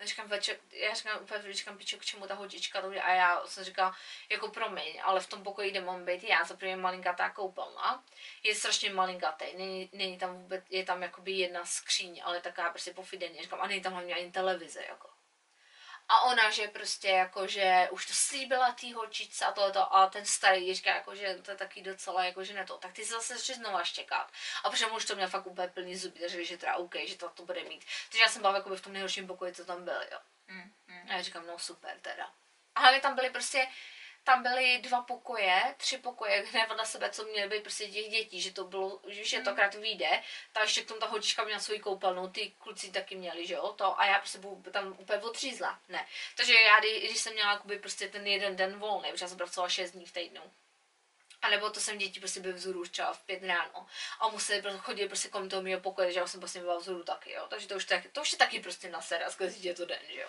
Já říkám, večer, já říkám úplně, říkám, pičo, k čemu ta holčička bude? A já jsem říkala, jako promiň, ale v tom pokoji, kde mám být já, za první malinkatá koupelna, je strašně malinkatý, není, není tam vůbec, je tam jakoby jedna skříň, ale taková prostě pofideně, říkám, a není tam hlavně ani televize, jako. A ona, že prostě jako, že už to slíbila tý holčičce a tohleto, a ten starý říká, jako, že to je taky docela, jako, že ne to, tak ty se zase začali znova štěkat. A protože už to měl fakt úplně plný zuby, takže že teda OK, že to, to bude mít. Takže já jsem byla jakoby v tom nejhorším pokoji, co tam byl, jo. Mm, mm. A já říkám, no super teda. A hlavně tam byly prostě, tam byly dva pokoje, tři pokoje hned vedle sebe, co měly být prostě těch dětí, že to bylo, že to akorát vyjde, tak ještě k tomu ta holčička měla svoji koupelnu, ty kluci taky měli, že jo, to a já prostě budu tam úplně odřízla, ne. Takže já, kdy- když jsem měla jakoby prostě ten jeden den volný, protože já jsem pracovala 6 dní v týdnu, a nebo to jsem děti prostě byly vzhůru třeba v pět ráno a museli prostě chodit prostě kolem toho mého pokoje, že já jsem prostě byla vzhůru taky, jo. Takže to už, tak, to už je taky prostě na ser a je to den, že jo.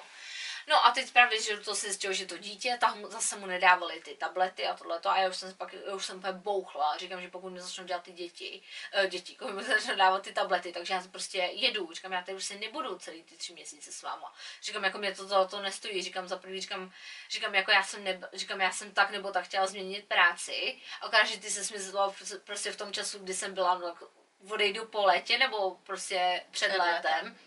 No a teď právě, že to se zjistilo, že to dítě, tak mu, zase mu nedávali ty tablety a tohleto a já už jsem pak, já už jsem úplně bouchla, říkám, že pokud nezačnou dělat ty děti, uh, děti, mi začnou dávat ty tablety, takže já prostě jedu, říkám, já tady prostě nebudu celý ty tři měsíce s váma. Říkám, jako mě to, to, to nestojí, říkám za první, říkám, říkám, jako já jsem, ne, říkám, já jsem tak nebo tak chtěla změnit práci, akorát, že ty se smyslela prostě v tom času, kdy jsem byla, no, jako odejdu po létě nebo prostě před Před létem.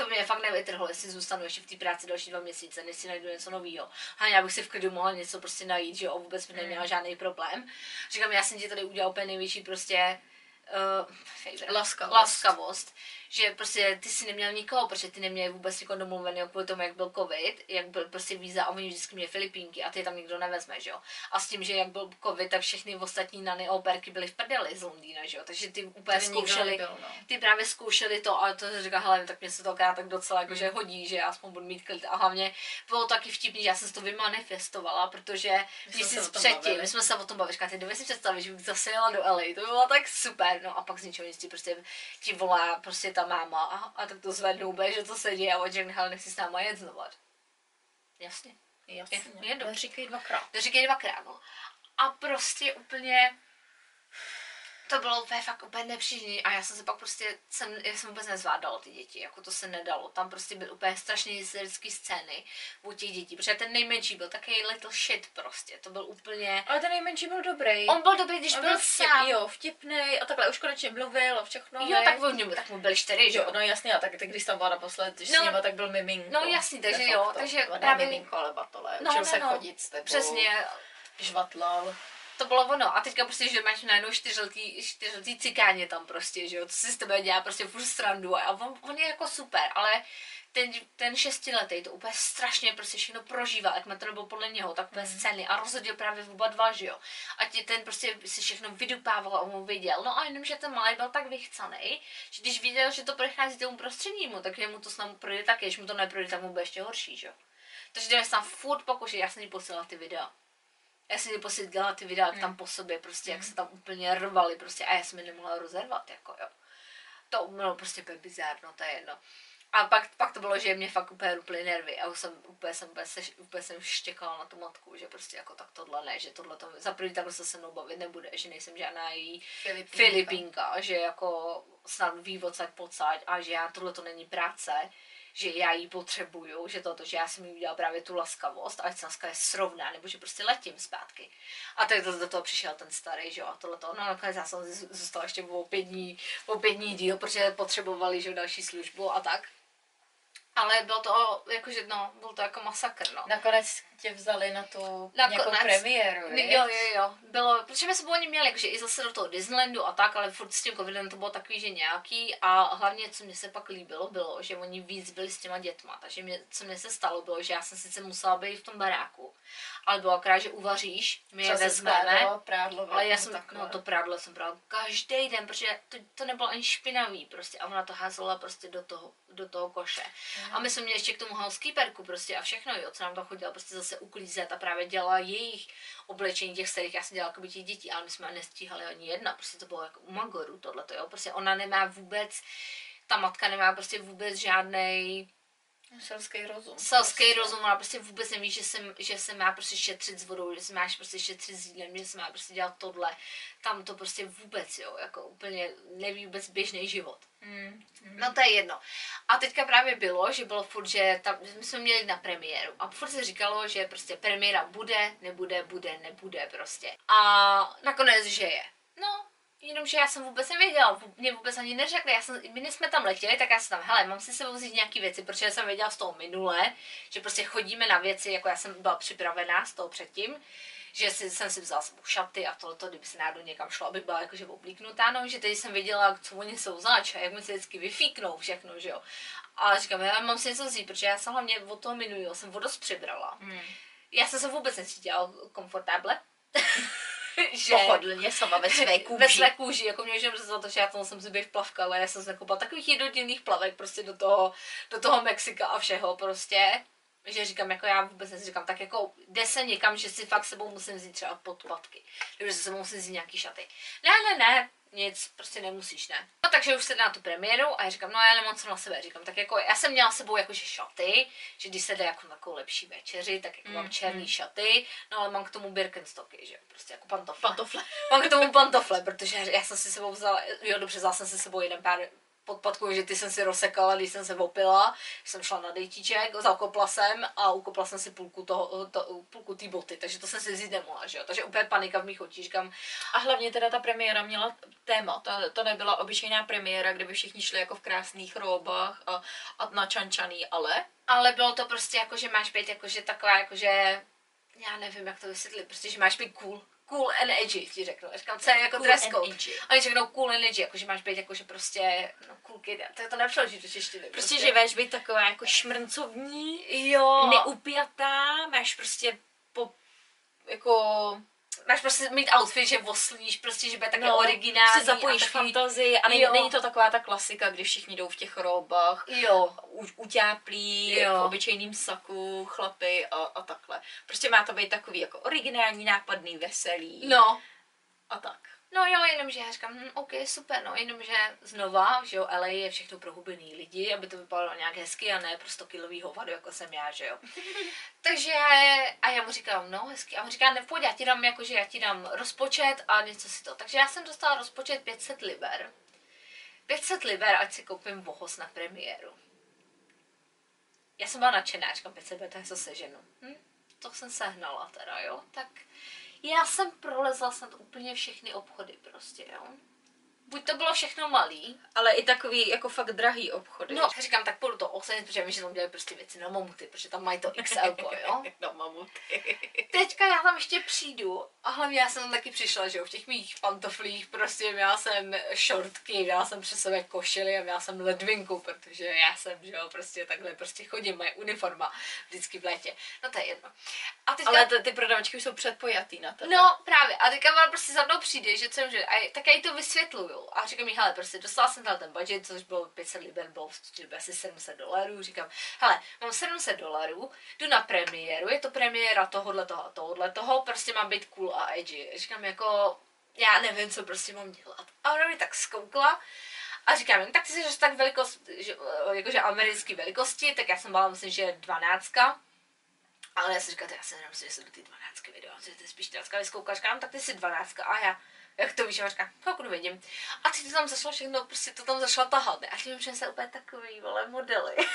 To mě fakt nevytrhlo, jestli zůstanu ještě v té práci další dva měsíce, než si najdu něco nového. A já bych si v klidu mohla něco prostě najít, že jo, vůbec by neměla žádný problém. Říkám, já jsem ti tady udělal úplně největší prostě uh, Laskavost. laskavost, že prostě ty si neměl nikoho, protože ty neměli vůbec nikoho domluveného kvůli tomu, jak byl covid, jak byl prostě víza a oni vždycky měli Filipínky a ty tam nikdo nevezme, že jo. A s tím, že jak byl covid, tak všechny ostatní nany operky byly v prdeli z Londýna, že jo. Takže ty úplně zkoušeli, nebyl, no. ty právě zkoušeli to a to říká, hele, tak mě se to tak docela jakože Hmm. hodí, že já aspoň budu mít klid. A hlavně bylo taky vtipný, že já jsem si to vymanifestovala, protože měsíc předtím, my jsme se o tom bavili, říkáte, dovedeš si představit, že bych zase jela do LA, to by bylo tak super, no a pak z ničeho nic ti prostě ti volá prostě ta máma a, a tak to zvednou, bude, že to se děje a on řekne, hele, nechci s náma jet znova. Jasně. Jasně. Je dobře. Říkej dvakrát. To říkají dvakrát, no. A prostě úplně to bylo úplně fakt úplně nepříjemný a já jsem se pak prostě, jsem, já jsem vůbec nezvládala ty děti, jako to se nedalo. Tam prostě byly úplně strašně hysterické scény u těch dětí, protože ten nejmenší byl takový little shit prostě, to byl úplně... Ale ten nejmenší byl dobrý. On byl dobrý, když On byl vtip, sám. Jo, vtipnej a takhle už konečně mluvil a všechno. Jo, tak on němu, tak mu byli čtyři, že Jo, no jasně, a tak, tak když tam byla naposled, když No. s nima, tak byl miminko. No jasný, takže jo, takže No, ne právě- miminko, ale batole. No, Učil no, se no. chodit s tebou. Přesně, Žvatlal. To bylo ono. A teďka prostě, že máš najednou čtyřletý, čtyřletý cikáně tam prostě, že jo, co si s tebe dělá prostě furt srandu a on, on je jako super, ale ten, ten šestiletý to úplně strašně prostě všechno prožívá, jak to nebylo podle něho, tak úplně scény a rozhodil právě oba dva, že jo. A ti ten prostě si všechno vydupával a on mu viděl. No a jenom, že ten malý byl tak vychcaný, že když viděl, že to prochází tomu prostřednímu, tak mu to s námi projde taky, když mu to neprojde, tak mu bude ještě horší, že jo. Takže jdeme se tam furt pokoušet, já jsem jí posílala ty videa. Já jsem jí posílala ty videa, jak tam po sobě, prostě, jak se tam úplně rvali, prostě, a já jsem je nemohla rozervat, jako jo. To bylo prostě úplně bizárno, to je jedno. A pak, pak to bylo, že mě fakt úplně ruply nervy a už jsem úplně, jsem, úplně, se, úplně jsem štěkala na tu matku, že prostě jako tak tohle ne, že tohle to, za první takhle se se mnou bavit nebude, že nejsem žádná její Filipínka. Filipínka, že jako snad odsaď pocať a že já tohle to není práce, že já ji potřebuju, že toto, že já jsem jí udělala právě tu laskavost, ať se laska je srovná, nebo že prostě letím zpátky. A tak do, toho přišel ten starý, že jo, a tohle to, no nakonec já jsem zůstala ještě o pět dní, o pět dní díl, protože potřebovali, že další službu a tak. Ale bylo to, jakože, no, byl to jako masakr, no. Nakonec tě vzali na tu Nakonec. nějakou premiéru, Jo, viď? jo, jo, bylo, protože my jsme oni měli, jakože i zase do toho Disneylandu a tak, ale furt s tím covidem to bylo takový, že nějaký a hlavně, co mě se pak líbilo, bylo, že oni víc byli s těma dětma, takže mě, co mě se stalo, bylo, že já jsem sice musela být v tom baráku, ale bylo akorát, že uvaříš, my je Třeba vezmeme, prádlo. ale já jsem, no to prádlo jsem brala každý den, protože to, to nebylo ani špinavý prostě a ona to házela prostě do toho, do toho koše. A my jsme měli ještě k tomu housekeeperku prostě a všechno, jo, co nám tam chodila prostě zase uklízet a právě dělala jejich oblečení těch starých, já jsem dělala jako by těch dětí, ale my jsme nestíhali ani jedna, prostě to bylo jako u Magoru tohleto, jo, prostě ona nemá vůbec, ta matka nemá prostě vůbec žádnej Selský rozum. selský prostě. rozum, ona prostě vůbec neví, že se, že se má prostě šetřit s vodou, že se máš prostě šetřit s jídlem, že se má prostě dělat tohle. Tam to prostě vůbec, jo, jako úplně neví vůbec běžný život. Mm. No to je jedno. A teďka právě bylo, že bylo furt, že tam, my jsme měli na premiéru a furt se říkalo, že prostě premiéra bude, nebude, bude, nebude prostě. A nakonec, že je. No, Jenomže já jsem vůbec nevěděla, mě vůbec ani neřekli, já jsem, my jsme tam letěli, tak já jsem tam, hele, mám si sebou vzít nějaký věci, protože jsem věděla z toho minule, že prostě chodíme na věci, jako já jsem byla připravená z toho předtím, že si, jsem si vzala sebou šaty a tohleto, kdyby se náhodou někam šlo, aby byla jakože oblíknutá, no, že teď jsem věděla, co oni jsou zač a jak mi se vždycky vyfíknou všechno, že jo. A říkám, já mám si něco vzít, protože já jsem hlavně od toho minulého jsem vodost přibrala. Mm. Já jsem se vůbec necítila komfortáble. že Pohodlně sama ve své kůži. ve své kůži, jako mě můžeme za to, že já to jsem si být v plavka, ale já jsem se koupala takových jednodenných plavek prostě do toho, do toho Mexika a všeho prostě. Že říkám, jako já vůbec neříkám, tak jako jde se někam, že si fakt sebou musím vzít třeba podpatky. Nebo že se sebou musím vzít nějaký šaty. Ne, ne, ne, nic, prostě nemusíš, ne. No takže už se jde na tu premiéru a já říkám, no já nemám co na sebe, říkám, tak jako já jsem měla s sebou jakože šaty, že když se jde jako na takovou lepší večeři, tak jako Mm, mám černý mm. šaty, no ale mám k tomu Birkenstocky, že jo, prostě jako pantofle. Pantofle. Mám k tomu pantofle, protože já jsem si sebou vzala, jo dobře, vzala jsem si sebou jeden pár podpadků, že ty jsem si rozsekala, když jsem se opila, jsem šla na dejtíček, zakopla jsem a ukopla jsem si půlku toho, to, půlku té boty, takže to jsem si vzít nemohla, že jo, takže úplně panika v mých očích, říkám, A hlavně teda ta premiéra měla téma. To, to nebyla obyčejná premiéra, kde by všichni šli jako v krásných róbách a, a načančaný, ale ale bylo to prostě jako, že máš být jakože taková, jakože, já nevím, jak to vysvětlit, prostě, že máš být cool, cool and edgy, ti řeknu. Já říkám, co je jako Cool dress code. edgy. Oni řeknou cool and edgy, jakože máš být jakože prostě, no cool kid, to, to nepřeloží do češtiny. Prostě, že máš být taková jako šmrncovní, Jo, neupjatá, máš prostě po, jako, máš prostě mít outfit, že oslíš, prostě, že bude taky no, originální. prostě zapojíš a takový- fantazii a není, není to taková ta klasika, kdy všichni jdou v těch robách, Jo, u, utáplí, Jo. v obyčejným saku, chlapy a, a takhle. Prostě má to být takový jako originální, nápadný, veselý no. a tak. No jo, jenomže já říkám, hm, OK, super, no, jenomže znova, že jo, LA je všechno pro hubený lidi, aby to vypadalo nějak hezky a ne pro 100 kilový hovado, jako jsem já, že jo. Takže, a já mu říkám, no hezky, a on říká, ne, pojď, já ti dám, jakože já ti dám rozpočet a něco si to. Takže já jsem dostala rozpočet 500 liber. 500 liber, ať si koupím bohos na premiéru. Já jsem byla nadšená, říkám 500 liber, tak to seženu. Hm? To jsem sehnala teda, jo, tak já jsem prolezla snad úplně všechny obchody prostě, jo. Buď to bylo všechno malý, Ale i takový jako fakt drahý obchody. no říkám, tak půjdu to ocenit, protože vím, že tam dělají prostě věci na mamuty, protože tam mají to XL, jo. No mamuty. Teďka já tam ještě přijdu a hlavně já jsem tam taky přišla, že jo, v těch mých pantoflích prostě měla jsem šortky, měla jsem přes sebe košily a měla jsem ledvinku, protože já jsem, že jo, prostě takhle prostě chodím, moje uniforma vždycky v létě. No to je jedno. A teďka... Ale ty, ty prodavačky už jsou předpojatý na tebe. No právě, a teďka ona prostě za mnou přijde, že co že, a tak já jí to vysvětluju. A říkám jí, hele, prostě dostala jsem tam ten budget, což bylo 500 liber, bylo v asi 700 dolarů. Říkám, hele, mám 700 dolarů, jdu na premiéru, je to premiéra tohohle toho a tohohle toho, prostě mám být cool a edgy. Říkám, jako, já nevím, co prostě mám dělat. A ona mi tak zkoukla, a říkám, tak ty jsi tak velikost, že, jakože americký velikosti, tak já jsem byla, myslím, že 12. Ale já si říkám, já si nemyslím, že se do ty 12 video, že to je spíš 13 vyskoukala, říkám, tak ty jsi 12 a já, jak to víš, a říkám, pokud vidím. A ty to tam zašlo všechno, prostě to tam zašla tahat? A tím, že se úplně takový, vole, modely.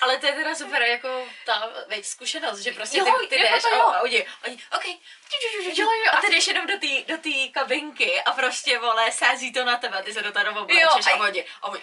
Ale to je teda super jako ta veď, zkušenost, že prostě Jo, ty, ty jako jdeš to a, jo. a oni, oni, OK, Jo, jo, a ty jdeš jenom do té do tý kabinky a prostě, vole, sází to na tebe, ty se do oblečeš a- a oni, a oni,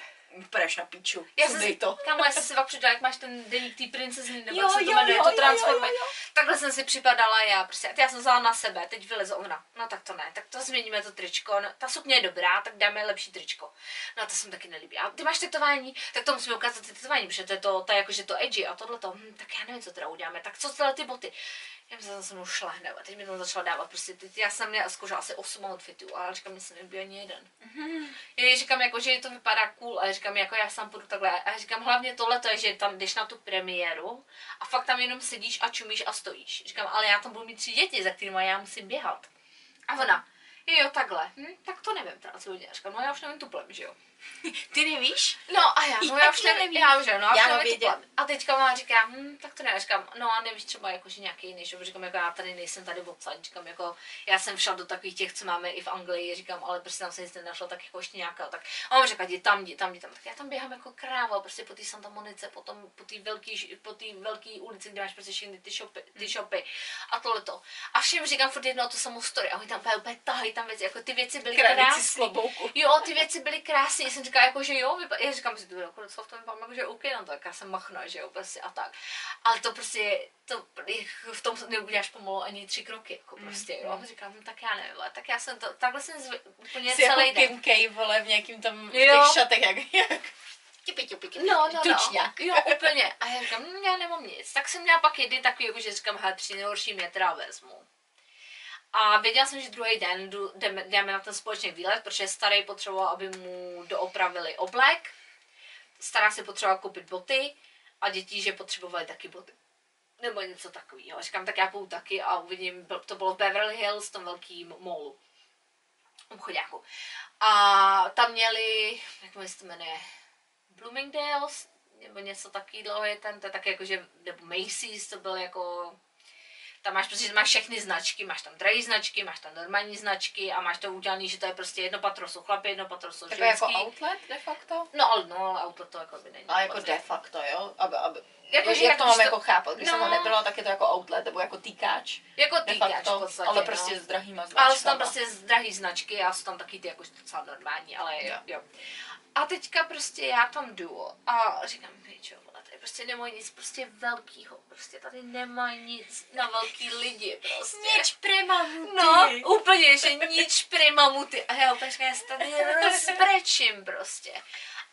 půjdeš na píču, Já jsem to. kámo, já jsem si fakt přidala, jak máš ten deník té princezny, nebo Jo, se to jmenuje, jo, to jo. Takhle jsem si připadala já, prostě, a já jsem vzala na sebe, teď vyleze ona, no tak to ne, tak to změníme to tričko, no, ta sukně je dobrá, tak dáme lepší tričko. No to se mi taky nelíbí. A ty máš tetování, tak to musíme ukázat ty tetování, protože to je to, to je jakože to edgy a tohle to, hm, tak já nevím, co teda uděláme, tak co tyhle ty boty. Já jsem se mnou šla hned a teď mi to začala dávat prostě, teď, já jsem měla zkoušela asi 8 outfitů, ale říkám, mi se nelíbí ani jeden. Já jí říkám, jako, že to vypadá cool, a já říkám, jako já sám půjdu takhle. A já říkám, hlavně tohle to je, že tam jdeš na tu premiéru a fakt tam jenom sedíš a čumíš a stojíš. Říkám, ale já tam budu mít tři děti, za kterými já musím běhat. A ona, jo, takhle. Hm, tak to nevím, teda, co uděláš. Říkám, no já už nevím tuplem, že jo. Ty nevíš? No a já, no já už to nevím, nevíš? já už no já, Já. A teďka ona říká, hm, tak to ne, říkám, no a nevíš třeba jakože nějaký jiný, že říkám, jako já tady nejsem tady odsaď, říkám, jako já jsem šla do takových těch, co máme i v Anglii, říkám, ale prostě tam se nic nenašla, tak jako ještě nějaká, tak a on říká, jdi tam, jdi tam, jdi tam, tak já tam běhám jako kráva, prostě po té Santa Monice, potom po té velký, po té velký ulici, kde máš prostě všechny ty shopy, ty shopy a tohleto. A všem říkám furt jedno tu samou story a oni tam úplně, úplně tahají tam věci, jako ty věci byly krásné. Jo, ty věci byly krásné. Já jsem říkala, jako, že jo, vypa- já říkám si, to jako docela v tom vypadám, jako, že OK, no tak já jsem machna, že jo, prostě a tak. Ale to prostě, to v tom neuděláš pomalu ani tři kroky, jako prostě, jo. A říkám, no, tak já nevím, ale tak já jsem to, takhle jsem zvy, úplně Jsi jako celý den. Kim K, vole, v nějakým tam, v Jo. těch šatech, jak, jak tipi, tipi, tipi, No, no, no. tučňák. Jo, úplně. A já říkám, hm, já nemám nic. Tak jsem měla pak jedny takový, jako, že říkám, hele, tři nejhorší mě teda vezmu. A věděla jsem, že druhý den jdeme, na ten společný výlet, protože starý potřeboval, aby mu doopravili oblek. Stará si potřebovala koupit boty a děti, že potřebovali taky boty. Nebo něco takového. Říkám, tak já půjdu taky a uvidím, to bylo v Beverly Hills, v tom velkým molu. Obchodáku. A tam měli, jak se to jmenuje, Bloomingdale's, nebo něco takového je ten, to je taky jako, že, nebo Macy's, to byl jako, tam máš prostě, máš všechny značky, máš tam drahé značky, máš tam normální značky a máš to udělané, že to je prostě jedno patro jsou chlapy, jedno patro jsou jako ženský. outlet de facto? No, ale no, auto to jako by není. A jako de facto, jo? Aby, aby, Jako, jak, jak jako to mám to- jako chápat? Když jsem No. tam nebyla, tak je to jako outlet, nebo jako týkáč. Jako týkáč facto, v podstatě, ale no. prostě s drahýma značkama. Ale jsou tam prostě z drahý značky a jsou tam taky ty jako docela normální, ale jo. Jo. jo. A teďka prostě já tam jdu a říkám, tady prostě nemají nic prostě velkýho, prostě tady nemají nic na velký lidi prostě. Nič prima muty. No, úplně, že nič prima muty. A já úplně já se tady rozbrečím prostě.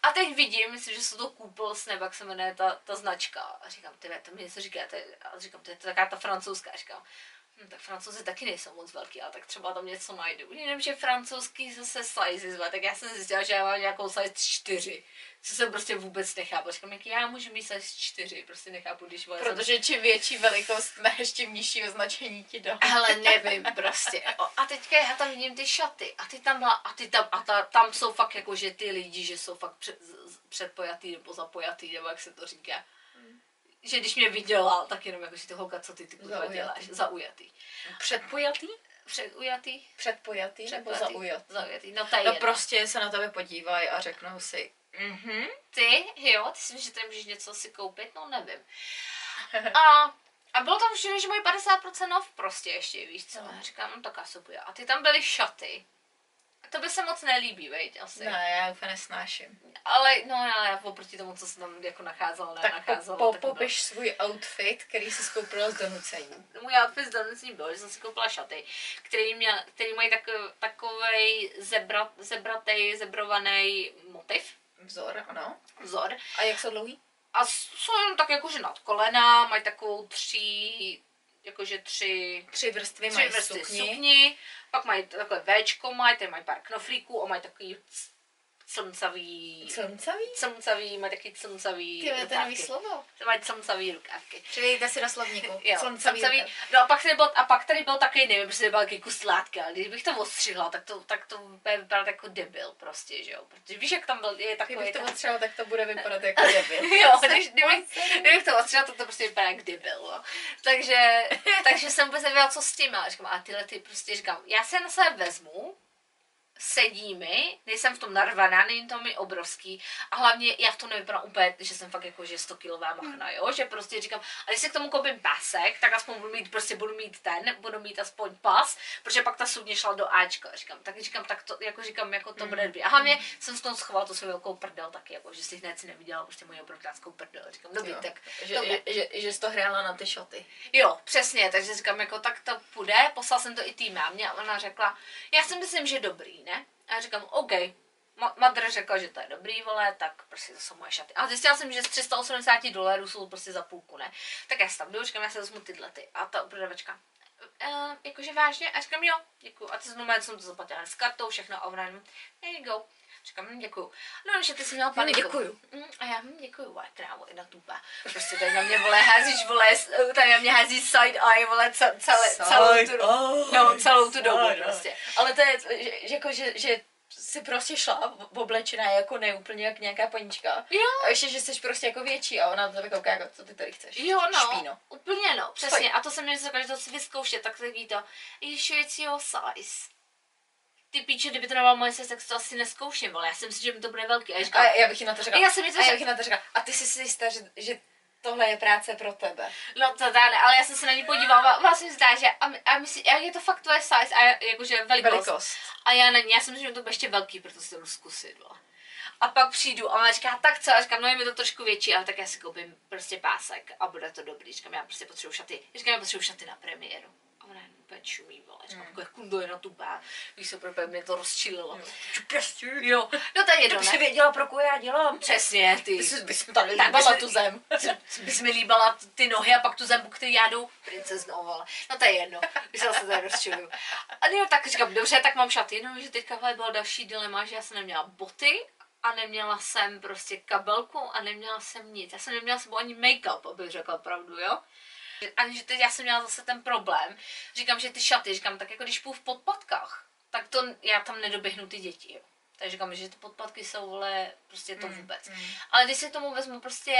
A teď vidím, myslím, že se to koupil Snap, jak se jmenuje ta, ta značka. A říkám, ty to mi něco říká, to je, a říkám, to je taková ta francouzská. A říkám, hm, tak francouzi taky nejsou moc velký, ale tak třeba tam něco najdu. Jenom, že francouzský zase size zve, tak já jsem zjistila, že já mám nějakou size 4, co jsem prostě vůbec nechápu. Říkám, jak já můžu mít size 4, prostě nechápu, když vole, jsem- Protože čím větší velikost máš, tím nižší označení ti dá. Ale nevím prostě. O, A teďka já tam vidím ty šaty a ty tam byla, a ty tam, a ta, tam jsou fakt jako, že ty lidi, že jsou fakt před, předpojatý nebo zapojatý, nebo jak se to říká. Že když mě viděla, tak jenom jako, že ty holka, co ty ty kurva Zaujatý. děláš, zaujatý. Předpojatý? Předujatý? Předpojatý nebo Předpojatý. zaujatý? Zaujatý, no to je No jedno. prostě se na tebe podívají a řeknou si, mhm, Ty, jo, ty si myslíš, že tady můžeš něco si koupit? No nevím. A, a bylo tam všude, že mají 50% off prostě ještě, víš co? No. Já říkám, no tak asi bude. A ty tam byly šaty. To by se moc nelíbí, veď, asi. ne, já úplně nesnáším. Ale no já, já oproti tomu, co jsem tam jako nacházela, Tak po, nenacházela. po, tak to popiš svůj outfit, který jsi skoupila z donucení. Můj outfit z donucení byl, že jsem si koupila šaty, který, měl, který mají takový, takovej zebra, zebratej, zebrovaný motiv, Vzor, ano. vzor. A jak jsou dlouhý? A jsou jenom tak jakože nad kolena, mají takovou tří, jakože tři, Tři vrstvy tři mají vrstvy sukni. sukni, pak mají takové Včko, mají, tady mají pár knoflíků a mají takový clncavý, Slncavý? clncavý, mají taky clncavý Ty, to je nový slovo. To mají clncavý rukávky. Přidejte si do slovníku. Jo, Slncavý. No a pak tady byl, a pak tady byl takový, nevím, prostě byl takový kus látka, ale kdybych to ostřihla, tak to, tak to bude vypadat jako debil prostě, že jo. Protože víš, jak tam byl, je takový Kdybych to potřeboval, tak to bude vypadat jako debil. Jo, když, kdybych, kdybych to ostřela, tak to prostě vypadá jak debil, no. Takže, takže jsem vůbec nevěděla, co s tím, ale říkám, a tyhle ty prostě říkám, já se na sebe vezmu, sedí mi, nejsem v tom narvaná, není to mi obrovský a hlavně já v tom nevypadám úplně, že jsem fakt jako, že 100 kilová machna, jo, že prostě říkám, a když si k tomu koupím pásek, tak aspoň budu mít, prostě budu mít ten, budu mít aspoň pas, protože pak ta sukně šla do Ačka, říkám, tak říkám, tak to, jako říkám, jako to bude dobrý. A hlavně jsem z toho schovala tu svou velkou prdel taky, jako, že si hned si neviděla prostě moji obrovskou prdel, říkám, dobrý, Jo. tak Že, to že, že, že jsi to hrála na ty šoty. Jo, přesně, takže říkám, jako tak to půjde, poslal jsem to i té mámě a ona řekla, já si myslím, že dobrý? A já říkám, OK. Ma- Madr řekla, že to je dobrý, vole, tak prostě to jsou moje šaty. A zjistila jsem, že z 380 dolarů jsou prostě za půlku, ne? Tak já si tam jdu, říkám, já si vezmu tyhle ty. A ta prodavačka, uh, jakože vážně? A říkám, jo, děkuju. A ty znamená, jsem to zaplatila s kartou, všechno a jenom, there you go. Říkám, hm, děkuju. No, že ty jsi měla paniku. děkuju. Mm, a já, hm, děkuju, vole, krávo, jedna tupa. Prostě tady na mě, vole, házíš, vole, tady na mě hází side eye, vole, ce- celé, celou tu, no, celou tu dobu prostě. Ale to je, že, jako, že, že jsi prostě šla v- oblečená jako neúplně jak nějaká panička. Jo. A ještě, že jsi prostě jako větší a ona to tebe kouká, jako, co ty tady chceš. Jo, no, Špíno. úplně no, přesně. Fakt. A to jsem mě řekla, že to si vyzkoušet, tak to, you sure it's your size? Ty píče, kdyby to nebyla moje size, tak to asi neskouším, vole. Já si myslím, že mi to bude velký. A já A já bych jí na to řekla. Já jsem něco a já bych jí na to řekla. A ty jsi si jistá, že, že tohle je práce pro tebe. no to dá, ne, ale já jsem se na ní podívala, vlastně zdá, že a, my- a myslím, a je to fakt tvoje size, a já- jakože velikost. Velikost. A já na ní, já si myslím, že to bude ještě velký, proto si to jdu zkusit, vole. A pak přijdu a ona říká, tak co? A říkám, no je mi to trošku větší, ale tak já si koupím prostě pásek a bude to dobrý. Říkám, já prostě potřebuji šaty. Říkám, já potřebuji šaty na premiéru. Úplně čumí, vole. Říkám, mm. kundo je na tu bá. Víš, co, úplně mě to rozčililo. Jo, no to je jedno, ne? věděla, pro koho já dělám. Přesně, ty. Jsi bys tady líbala bys- tu zem. bys mi líbala ty nohy a pak tu zembu, který já jdu princeznou, vole. No to je jedno, když se tady rozčiluju. A jo, tak říkám, dobře, tak mám šaty, no, že teďka vole, bylo další dilema, že já jsem neměla boty a neměla jsem prostě kabelku a neměla jsem nic. Já jsem neměla sebou ani make-up, abych řekla pravdu, jo. Ani že teď já jsem měla zase ten problém. Říkám, že ty šaty, říkám, tak jako když půjdu v podpatkách, tak to já tam nedoběhnu ty děti, jo. Takže říkám, že ty podpatky jsou, vole, prostě to vůbec. Ale když si tomu vezmu prostě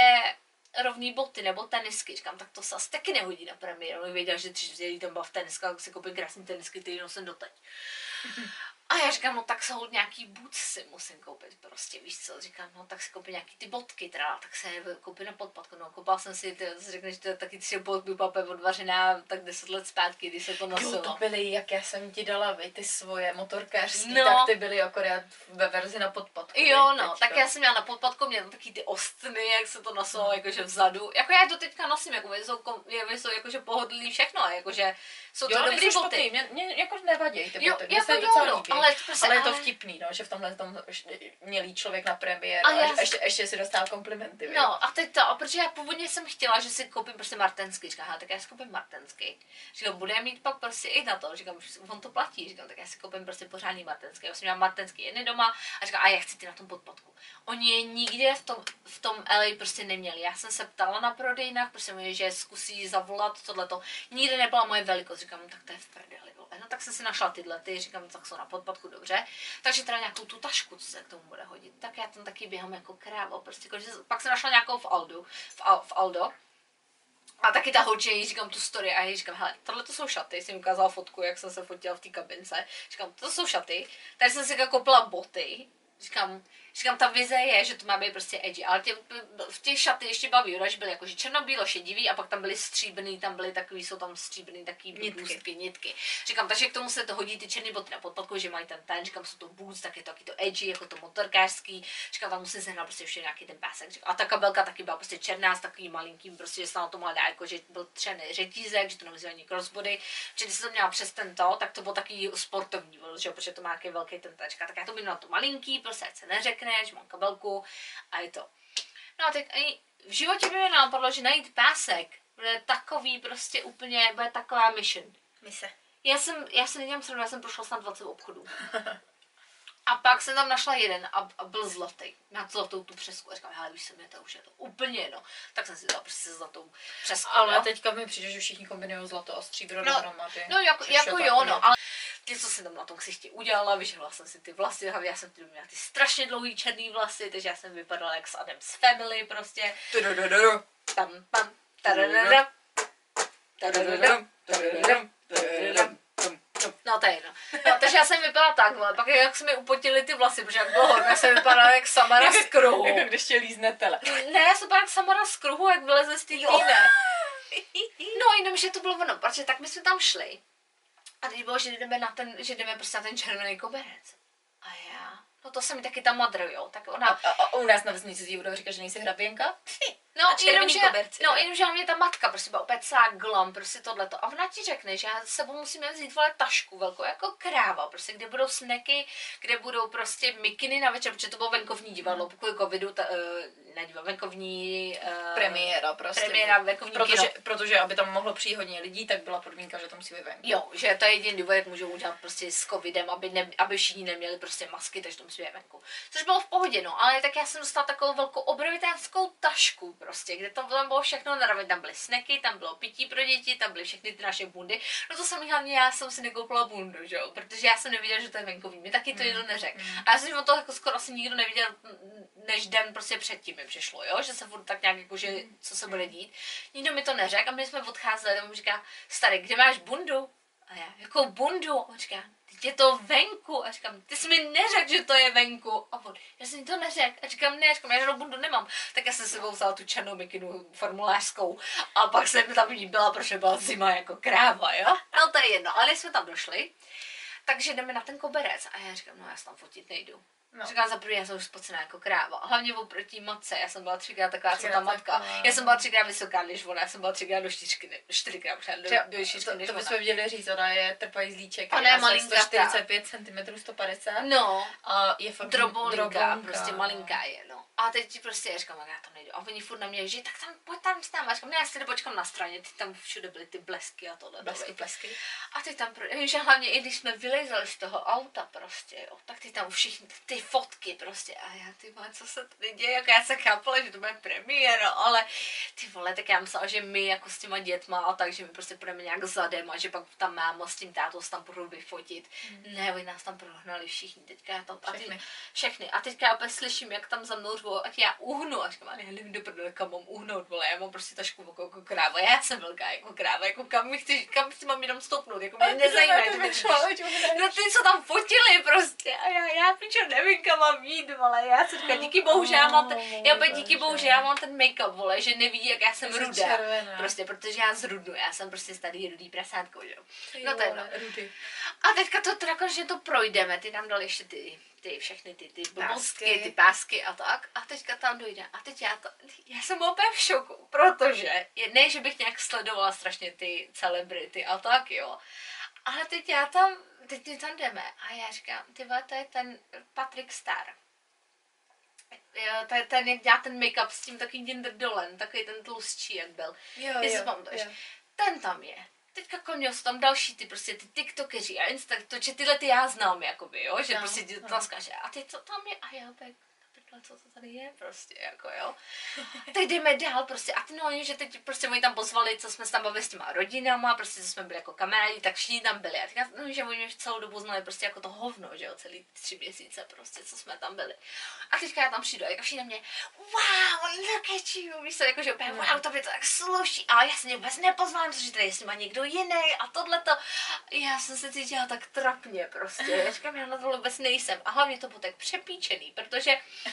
rovný boty nebo tenisky, říkám, tak to se asi taky nehodí na premiéru. Bych věděla, že tři tam byla v teniskách, tak si koupím krásný tenisky, který nosím doteď. A já říkám, no tak jsou nějaký boots si musím koupit prostě, víš co, říkám, no tak si koupím nějaký ty bodky teda, tak se koupím na podpadku, no koupal jsem si, ty si řekneš, že to je taky tři bodky pape odvařená tak deset let zpátky, když se to nosilo. Jo, to byly, jak já jsem ti dala, vy, ty svoje motorkářský, No. tak ty byly akorát ve verzi na podpadku. Jo, no, teďka. tak já jsem měla na podpadku, měla taky ty ostny, jak se to nosilo, jakože vzadu. Jako já je to teďka nosím, jako jsou, jsou jakože pohodlný všechno, jakože jsou to Jo, dobrý boty. Mě, mě jako nevadí ty Jo, boty, mě jako jo, docela no, líbí. ale prostě- ale je to vtipný, no, že v tomhle tom mělý člověk na premiér A já a ještě, ještě si dostal komplimenty? No a teď to, protože já původně jsem chtěla, že si koupím prostě martenský, říkám, tak já si koupím martenský. Říkám, bude mít pak prostě i na to, říkám, on to platí, říkám, tak já si koupím prostě pořádný martenský. Já jsem měla martenský jedny doma a říkám, a já chci ty na tom podpadku. Oni je nikde v tom, v tom LA prostě neměli. Já jsem se ptala na prodejnách, prostě mi, že zkusí zavolat tohleto. Nikde nebyla moje velikost, říkám, no, tak to je v prdeli. vole. No tak jsem si našla tyhle, ty, říkám, tak jsou na podpadku, dobře. Takže teda nějakou tu tašku, co se k tomu bude hodit. Tak já tam taky běhám jako krávo, prostě, jako, že pak jsem našla nějakou v Aldu, v, Al, v Aldo. A taky ta holče, jí říkám tu story a jí říkám, hele, tohle to jsou šaty, jsem ukázala fotku, jak jsem se fotila v té kabince. Říkám, to jsou šaty, tady jsem si jako koupila boty, říkám, říkám, ta vize je, že to má být prostě edgy, ale tě, v těch šaty ještě baví, že byly jakože černobílo šedivý a pak tam byly stříbrný, tam byly takový, jsou tam stříbrný taky Nitky. blůzky, nitky. Říkám, takže k tomu se to hodí ty černé boty na podpadku, že mají ten ten, říkám, jsou to boots, tak je to taky to edgy, jako to motorkářský, říkám, tam musím sehnat prostě ještě nějaký ten pásek. Říkám, a ta kabelka taky byla prostě černá s takovým malinkým, prostě, že se na to dát, jako, že byl třený řetízek, že to nemyslím ani crossbody, že když jsem to měla přes tento, tak to bylo takový sportovní, že jo, protože to má nějaký velký ten tačka, tak já to na to malinký, prostě se neřekne, že mám kabelku a je to. No a teď ani v životě by mi napadlo, že najít pásek bude takový prostě úplně, bude taková mission. Mise. Já jsem, já jsem nedělám srandu, já jsem prošla snad 20 obchodů. A pak jsem tam našla jeden a, a byl zlatý. Má zlatou tu přesku. A říkám, hele, víš se mě to už je to úplně jedno. Tak jsem si dala prostě zlatou přesku. Ale jo. teďka mi přijde, že všichni kombinují zlato a stříbro No, dohromady. No jako, jako jo, no, ale ty, co jsem tam na tom ksichti udělala, vyžehla jsem si ty vlasy, já jsem ty měla ty strašně dlouhý černý vlasy, takže já jsem vypadala jak z Adams Family prostě. Tam, pam, tadadada, tadadada, tadadada, tadadada. No to je jedno. No, takže já jsem vypadala takhle, pak jak se mi upotily ty vlasy, protože jak bylo horko, já jsem vypadala jak Samara z kruhu. Jako když tě lízne tele. Ne, já jsem vypadala jak Samara z kruhu, jak vyleze z té. No, jenom, že to bylo ono, protože tak my jsme tam šli. A teď bylo, že jdeme na ten, že jdeme prostě na ten červený koberec. A já, no to se mi taky tam madrujou, tak A, ona, a, a u nás na vesnici budou říkat, že nejsi hraběnka? No, a červený jenomže, koberci, no, jo. jenomže mě ta matka prostě byla úplně celá glam, prostě tohleto. A ona ti řekne, že já s sebou musíme vzít vole tašku velkou, jako kráva, prostě, kde budou sneky, kde budou prostě mikiny na večer, protože to bylo venkovní divadlo, pokud covidu, ta, uh, ne divadlo, venkovní uh, Premiéra prostě. premiéra venkovní protože, kino. protože, aby tam mohlo přijít hodně lidí, tak byla podmínka, že to musí být venku. Jo, že to je jediný důvod, jak můžou udělat prostě s covidem, aby, ne, aby všichni neměli prostě masky, takže to musí být venku. Což bylo v pohodě, no, ale tak já jsem dostala takovou velkou obrovitánskou tašku prostě, kde to tam bylo všechno naravit, tam byly sneky, tam bylo pití pro děti, tam byly všechny ty naše bundy. No to jsem hlavně, já jsem si nekoupila bundu, že jo, protože já jsem nevěděla, že to je venkový, mi taky to Mm, nikdo neřekl. A já jsem o to jako skoro asi nikdo neviděl, mm, než den prostě předtím mi přišlo, jo, že se furt tak nějak jako, že co se bude dít. Nikdo mi to neřekl a my jsme odcházeli on říká, starý, kde máš bundu? A já, jakou bundu? On říká, je to venku. A říkám, ty jsi mi neřekl, že to je venku. A on, já jsem to neřekl. A říkám, ne, říkám, já žádnou bundu nemám. Tak já jsem sebou vzala tu černou mikinu formulářskou. A pak jsem tam jí byla, protože byla zima jako kráva, jo? No to je jedno, ale jsme tam došli. Takže jdeme na ten koberec. A já říkám, no já se tam fotit nejdu. No. No. Říkám, za první, já jsem už spocená jako kráva. Hlavně oproti matce, já jsem byla třikrát taková, co ta Třikrát matka. taková. Já jsem byla třikrát vysoká než ona, já jsem byla třikrát do čtyřky, ne, čtyřikrát možná do, do to, než to ona. bychom měli říct, ona je trpajzlíček. Ona je malinkatá. 145 cm, 150. No, A je fakt drobolinka, drobonka. prostě malinká je, no. A teď ti prostě já říkám, "Tak já tam nejdu. A oni furt na mě, že tak tam, pojď tam s náma. Říkám, ne, já si počkám na straně, ty tam všude byly ty blesky a tohle. Blesky, blesky. A ty tam, že hlavně i když jsme vylezali z toho auta prostě, jo, tak ty tam všichni, ty fotky prostě. A já, ty vole, co se tady děje, jako já se chápala, že to bude premiéra, ale ty vole, tak já myslela, že my jako s těma dětma a tak, že my prostě půjdeme nějak zadem a že pak tam máma s tím tátou se tam budou vyfotit. Ne, oni nás tam prohnali všichni, teďka já tam, a ty, Všechny. všechny. A teďka já opět slyším, jak tam za mnou vole, ať já uhnu. A říkám, ale já nevím, do prdele, kam mám uhnout, vole, já mám prostě tašku jako, jako kráva, já jsem velká jako kráva, jako kam mi chceš, kam si mám jenom stoupnout, jako mě nezajímá, že ty, no ty, co tam fotili prostě a já, já pičo nevím, kam mám jít, vole, já jsem říkala, díky bohu, že já mám ten, já opět díky bohu, že já mám ten make-up, vole, že nevidí, jak já jsem rudá, prostě, protože já zrudnu, já jsem prostě starý rudý prasátko, že jo. No to je. Rudy. A teďka to teda konečně to projdeme, ty tam dali ještě ty, ty všechny ty, ty blbostky, ty pásky a tak. A teďka tam dojde. A teď já to, já jsem úplně v šoku, protože, ne, že bych nějak sledovala strašně ty celebrity a tak, jo. Ale teď já tam, teď my tam jdeme a já říkám, ty vole, to je ten Patrick Star. Jo, to je ten, jak dělá ten make-up s tím takovým tím drdolen, takový ten tlustší, jak byl. Jo, Jestli jo, pamatuješ. jo. Ten tam je. Teďka konio jsou tam další ty prostě ty tiktokeři a insta, to, že tyhle ty já znám, jakoby, jo, že No, prostě no. tam skáže. A teď co tam je? A já opět, prdele, co to tady je prostě, jako jo. Teď jdeme dál prostě a ty no, oni, že teď prostě oni tam pozvali, co jsme se tam bavili s těma rodinama, prostě co jsme byli jako kamarádi, tak všichni tam byli. A teďka, no, že oni mě celou dobu znali prostě jako to hovno, že jo, celý tři měsíce prostě, co jsme tam byli. A teďka já tam přijdu a jako všichni na mě, wow, look at you, víš co, jako, že úplně, wow, to by to tak sluší. A já jsem je vůbec nepoznala, protože tady jestli má někdo jiný a tohleto. Já jsem se cítila tak trapně prostě. Já říkám, já na to vůbec nejsem. A hlavně to bylo tak přepíčený, protože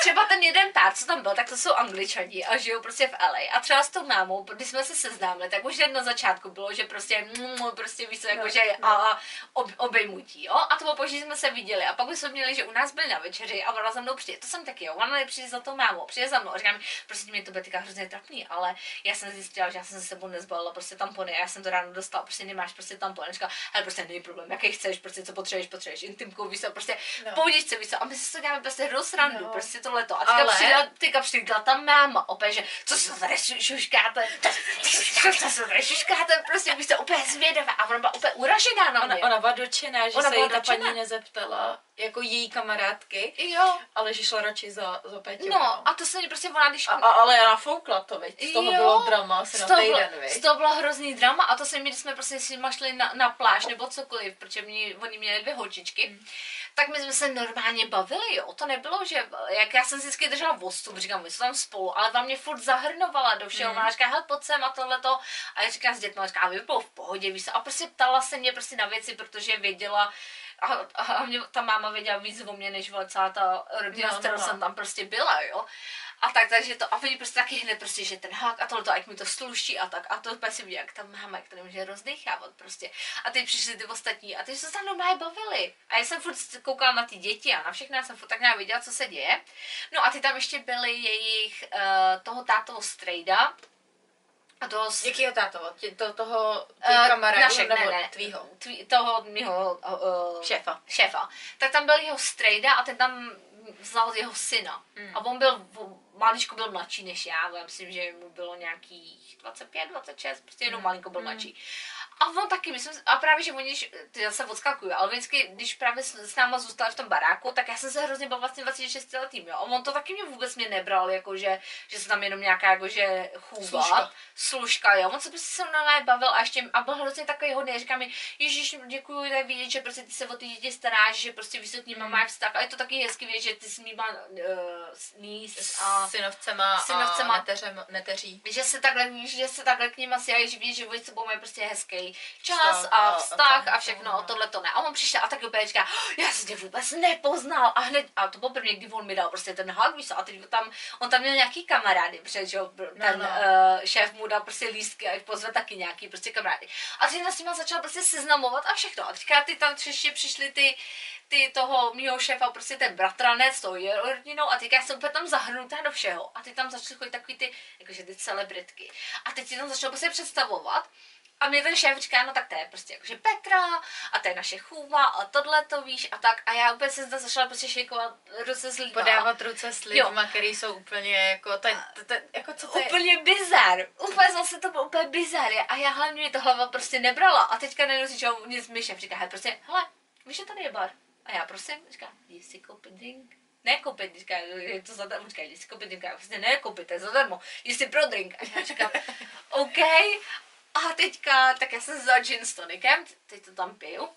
třeba ten jeden pár, co tam byl, tak to jsou angličani a žijou prostě v LA. A třeba s tou mámou, když jsme se seznámili, tak už hned na začátku bylo, že prostě, mm, prostě víš co, jako, No, že no. a, ob, obejmutí, jo. A to bylo že jsme se viděli. A pak už jsme měli, že u nás byli na večeři a ona za mnou přijde. To jsem taky, jo. Ona přijde za tou mámou, přijde za mnou a říkám, prostě mě to bude hrozně trapný, ale já jsem zjistila, že já jsem se sebou nezbalila prostě tampony a já jsem to ráno dostala, prostě nemáš prostě tampon. A říkala, ale prostě není problém, jaký chceš, prostě co potřebuješ, potřebuješ intimku, víš co, prostě No. no. pohodičce, víš co. A my si to děláme prostě rozrandu, No. prostě tohleto. A teďka Ale- přijela, teďka přijela ta máma, opět, že co se tady šu- šuškáte, co se tady šuškáte, prostě co, úplně zvědavá. A ona byla úplně uražená na Ona, mě. ona byla dočená, že Ona se jí ta paní nezeptala, jako její kamarádky, Jo. ale že šla radši za, za Peťou. No, a to se mi prostě ona, když... a, a, ale já nafoukla to, veď. Z toho Jo, bylo drama asi z na toho týden, bylo- veď. Z toho bylo hrozný drama a to se mi, když jsme prostě si šli na, na pláž nebo cokoliv, protože mě, oni měli dvě holčičky, Mm. Tak my jsme se normálně bavili, jo. To nebylo, že, jak já jsem si vždycky držela vostu, říkám, my jsme tam spolu, ale tam mě furt zahrnovala do všeho. Mm. Ona říká, hele, pojď sem a tohleto. A já říkám s dětmi, říká, vy bylo v pohodě, víš. A prostě ptala se mě prostě na věci, protože věděla, a, a hlavně ta máma věděla víc o mě, než celá ta rodina, No, no, no, s kterou no. jsem tam prostě byla, jo. A tak, takže to, a oni prostě taky hned prostě, že ten hák a tohle, jak mi to sluší a tak. A to úplně si jak ta máma, jak to nemůže rozdechávat prostě. A teď přišli ty ostatní a teď se tam normálně bavili. A já jsem furt koukala na ty děti a na všechny, já jsem furt tak nějak viděla, co se děje. No a ty tam ještě byly jejich, uh, toho tátovo strejda, a toho, s- Jakýho tátovo? Tě, to, toho eh, uh, kamarádu našek, nebo ne, ne, tvýho? Tví, toho mýho uh, Šéfa. šéfa. Tak tam byl jeho strejda a ten tam vzal jeho syna. Mm. A on byl, maličko byl mladší než já, já myslím, že mu bylo nějakých 25, 26, prostě jenom Mm. malinko byl Mm. mladší. A on taky, myslím, a právě, že oni, ty zase odskakuju, ale vždycky, když právě s, s náma zůstali v tom baráku, tak já jsem se hrozně bavila s tím 26 letým, jo. A on to taky mě vůbec mě nebral, jako že, že se tam jenom nějaká, jako že chůva, Služka. služka, jo. On se prostě se mnou bavil a ještě, a byl hrozně takový hodný, a říká mi, Ježíš, děkuji, tak vidět, že prostě ty se o ty děti staráš, že prostě víš, s nima Mm. máš vztah. A je to taky hezky vidět, že ty s nima uh, níz a synovcema, synovcema. a neteřem, neteří. že se takhle, že se takhle k ním asi že víš, že oni s sebou mají prostě hezký čas Vztah a vztah a všechno, no. a tohle to ne. A on přišel a tak úplně říká, "Oh, já jsem tě vůbec nepoznal a hned, a to poprvé, kdy on mi dal prostě ten hug, víš a teď tam, on tam měl nějaký kamarády, protože že jo, ten no. Uh, šéf mu dal prostě lístky a pozve taky nějaký prostě kamarády. A teď s nima začal prostě seznamovat a všechno. A teďka ty tam ještě přišli ty, ty toho mýho šéfa, prostě ten bratranec s tou jeho rodinou a teďka já jsem úplně tam zahrnutá do všeho. A teď tam začaly chodit takový ty, jakože ty celebritky. A teď si tam začal prostě představovat. A mě ten šéf říká, no tak to je prostě jakože Petra a to je naše chůva a tohle to víš a tak. A já úplně se zde začala prostě šejkovat ruce s lidma. Podávat ruce s lidma, který jsou úplně jako, ten, ten, jako co to je? Úplně bizar. Úplně zase to bylo úplně bizar. A já hlavně mi to hlava prostě nebrala. A teďka najednou si čo, nic mi šéf říká, hele, prostě, hele, víš, že tady je bar. A já prosím, říká, jdi si koupit drink. Ne koupit, říká, je to zadarmo, říká, si koupit drink. Já prostě ne koupit, to je zadarmo, si pro drink. A já říkám, OK. A teďka, tak já jsem vzala gin s tonicem, teď to tam piju.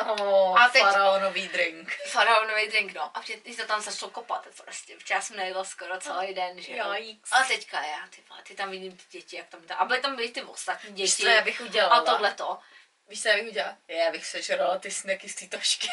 Oh, A teď- faraonový drink. Faraonový drink, no. A teď to tam začalo kopat prostě, protože já jsem nejedla skoro celý den, že jo. A teďka já, ty, ty tam vidím ty děti, jak tam, a byly tam byly ty ostatní Víš, děti. co já bych udělala? A tohle to. Víš, co já bych udělala? Já bych sežrala ty sneky z té tašky.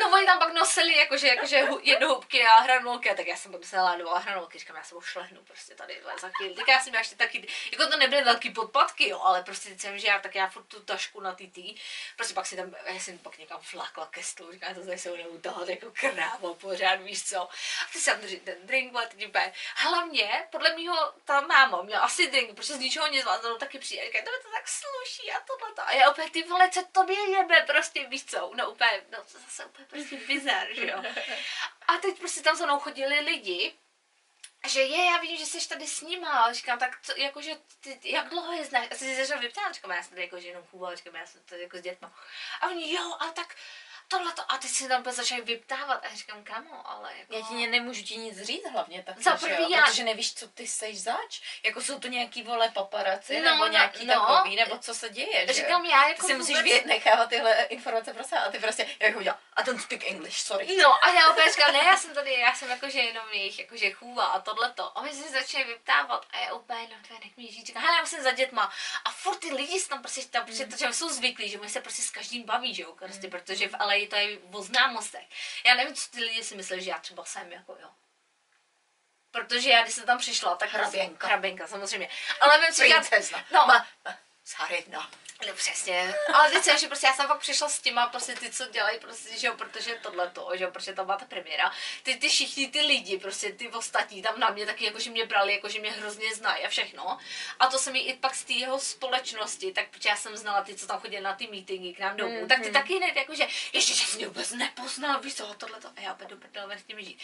No oni tam pak nosili jakože, jakože hu- jednohubky a hranolky, a tak já jsem pak se ládovala hranolky, říkám, já se šlehnu prostě tady za chvíli. Tak já jsem ještě taky, jako to nebyly velký podpatky, jo, ale prostě teď jsem, že já, tak já furt tu tašku na ty tý, prostě pak si tam, já jsem pak někam flakla ke stolu, říkám, to tady se budou tahat jako krávo pořád, víš co. A ty jsem drží ten drink, vole, teď úplně, hlavně, podle mýho, ta máma měla asi drink, protože z ničeho nic vás taky přijde, říká, to to tak sluší a tohle A já opět, ty vole, co tobě jebe, prostě, víš co, no úplně, no to zase úplně prostě bizar, že jo. A teď prostě tam za mnou chodili lidi, že je, já vím, že jsi tady s nima, a říkám, tak co, jakože, ty, jak dlouho je znáš? A ty se začal vyptát, říkám, já jsem tady jakože jenom chůval, říkám, já jsem tady jako s dětma. A oni, jo, a tak tohle to, a teď si tam začali vyptávat a já říkám, kamo, ale jako... Já ti ne, nemůžu ti nic říct hlavně tak, Za že prvý já- protože nevíš, co ty seš zač. Jako jsou to nějaký vole paparaci, No, nebo no, nějaký no. takový, nebo co se děje, že Říkám, já Ty jako si musíš vůbec- nechávat tyhle informace pro sebe a ty prostě, jak bych udělala, I don't speak English, sorry. No a já opět říkám, ne, já jsem tady, já jsem jakože jenom jejich, jakože chůva a tohleto. A my se začali vyptávat a já úplně, no to je nech mi žít. Říkám, hele, já musím za dětma. A furt ty lidi tam prostě, tam, prostě to, že jsou zvyklí, že my se prostě s každým baví, že jo, prostě, protože v LA to je o známostech. Já nevím, co ty lidi si mysleli, že já třeba jsem, jako jo. Protože já, když jsem tam přišla, tak Hraběnka. Hraběnka, samozřejmě. Ale vím, co říkat, Princezna. no, Ma, ma, Sarina. No přesně. Ale teď jsem, že prostě já jsem fakt přišla s těma, prostě ty, co dělají, prostě, že jo, protože tohle to, že jo, protože tam byla ta premiéra. Ty, ty všichni ty lidi, prostě ty ostatní tam na mě taky, jakože mě brali, jakože mě hrozně znají a všechno. A to se mi i pak z té jeho společnosti, tak protože já jsem znala ty, co tam chodili na ty meetingy k nám domů, mm-hmm. tak ty taky hned, jakože, ještě, že jsi mě vůbec nepoznal, víš co, tohle to, a já opět do prdele s nimi žít.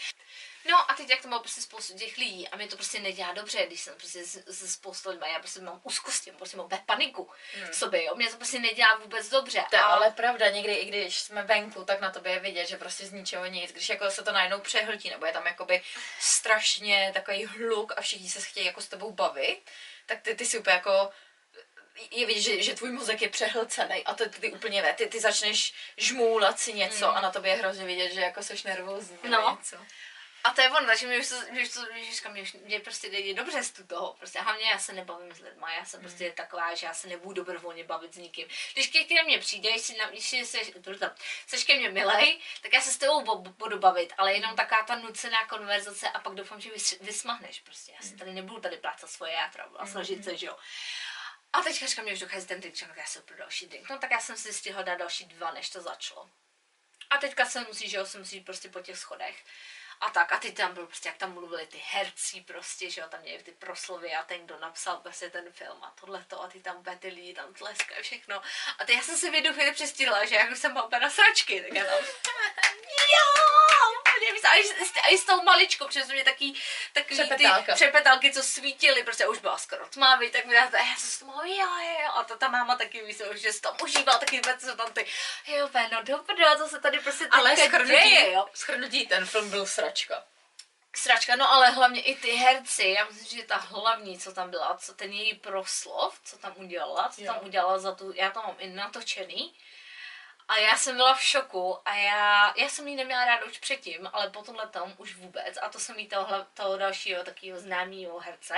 No a teď jak to má prostě spoustu těch lidí a mě to prostě nedělá dobře, když jsem prostě se spoustu lidmi, já prostě mám úzkosti, prostě mám úplně paniku v sobě, jo, mě to prostě nedělá vůbec dobře. To je a... ale pravda, někdy i když jsme venku, tak na tobě je vidět, že prostě z ničeho nic, když jako se to najednou přehltí, nebo je tam jakoby strašně takový hluk a všichni se chtějí jako s tebou bavit, tak ty, ty si úplně jako je vidět, že, že tvůj mozek je přehlcený a to ty, ty úplně ne, ty, ty začneš žmůlat si něco Mm. a na tobě je hrozně vidět, že jako seš nervózní. No. Něco. A to je ono, takže mě už to, mě už to, mě, už říkám, mě, už, mě prostě nejde dobře z toho, prostě hlavně já se nebavím s lidma, já jsem prostě taková, že já se nebudu dobrovolně bavit s nikým. Když ke ke mně přijde, když na, když si seš, seš ke mně milej, tak já se s tebou bo- budu bavit, ale jenom taková ta nucená konverzace a pak doufám, že vys, vysmahneš prostě. Já se tady nebudu tady plácat svoje játra a snažit se, že jo. A teďka říkám, mě už dochází ten drink, já si pro další drink. No tak já jsem si stihla dát další dva, než to začalo. A teďka se musí, že jo, se musí prostě po těch schodech. A tak, a teď tam byl prostě, jak tam mluvili ty herci prostě, že jo, tam měli ty proslovy a ten, kdo napsal prostě ten film a tohleto a ty tam ty lidi tam tleskají všechno. A teď já jsem si v jednu chvíli přestihla, že jak jsem byla na sračky, tak já tam, jo, úplně víc. A i, s- tou maličkou, protože mě taky, Přepetálka. ty přepetálky, co svítily, prostě už byla skoro tmavý, tak mi já, já jsem toho, jo, jo, a ta, ta máma taky, víš, že se tam užívala, taky vůbec co tam ty, jo, no dobré, to se tady prostě Ale schrnutí, děje, jo. schrnutí, ten film byl sračka. Sračka, no ale hlavně i ty herci, já myslím, že ta hlavní, co tam byla, co ten její proslov, co tam udělala, co Jo. tam udělala za tu, já to mám i natočený. A já jsem byla v šoku a já, já jsem ji neměla ráda už předtím, ale po tomhle tom už vůbec. A to jsem jí toho, toho dalšího takového známého herce,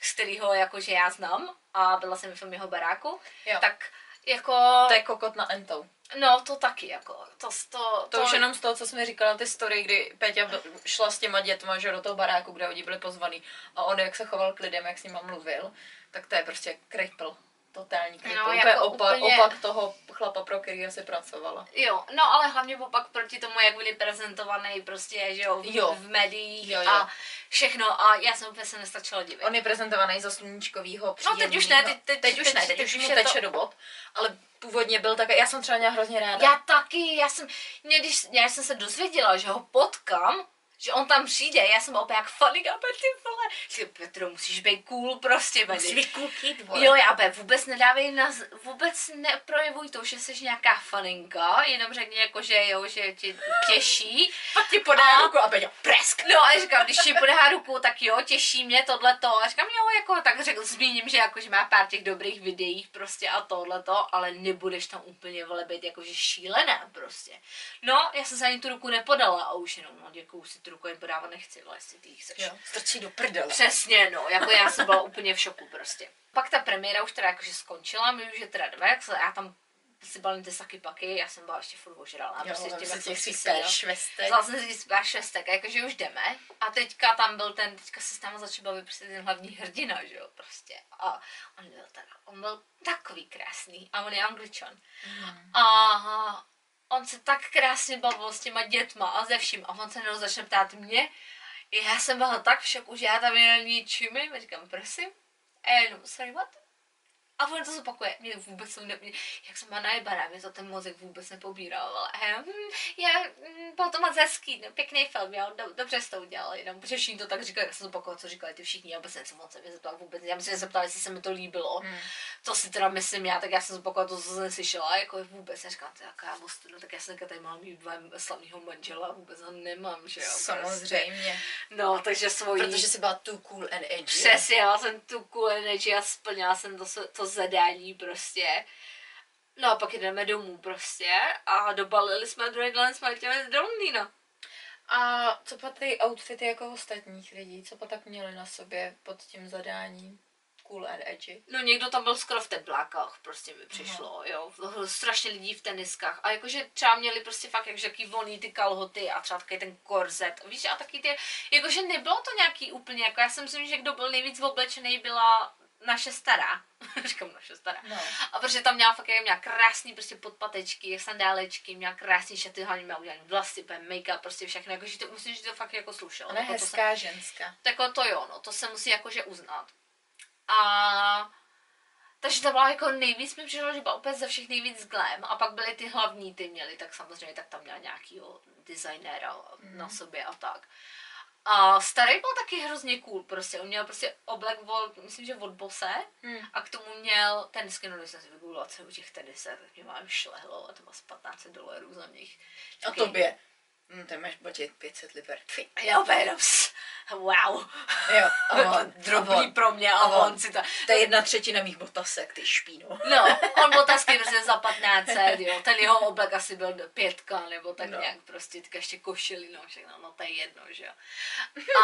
z kterého jakože já znám a byla jsem v jeho baráku. Jo. Tak jako, To je kokot na entou. no to taky jako, to, to, To, už jenom z toho, co jsme říkala, ty story, kdy Peťa šla s těma dětma, že do toho baráku, kde oni byli pozvaný a on, jak se choval k lidem, jak s nima mluvil, tak to je prostě krejpl. Totální krejpl. No, jako to je opak, úplně- opak toho chlapa, pro který si pracovala. Jo, no ale hlavně opak proti tomu, jak byli prezentovaný prostě, že jo, v, Jo. v médiích Jo, jo. a všechno a já jsem úplně se nestačila divit. On je prezentovaný za sluníčkovýho No, teď už ne, příjemnýho- teď- teď- teď už teď- ne, teď, teď už už mu je to- teče do bod, ale původně byl tak, já jsem třeba měla hrozně ráda. Já taky, já jsem, mě, když, já jsem se dozvěděla, že ho potkám, že on tam přijde, já jsem opět jak funny, a ty vole, že Petro, musíš být cool prostě, Musí být cool kid, vole. Jo, já opět vůbec nedávej na, vůbec neprojevuj to, že jsi nějaká faninka, jenom řekni jako, že jo, že tě těší. Pak ti podá ruku a Peťo, presk. No a říkám, když ti podá ruku, tak jo, těší mě tohleto. A říkám, jo, jako, tak řekl, zmíním, že jako, že má pár těch dobrých videí prostě a tohleto, ale nebudeš tam úplně vole být jakože šílená prostě. No, já jsem se ani tu ruku nepodala a už jenom, no děkuju, si jen podávat nechci, vole, jestli ty jich. Jo, strčí do prdele. Přesně, no, jako já jsem byla úplně v šoku prostě. Pak ta premiéra už teda jakože skončila, my už je teda dva, jak se, já tam si balím ty saky paky, já jsem byla ještě furt ožralá. Jo, prostě si seděla. spéš švestek. Vzala jsem si spíš šestek, jakože už jdeme. A teďka tam byl ten, teďka se s náma začal bavit prostě ten hlavní hrdina, že jo, prostě. A on byl teda, on byl takový krásný a on je angličan. Mm. A on se tak krásně bavil s těma dětma a ze vším. A on se jenom začne ptát mě. Já jsem byla tak v šoku, že já tam jenom ničím. Říkám, prosím. A já jenom, sorry, what? A on to zopakuje. Mě vůbec to ne, mě, jak jsem má najebaná, mě to ten mozek vůbec nepobíral. Ale já, hm, já, hm, byl to moc hezký, no, pěkný film, jo, do, dobře jsi to udělal, jenom, protože všichni to tak říkali, já jsem zopakovala, co říkali ty všichni, já vůbec on se mě zeptal vůbec, já myslím, že se ptal, jestli se mi to líbilo, Hmm. to si teda myslím já, tak já jsem zopakovala to, co jsem neslyšela, jako vůbec, já říkám, to je jaká no, tak já jsem tady mám mít dva slavného manžela, vůbec ho nemám, že jo. Prostě. Samozřejmě. No, takže svojí... Protože jsi byla too cool and edgy. Přesně, já jsem tu cool energy a splnila jsem to, to zadání prostě. No a pak jdeme domů prostě a dobalili jsme druhý den jsme letěli do Londýna. A co pak ty outfity jako ostatních lidí, co pak tak měli na sobě pod tím zadáním? Cool and edgy. No někdo tam byl skoro v teplákách, prostě mi přišlo, jo. Strašně lidí v teniskách. A jakože třeba měli prostě fakt jak jaký volný ty kalhoty a třeba takový ten korzet. Víš, a taky ty, jakože nebylo to nějaký úplně, jako já si myslím, že kdo byl nejvíc oblečený byla naše stará. Říkám naše stará. No. A protože tam měla fakt, měla krásný prostě podpatečky, sandálečky, měla krásný šaty, hlavně měla udělaný vlasy, make-up, prostě všechno, jakože to musím, že to fakt jako slušelo. Ona je Jako to se- hezká ženská. jako to jo, no, to se musí jakože uznat. A takže to byla jako nejvíc mi přišlo, že byla úplně ze všech nejvíc glam. A pak byly ty hlavní, ty měly, tak samozřejmě tak tam měla nějakýho designéra na sobě a tak. A starý byl taky hrozně cool, prostě. On měl prostě oblek od, myslím, že od Bose Hmm. a k tomu měl tenisky, no když jsem si vygooglila cenu těch tenisek, tak mě mám šlehlo a to má z 15 dolarů za nich. A tobě? Hm, ty máš budget 500 liber. Fy. Já úplně jenom, s- wow. Jo, a on, Drobný pro mě a, on. on si to... To je jedna třetina mých botasek, ty špíno. No, on byl taky prostě za 1500, jo. Ten jeho oblek asi byl do pětka, nebo tak No. nějak prostě, teďka ještě košili, no, všechno, no to je jedno, že jo.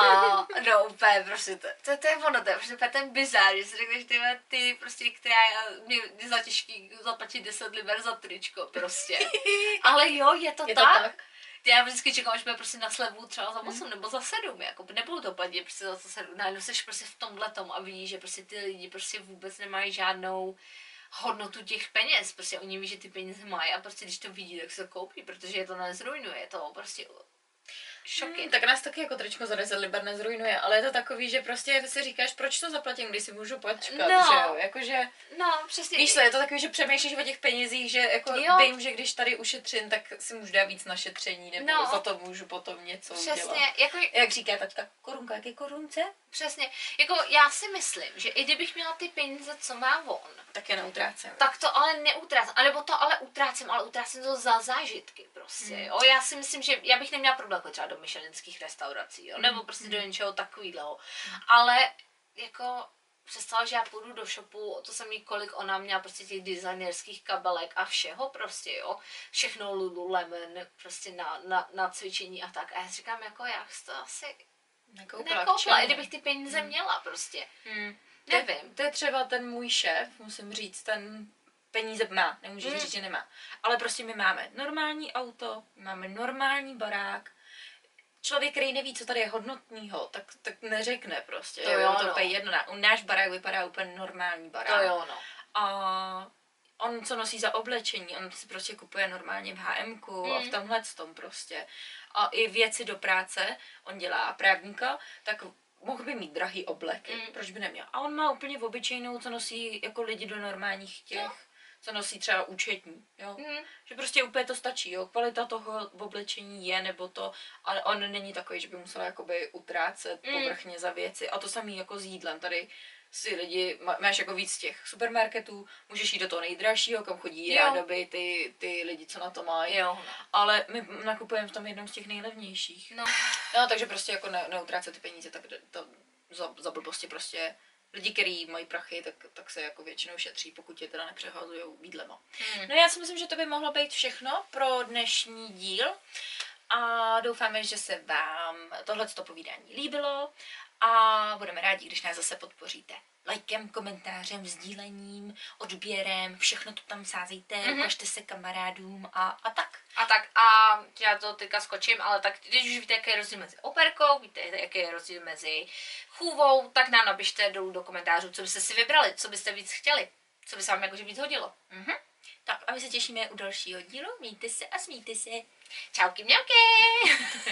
A no úplně prostě, to, to, to je ono, to je prostě ten bizár, že si řekneš, ty, ty prostě, která mě, mě za těžký zaplatit 10 liber za tričko, prostě. Ale jo, je to Je to tak. Já vždycky čekám, až bude prostě na slevu třeba za 8 nebo za 7, jako nebudu to platit prostě za 7. Najednou jsi prostě v tomhle tom a vidíš, že prostě ty lidi prostě vůbec nemají žádnou hodnotu těch peněz, prostě oni ví, že ty peníze mají a prostě když to vidí, tak se to koupí, protože je to nezrujnuje, je to prostě šoky. Hmm, tak nás taky jako tričko za 10 liber nezrujnuje, ale je to takový, že prostě si říkáš, proč to zaplatím, když si můžu počkat, No. že jo, jakože, No, přesně. víš co, je to takový, že přemýšlíš o těch penězích, že jako Jo. vím, že když tady ušetřím, tak si můžu dát víc na šetření, nebo No. za to můžu potom něco udělat. Přesně, jako, Jak říká tačka, korunka, jaké korunce? přesně, jako já si myslím, že i kdybych měla ty peníze, co má on, Tak je neutrácím. tak to ale neutrácím, anebo to ale utrácím, ale utrácím to za zážitky prostě, Hmm. jo. Já si myslím, že já bych neměla problém jako třeba do myšelinských restaurací, jo, Hmm. nebo prostě do něčeho takového, ale jako představa, že já půjdu do shopu, to jsem jí kolik ona měla prostě těch designerských kabelek a všeho prostě, jo. Všechno Lululemon, prostě na, na, na cvičení a tak. A já si říkám, jako já to asi Nekoupila, nekoupila, i kdybych ty peníze měla prostě. Hmm. Nevím. To je třeba ten můj šéf, musím říct, ten peníze má, nemůžeš Mm. říct, že nemá. Ale prostě my máme normální auto, máme normální barák. Člověk, který neví, co tady je hodnotného, tak, tak neřekne prostě. To jo, jo, to no. úplně jedno. Náš barák vypadá úplně normální barák. To jo, no. A on, co nosí za oblečení, on si prostě kupuje normálně v HM a v Mm. tomhle tom prostě. A i věci do práce, on dělá právníka, tak mohl by mít drahý obleky, Mm. proč by neměl. A on má úplně v obyčejnou, co nosí jako lidi do normálních těch Jo. Co nosí třeba účetní, jo. Mhm. Že prostě úplně to stačí, jo. Kvalita toho oblečení je, nebo to, ale on není takový, že by musela jakoby utrácet Mm. povrchně za věci. A to samý jako s jídlem. Tady si lidi, má- máš jako víc těch supermarketů, můžeš jít do toho nejdražšího, kam chodí Jo. rádoby ty, ty lidi, co na to mají. Jo. Ale my nakupujeme v tom jednom z těch nejlevnějších. No. No, takže prostě jako ne, neutrácet ty peníze, tak to za, za blbosti prostě lidi, kteří mají prachy, tak, tak se jako většinou šetří, pokud je teda nepřehazují výdlema. Hmm. No já si myslím, že to by mohlo být všechno pro dnešní díl a doufáme, že se vám tohleto povídání líbilo a budeme rádi, když nás zase podpoříte lajkem, komentářem, sdílením, odběrem, všechno to tam sázejte, Mhm. mm-hmm. ukažte se kamarádům a, a tak. A tak a já to teďka skočím, ale tak když už víte, jaký je rozdíl mezi operkou, víte, jaký je rozdíl mezi chůvou, tak nám napište dolů do komentářů, co byste si vybrali, co byste víc chtěli, co by se vám jakože víc hodilo. Mhm. Tak a my se těšíme u dalšího dílu, mějte se a smíjte se. Čauky mňauky!